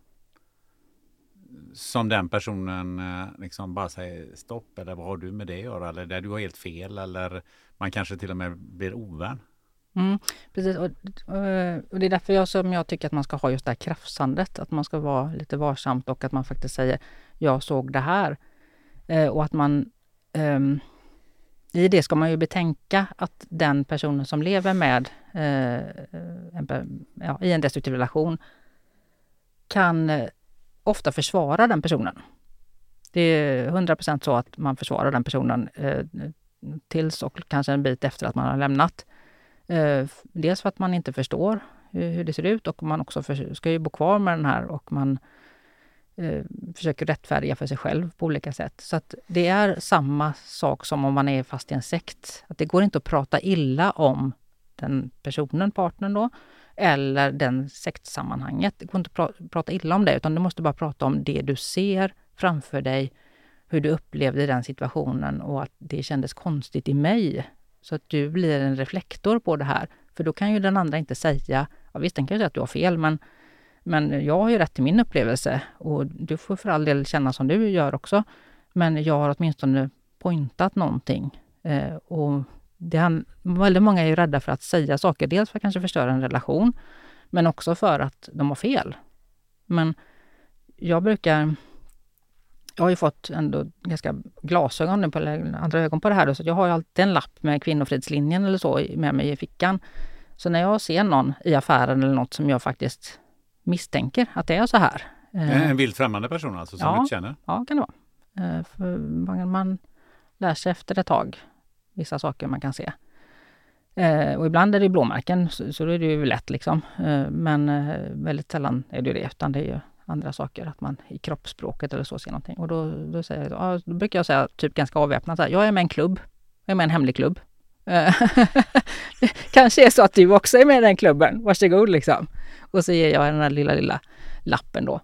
[SPEAKER 2] som den personen eh, liksom bara säger stopp eller vad har du med det att göra eller där du har helt fel eller man kanske till och med blir ovän.
[SPEAKER 1] Mm, precis, och, eh, och, det är därför jag, som jag tycker att man ska ha just det här krafsandet, att man ska vara lite varsamt och att man faktiskt säger jag såg det här. Eh, och att man eh, i det ska man ju betänka att den personen som lever med eh, en, ja, i en destruktiv relation kan eh, ofta försvara den personen. Det är 100% så att man försvarar den personen eh, tills och kanske en bit efter att man har lämnat. Eh, dels för att man inte förstår hur, hur det ser ut och man också för, ska ju bo kvar med den här och man eh, försöker rättfärdiga för sig själv på olika sätt. Så att det är samma sak som om man är fast i en sekt. Att det går inte att prata illa om den personen, partnern då, eller den sektsammanhanget. Det går inte att prata illa om det, utan du måste bara prata om det du ser framför dig, hur du upplevde den situationen och att det kändes konstigt i mig. Så att du blir en reflektor på det här. För då kan ju den andra inte säga, ja visst den kan ju säga att du har fel, men, men jag har ju rätt till min upplevelse och du får för all del känna som du gör också. Men jag har åtminstone pointat någonting. Eh, och det, väldigt många är ju rädda för att säga saker, dels för att kanske förstöra en relation, men också för att de har fel. Men jag brukar... Jag har ju fått ändå ganska glasögon på, eller andra ögon på det här, då, så jag har ju alltid en lapp med Kvinnofridslinjen eller så med mig i fickan. Så när jag ser någon i affären eller något som jag faktiskt misstänker att det är så här.
[SPEAKER 2] eh, en vilt främmande person alltså som
[SPEAKER 1] ja,
[SPEAKER 2] du inte känner?
[SPEAKER 1] Ja, kan det vara. Eh, för man, man lär sig efter ett tag vissa saker man kan se. Eh, och ibland är det blåmärken så, så då är det ju lätt liksom. Eh, men eh, väldigt sällan är det det utan det är ju andra saker, att man i kroppsspråket eller så ser någonting. Och då, då, säger jag, då brukar jag säga typ ganska avväpnat, här, jag är med i en klubb, jag är med i en hemlig klubb. Eh, kanske är så att du också är med i den klubben, varsågod liksom. Och så ger jag den där lilla, lilla lappen då.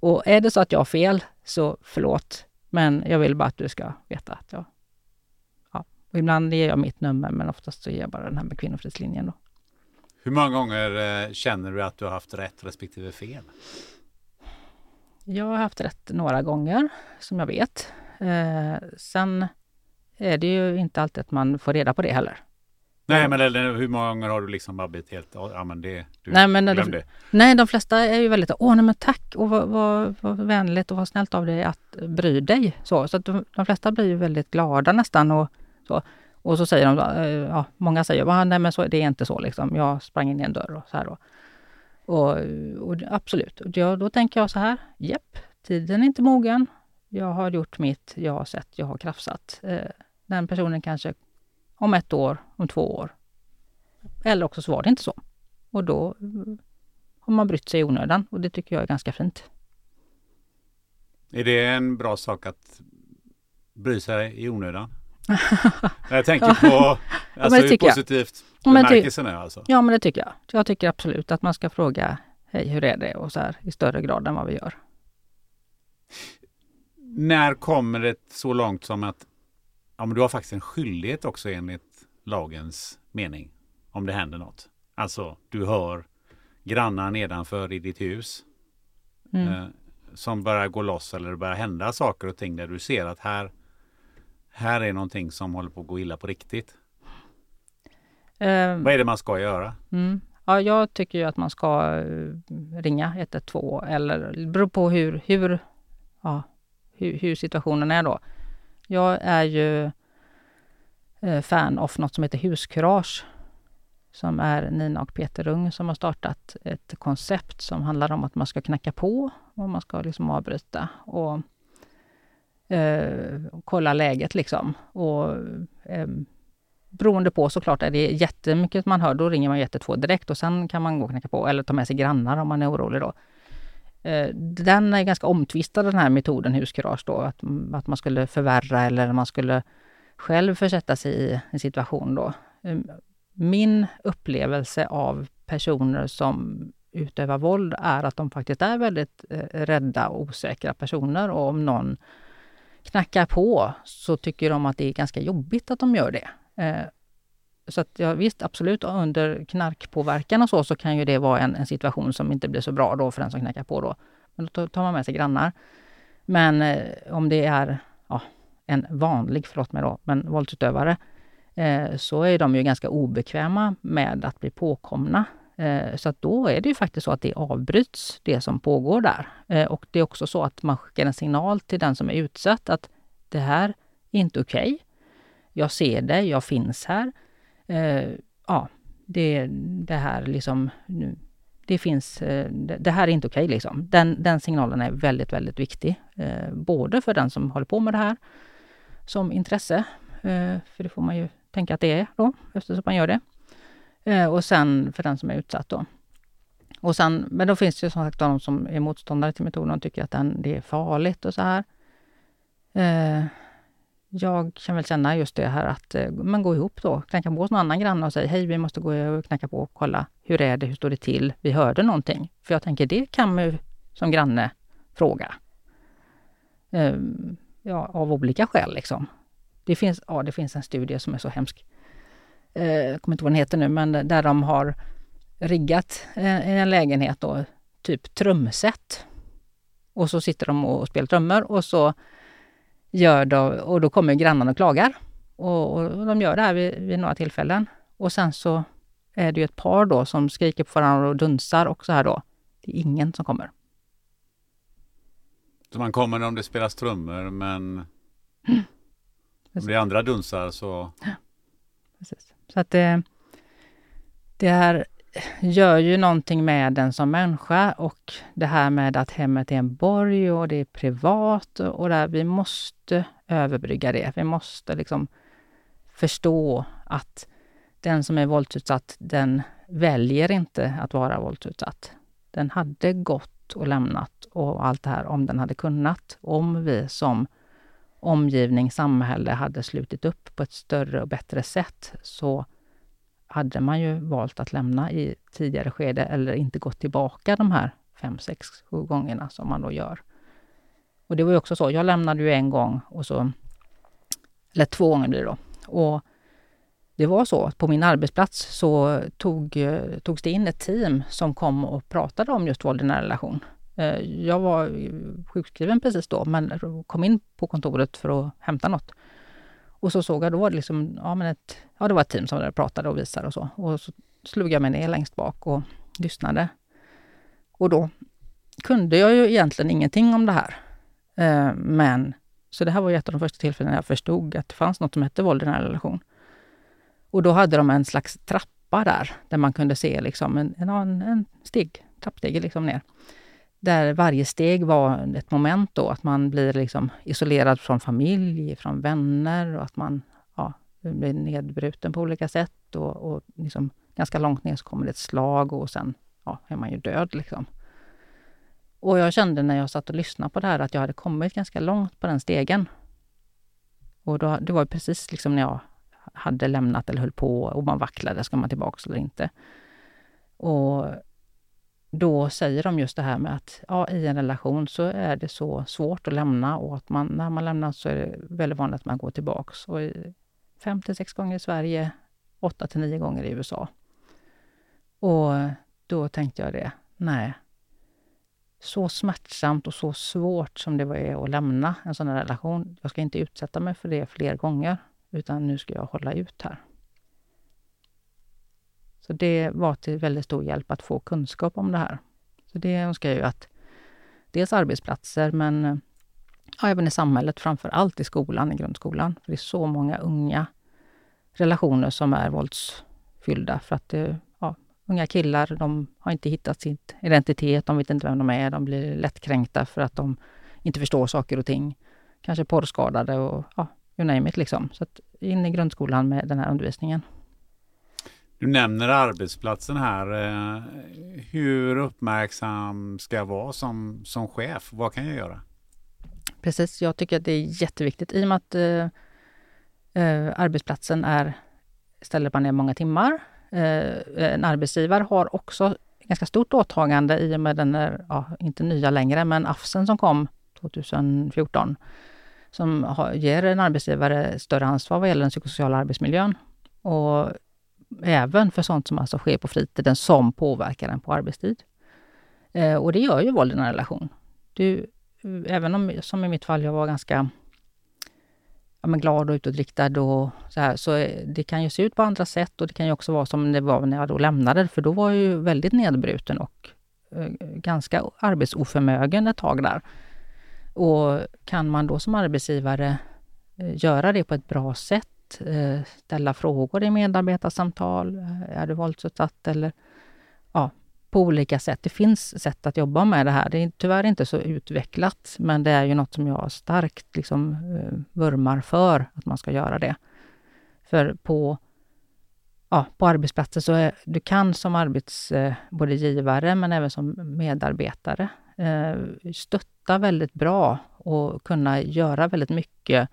[SPEAKER 1] Och är det så att jag har fel, så förlåt. Men jag vill bara att du ska veta att jag... Och ibland ger jag mitt nummer, men oftast så ger jag bara den här med Kvinnofridslinjen då.
[SPEAKER 2] Hur många gånger eh, känner du att du har haft rätt respektive fel?
[SPEAKER 1] Jag har haft rätt några gånger, som jag vet. Eh, sen är det ju inte alltid att man får reda på det heller.
[SPEAKER 2] Nej, men eller, hur många gånger har du liksom bara blivit helt, ja men det, du
[SPEAKER 1] nej, men
[SPEAKER 2] glöm
[SPEAKER 1] de. Nej, de flesta är ju väldigt, åh nej men tack och vad, vad, vad vänligt och vad snällt av dig att bry dig. Så, så att de, de flesta blir ju väldigt glada nästan och så. Och så säger de, eh, ja, många säger, nej men så, det är inte så liksom. Jag sprang in i en dörr och så här då. Och, och absolut, och då, då tänker jag så här, jepp, tiden är inte mogen. Jag har gjort mitt, jag har sett, jag har krafsat. Eh, den personen kanske om ett år, om två år. Eller också så var det inte så. Och då eh, har man brytt sig i onödan och det tycker jag är ganska fint.
[SPEAKER 2] Är det en bra sak att bry sig i onödan? Jag tänker på alltså,
[SPEAKER 1] ja, hur
[SPEAKER 2] positivt
[SPEAKER 1] ja,
[SPEAKER 2] bemärkelsen är alltså.
[SPEAKER 1] Ja, men det tycker jag. Jag tycker absolut att man ska fråga hej, hur är det? Och så här i större grad än vad vi gör.
[SPEAKER 2] När kommer det så långt som att ja, men du har faktiskt en skyldighet också enligt lagens mening om det händer något? Alltså, du hör grannar nedanför i ditt hus mm. eh, som börjar gå loss eller det börjar hända saker och ting där du ser att här, här är någonting som håller på att gå illa på riktigt. Uh, Vad är det man ska göra?
[SPEAKER 1] Mm. Ja, jag tycker ju att man ska eh, ringa 112 eller det beror på hur, hur, ja, hur, hur situationen är då. Jag är ju eh, fan av något som heter Huskurage som är Nina och Peter Ung som har startat ett koncept som handlar om att man ska knacka på och man ska liksom avbryta och eh, kolla läget liksom. Och eh, beroende på såklart, är det jättemycket man hör, då ringer man 112 direkt och sen kan man gå och knacka på eller ta med sig grannar om man är orolig då. Eh, den är ganska omtvistad den här metoden huskurage då, att, att man skulle förvärra eller man skulle själv försätta sig i en situation då. Ehm, min upplevelse av personer som utövar våld är att de faktiskt är väldigt eh, rädda och osäkra personer och om någon knackar på så tycker de att det är ganska jobbigt att de gör det. Eh, så att ja, visst, absolut, under knarkpåverkan och så, så kan ju det vara en, en, situation som inte blir så bra då för den som knackar på då. Men då tar man med sig grannar. Men eh, om det är ja, en vanlig, förlåt mig då, men våldsutövare, eh, så är de ju ganska obekväma med att bli påkomna. Eh, så att då är det ju faktiskt så att det avbryts, det som pågår där. Eh, och det är också så att man skickar en signal till den som är utsatt att det här är inte okej. Okay. Jag ser det, jag finns här eh, ja, det, det här liksom, det finns, det här är inte okej okay, liksom. Den, den signalen är väldigt, väldigt viktig. Både för den som håller på med det här som intresse, för det får man ju tänka att det är då, eftersom man gör det. Eh, och sen för den som är utsatt då. Och sen, men då finns det ju som sagt de som är motståndare till metoden och tycker att den, det är farligt och så här. Eh, jag kan väl känna just det här att eh, man går ihop då, knacka på hos någon annan granne och säger hej, vi måste gå och knacka på och kolla hur är det, hur står det till, vi hörde någonting. För jag tänker det kan man ju som granne fråga. Eh, ja, av olika skäl liksom. Det finns, ja, det finns en studie som är så hemsk. Uh, jag kommer inte ihåg vad den heter nu, men där de har riggat en, en lägenhet då, typ trumset. Och så sitter de och spelar trummor och så gör då, och då kommer grannarna och klagar. Och, och de gör det här vid, vid, några tillfällen. Och sen så är det ju ett par då som skriker på varandra och dunsar och så här då. Det är ingen som kommer.
[SPEAKER 2] Så man kommer om det spelas trummor men mm. om det är andra dunsar så...
[SPEAKER 1] Ja. Precis. Så att det, Det här gör ju någonting med den som människa och det här med att hemmet är en borg och det är privat och där vi måste överbrygga det. Vi måste liksom förstå att den som är våldsutsatt, den väljer inte att vara våldsutsatt. Den hade gått och lämnat och allt det här om den hade kunnat. Om vi som omgivning, samhälle hade slutit upp på ett större och bättre sätt så hade man ju valt att lämna i tidigare skede eller inte gått tillbaka de här fem, sex, sju gångerna som man då gör. Och det var ju också så, jag lämnade ju en gång och så, eller två gånger blir det då. Och det var så att på min arbetsplats så tog, eh, togs det in ett team som kom och pratade om just våld i nära relation. Eh, jag var sjukskriven precis då, men kom in på kontoret för att hämta något. Och så såg jag, då var det liksom, ja men ett, ja det var ett team som pratade och visade och så. Och så slog jag mig ner längst bak och lyssnade. Och då kunde jag ju egentligen ingenting om det här. Eh, men, så det här var ett av de första tillfällena jag förstod att det fanns något som hette våld i nära relation. Och då hade de en slags trappa där, där man kunde se liksom en, en, en steg, trappsteg liksom ner. Där varje steg var ett moment då, att man blir liksom isolerad från familj, från vänner och att man ja, blir nedbruten på olika sätt. Och, och liksom ganska långt ner så kommer det ett slag och sen ja, är man ju död. Liksom. Och jag kände när jag satt och lyssnade på det här att jag hade kommit ganska långt på den stegen. Och då, det var precis liksom när jag hade lämnat eller höll på och man vacklade, ska man tillbaka eller inte? Och då säger de just det här med att ja, i en relation så är det så svårt att lämna och att man, när man lämnar så är det väldigt vanligt att man går tillbaks. Och fem till sex gånger i Sverige, åtta till nio gånger i USA. Och då tänkte jag det, nej. Så smärtsamt och så svårt som det är att lämna en sån här relation. Jag ska inte utsätta mig för det fler gånger, utan nu ska jag hålla ut här. Så det var till väldigt stor hjälp att få kunskap om det här. Så det önskar jag ju att dels arbetsplatser, men ja, även i samhället, framför allt i skolan, i grundskolan. För det är så många unga relationer som är våldsfyllda. För att det, ja, unga killar, de har inte hittat sin identitet, de vet inte vem de är, de blir lättkränkta för att de inte förstår saker och ting. Kanske porrskadade och ja, you name it liksom. Så att in i grundskolan med den här undervisningen.
[SPEAKER 2] Du nämner arbetsplatsen här. Eh, hur uppmärksam ska jag vara som, som chef? Vad kan jag göra?
[SPEAKER 1] Precis, jag tycker att det är jätteviktigt i och med att eh, eh arbetsplatsen är stället man är många timmar. Eh, en arbetsgivare har också ganska stort åtagande i och med den, är, ja, inte nya längre, men AFSen som kom 2014 som har, ger en arbetsgivare större ansvar vad gäller den psykosociala arbetsmiljön. Och även för sånt som alltså sker på fritiden som påverkar en på arbetstid. Eh, och det gör ju våld i en relation. Du, även om, som i mitt fall, jag var ganska ja, men glad och utåtriktad och så här, så eh, det kan ju se ut på andra sätt och det kan ju också vara som det var när jag då lämnade, för då var jag ju väldigt nedbruten och eh, ganska arbetsoförmögen ett tag där. Och kan man då som arbetsgivare eh, göra det på ett bra sätt eh, ställa frågor i medarbetarsamtal. Eh, är du våldsutsatt? Eller ja, på olika sätt. Det finns sätt att jobba med det här. Det är tyvärr inte så utvecklat, men det är ju något som jag starkt liksom, eh, vurmar för, att man ska göra det. För på, ja, på arbetsplatser så är, du kan som arbets, eh, både givare men även som medarbetare eh, stötta väldigt bra och kunna göra väldigt mycket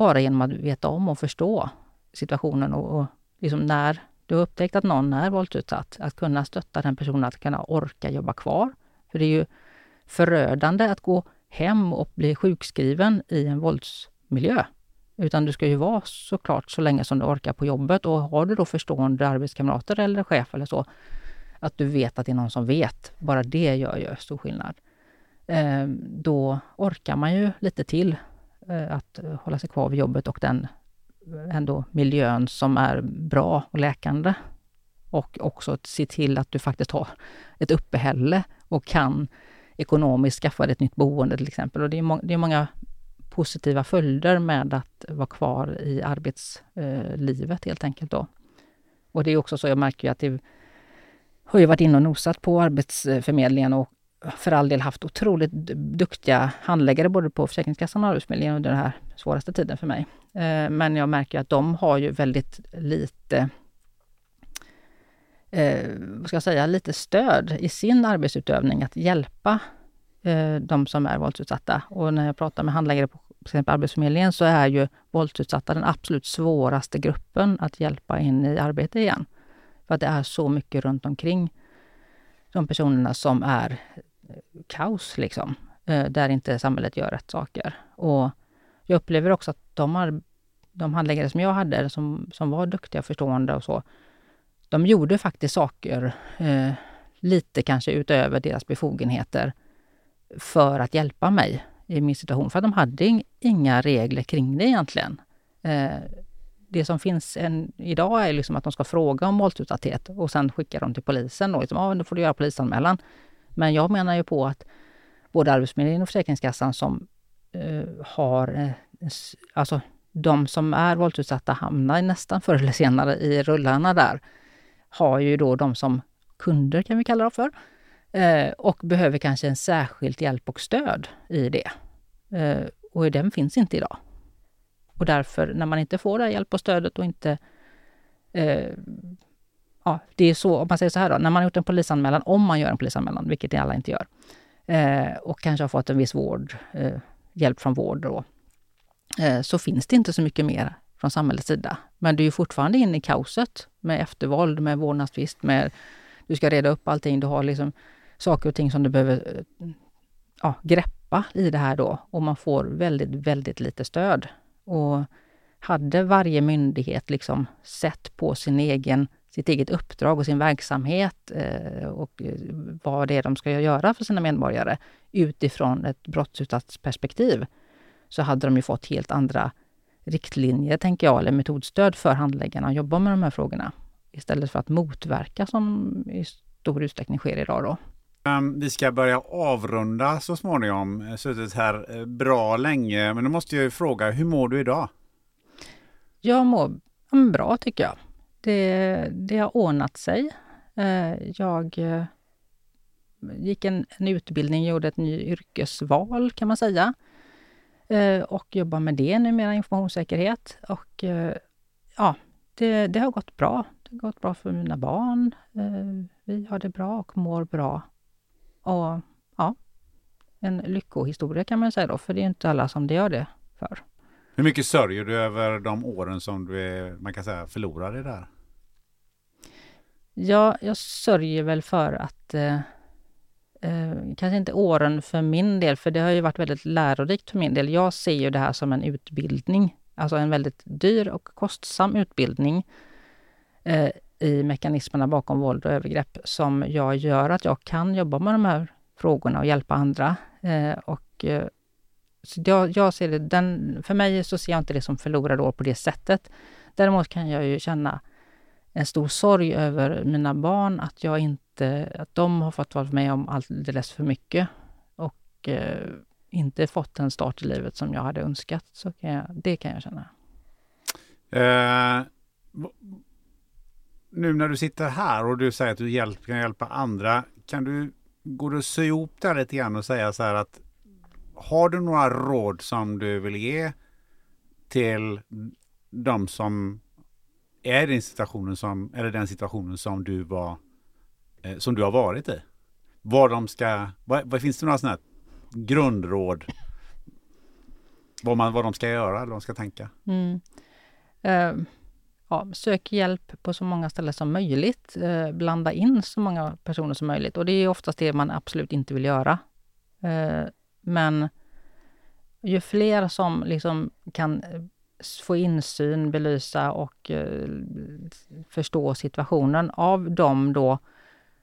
[SPEAKER 1] bara genom att veta om och förstå situationen och, och liksom när du har upptäckt att någon är våldsutsatt, att kunna stötta den personen att kunna orka jobba kvar. För det är ju förödande att gå hem och bli sjukskriven i en våldsmiljö. Utan du ska ju vara såklart så länge som du orkar på jobbet och har du då förstående arbetskamrater eller chef eller så, att du vet att det är någon som vet. Bara det gör ju stor skillnad. Ehm, då orkar man ju lite till Eh, att eh, hålla sig kvar vid jobbet och den eh, ändå miljön som är bra och läkande. Och också att se till att du faktiskt har ett uppehälle och kan ekonomiskt skaffa dig ett nytt boende till exempel. Och det är, må det är många positiva följder med att vara kvar i arbetslivet helt enkelt då. Och det är också så, jag märker ju att det har ju varit inne och nosat på Arbetsförmedlingen och för all del haft otroligt duktiga handläggare både på Försäkringskassan och Arbetsförmedlingen under den här svåraste tiden för mig. Eh, men jag märker att de har ju väldigt lite eh, vad ska jag säga, lite stöd i sin arbetsutövning att hjälpa eh, de som är våldsutsatta. Och när jag pratar med handläggare på till exempel Arbetsförmedlingen så är ju våldsutsatta den absolut svåraste gruppen att hjälpa in i arbete igen. För att det är så mycket runt omkring de personerna som är kaos, liksom. Eh, där inte samhället gör rätt saker. Och jag upplever också att de, har, de handläggare som jag hade, som, som var duktiga och förstående och så, de gjorde faktiskt saker eh, lite kanske utöver deras befogenheter för att hjälpa mig i min situation. För de hade inga regler kring det egentligen. Eh, det som finns en, idag är liksom att de ska fråga om våldsutsatthet och sen skicka dem till polisen. Då, liksom, ah, då får du göra polisanmälan. Men jag menar ju på att både Arbetsförmedlingen och Försäkringskassan som eh, har, eh, alltså de som är våldsutsatta hamnar nästan förr eller senare i rullarna där, har ju då de som kunder kan vi kalla dem för, eh, och behöver kanske en särskilt hjälp och stöd i det. Eh, och den finns inte idag. Och därför, när man inte får det här hjälp och stödet och inte eh, ja, det är så, om man säger så här då, när man har gjort en polisanmälan, om man gör en polisanmälan, vilket alla inte gör, eh, och kanske har fått en viss vård, eh, hjälp från vård då, eh, så finns det inte så mycket mer från samhällets sida. Men du är fortfarande inne i kaoset med eftervåld, med vårdnadstvist, med du ska reda upp allting. Du har liksom saker och ting som du behöver eh, ja, greppa i det här då och man får väldigt, väldigt lite stöd. Och hade varje myndighet liksom sett på sin egen sitt eget uppdrag och sin verksamhet eh, och eh, vad det är de ska göra för sina medborgare utifrån ett brottsutsatt så hade de ju fått helt andra riktlinjer, tänker jag, eller metodstöd för handläggarna att jobba med de här frågorna. Istället för att motverka som i stor utsträckning sker idag. Då.
[SPEAKER 2] Um, vi ska börja avrunda så småningom. Suttit här eh, bra länge, men då måste jag ju fråga, hur mår du idag?
[SPEAKER 1] Jag mår bra tycker jag. Det, det har ordnat sig. Eh, jag eh, gick en, en utbildning, gjorde ett ny yrkesval kan man säga. Eh, och jobbar med det numera, informationssäkerhet. Och ja, det, det har gått bra. Det har gått bra för mina barn. Vi har det bra och mår bra. Och ja, en lyckohistoria kan man säga då, för det är inte alla som det gör det för.
[SPEAKER 2] Hur mycket sörjer du över de åren som du är, man kan säga, förlorade där?
[SPEAKER 1] Ja, jag sörjer väl för att eh, eh, kanske inte åren för min del, för det har ju varit väldigt lärorikt för min del. Jag ser ju det här som en utbildning, alltså en väldigt dyr och kostsam utbildning eh, i mekanismerna bakom våld och övergrepp som jag gör att jag kan jobba med de här frågorna och hjälpa andra. Eh, och eh, så jag, jag, ser det, den, för mig så ser jag inte det som förlorade år på det sättet. Däremot kan jag ju känna en stor sorg över mina barn, att jag inte, att de har fått vara med om alldeles för mycket och eh, inte fått den start i livet som jag hade önskat. Så kan jag, det kan jag känna.
[SPEAKER 2] Eh, nu när du sitter här och du säger att du hjälp, kan hjälpa andra, kan du, går du att sy ihop det här lite grann och säga så här att har du några råd som du vill ge till de som är den situationen som, eller den situationen som du var, eh, som du har varit i? Vad de ska, vad, vad finns det några sådana här grundråd? Vad, man, vad de ska göra eller vad de ska tänka?
[SPEAKER 1] Mm. Uh, ja, sök hjälp på så många ställen som möjligt. Uh, blanda in så många personer som möjligt och det är oftast det man absolut inte vill göra. Uh, men ju fler som liksom kan eh, få insyn, belysa och eh, förstå situationen. Av dem då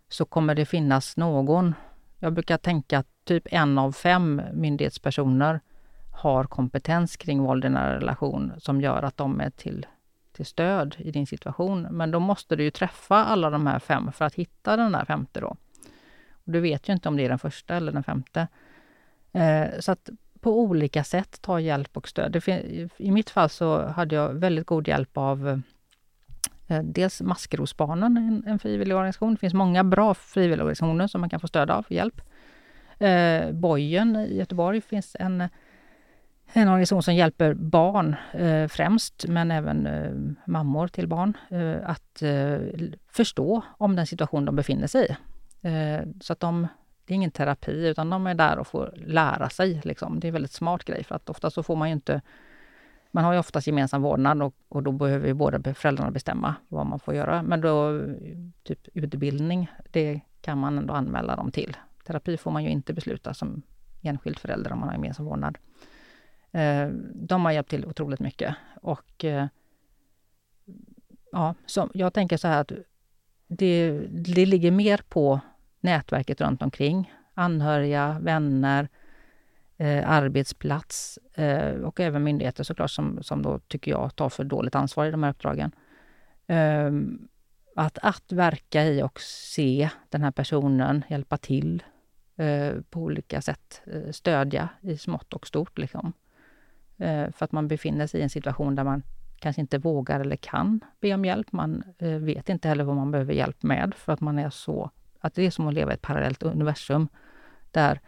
[SPEAKER 1] så kommer det finnas någon, jag brukar tänka att typ en av fem myndighetspersoner har kompetens kring våld i nära relation som gör att de är till, till stöd i din situation. Men då måste du ju träffa alla de här fem för att hitta den där femte då. Och du vet ju inte om det är den första eller den femte. Eh, så att på olika sätt ta hjälp och stöd. I mitt fall så hade jag väldigt god hjälp av Eh, dels Maskrosbarnen, en, en frivillig organisation. Det finns många bra frivilligorganisationer som man kan få stöd av, hjälp. Eh, Bojen i Göteborg finns en, en organisation som hjälper barn eh, främst, men även eh, mammor till barn, eh, att eh, förstå om den situation de befinner sig i. Eh, så att de, det är ingen terapi, utan de är där och får lära sig. Liksom. Det är en väldigt smart grej, för att ofta så får man ju inte man har ju oftast gemensam vårdnad och, och då behöver ju båda föräldrarna bestämma vad man får göra. Men då, typ utbildning, det kan man ändå anmäla dem till. Terapi får man ju inte besluta som enskild förälder om man har gemensam vårdnad. Eh, de har hjälpt till otroligt mycket och eh, ja, så jag tänker så här att det, det ligger mer på nätverket runt omkring. Anhöriga, vänner, eh, arbetsplats eh, och även myndigheter såklart som, som då tycker jag tar för dåligt ansvar i de här uppdragen. Eh, att, att verka i och se den här personen, hjälpa till eh, på olika sätt, eh, stödja i smått och stort. Liksom. Eh, för att man befinner sig i en situation där man kanske inte vågar eller kan be om hjälp. Man eh, vet inte heller vad man behöver hjälp med för att man är så... Att det är som att leva i ett parallellt universum där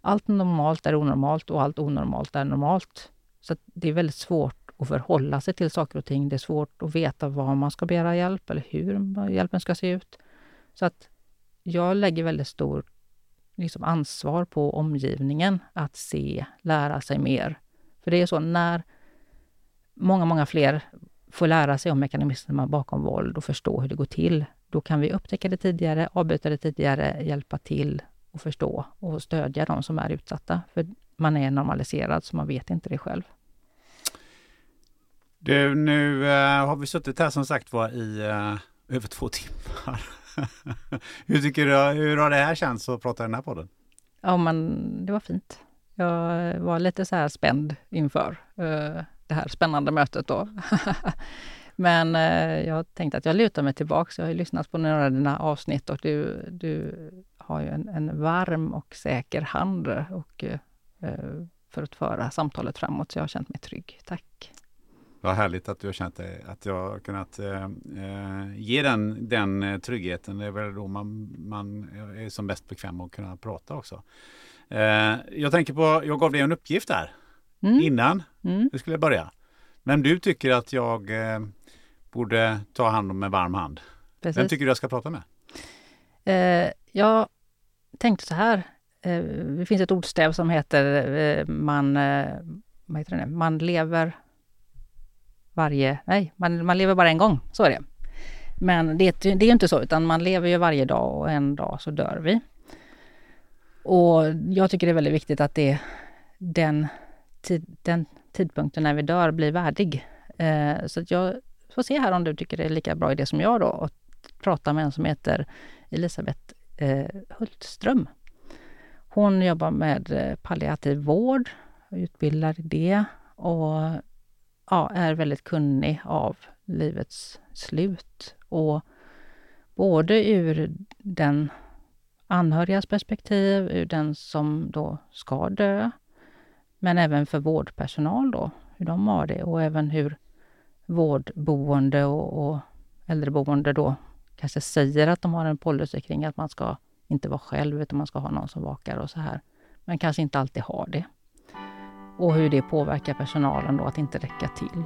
[SPEAKER 1] allt normalt är onormalt och allt onormalt är normalt. Så det är väldigt svårt att förhålla sig till saker och ting. Det är svårt att veta var man ska begära hjälp eller hur hjälpen ska se ut. Så att jag lägger väldigt stort liksom ansvar på omgivningen att se, lära sig mer. För det är så när många, många fler får lära sig om mekanismerna bakom våld och förstå hur det går till, då kan vi upptäcka det tidigare, avbryta det tidigare, hjälpa till och förstå och stödja de som är utsatta. För man är normaliserad, så man vet inte det själv.
[SPEAKER 2] Du, nu uh, har vi suttit här som sagt var i uh, över två timmar. hur tycker du, hur har det här känts att prata i den här podden?
[SPEAKER 1] Ja, men det var fint. Jag var lite så här spänd inför uh, det här spännande mötet då. Men eh, jag tänkte att jag lutar mig tillbaks. Jag har ju lyssnat på några av dina avsnitt och du, du har ju en, en varm och säker hand och, eh, för att föra samtalet framåt. Så jag har känt mig trygg. Tack!
[SPEAKER 2] Vad härligt att du har känt dig, att jag har kunnat eh, eh ge den, den eh, tryggheten. Det är väl då man, man är som bäst bekväm att kunna prata också. Eh, jag tänker på, jag gav dig en uppgift där mm. innan mm. vi skulle börja. Men du tycker att jag eh, borde ta hand om med varm hand. Precis. Vem tycker du jag ska prata med?
[SPEAKER 1] Eh, jag tänkte så här. Eh, det finns ett ordstäv som heter eh, man, eh, vad heter det, man lever varje... Nej, man, man lever bara en gång. Så är det. Men det, det är inte så, utan man lever ju varje dag och en dag så dör vi. Och jag tycker det är väldigt viktigt att det, den, tid, den tidpunkten när vi dör blir värdig. Eh, så att jag får se här om du tycker det är lika bra idé som jag då att prata med en som heter Elisabeth eh, Hultström. Hon jobbar med eh, palliativ vård, utbildar i det och ja, är väldigt kunnig av livets slut. Och både ur den anhörigas perspektiv, ur den som då ska dö, men även för vårdpersonal då, hur de har det och även hur vårdboende och, och äldreboende då kanske säger att de har en policy kring att man ska inte vara själv utan man ska ha någon som vakar och så här. Men kanske inte alltid har det. Och hur det påverkar personalen då att inte räcka till.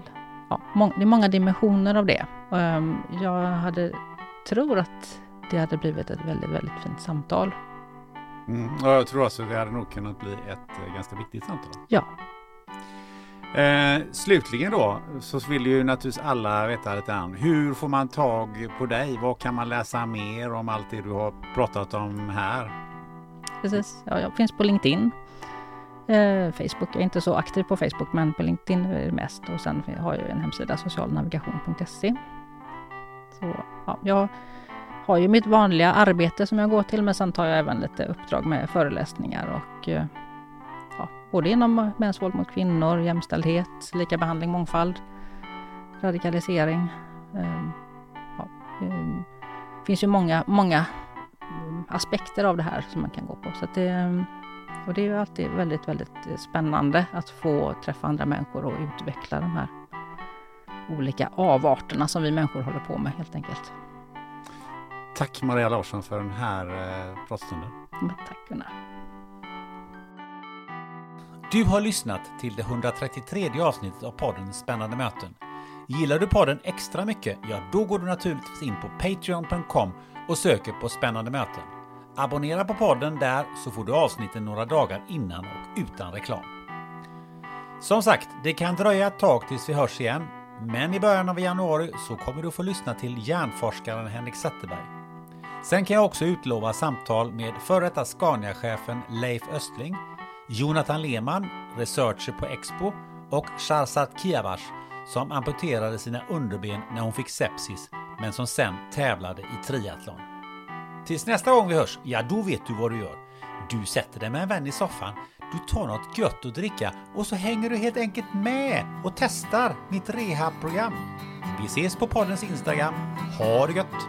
[SPEAKER 1] Ja, det är många dimensioner av det. Ehm, jag hade, tror att det hade blivit ett väldigt, väldigt fint samtal.
[SPEAKER 2] Mm, jag tror alltså det hade nog kunnat bli ett eh, ganska viktigt samtal.
[SPEAKER 1] Ja,
[SPEAKER 2] Eh, slutligen då så vill ju naturligtvis alla veta lite grann. Hur får man tag på dig? Vad kan man läsa mer om allt det du har pratat om här?
[SPEAKER 1] Precis, ja, jag finns på LinkedIn. Eh, Facebook, jag är inte så aktiv på Facebook men på LinkedIn är det mest och sen har jag en hemsida socialnavigation.se. Så ja, jag har ju mitt vanliga arbete som jag går till men sen tar jag även lite uppdrag med föreläsningar och eh, eh, både inom mäns våld mot kvinnor, jämställdhet, likabehandling, mångfald, radikalisering. Ehm, ja, det ehm, finns ju många, många ehm, aspekter av det här som man kan gå på. Så det, och det är alltid väldigt, väldigt spännande att få träffa andra människor och utveckla de här olika avarterna som vi människor håller på med helt enkelt.
[SPEAKER 2] Tack Maria Larsson för den här eh, pratstunden.
[SPEAKER 1] Tack Gunnar.
[SPEAKER 2] Du har lyssnat till det 133 avsnittet av podden Spännande möten. Gillar du podden extra mycket? Ja, då går du naturligtvis in på Patreon.com och söker på Spännande möten. Abonnera på podden där så får du avsnitten några dagar innan och utan reklam. Som sagt, det kan dröja ett tag tills vi hörs igen, men i början av januari så kommer du få lyssna till hjärnforskaren Henrik Zetterberg. Sen kan jag också utlova samtal med före detta Scania-chefen Leif Östling, Jonathan Lehmann, researcher på Expo och Sharzad Kiavash som amputerade sina underben när hon fick sepsis men som sen tävlade i triathlon. Tills nästa gång vi hörs, ja då vet du vad du gör. Du sätter dig med en vän i soffan, du tar något gött att dricka och så hänger du helt enkelt med och testar mitt rehabprogram. Vi ses på poddens Instagram. Ha det gött!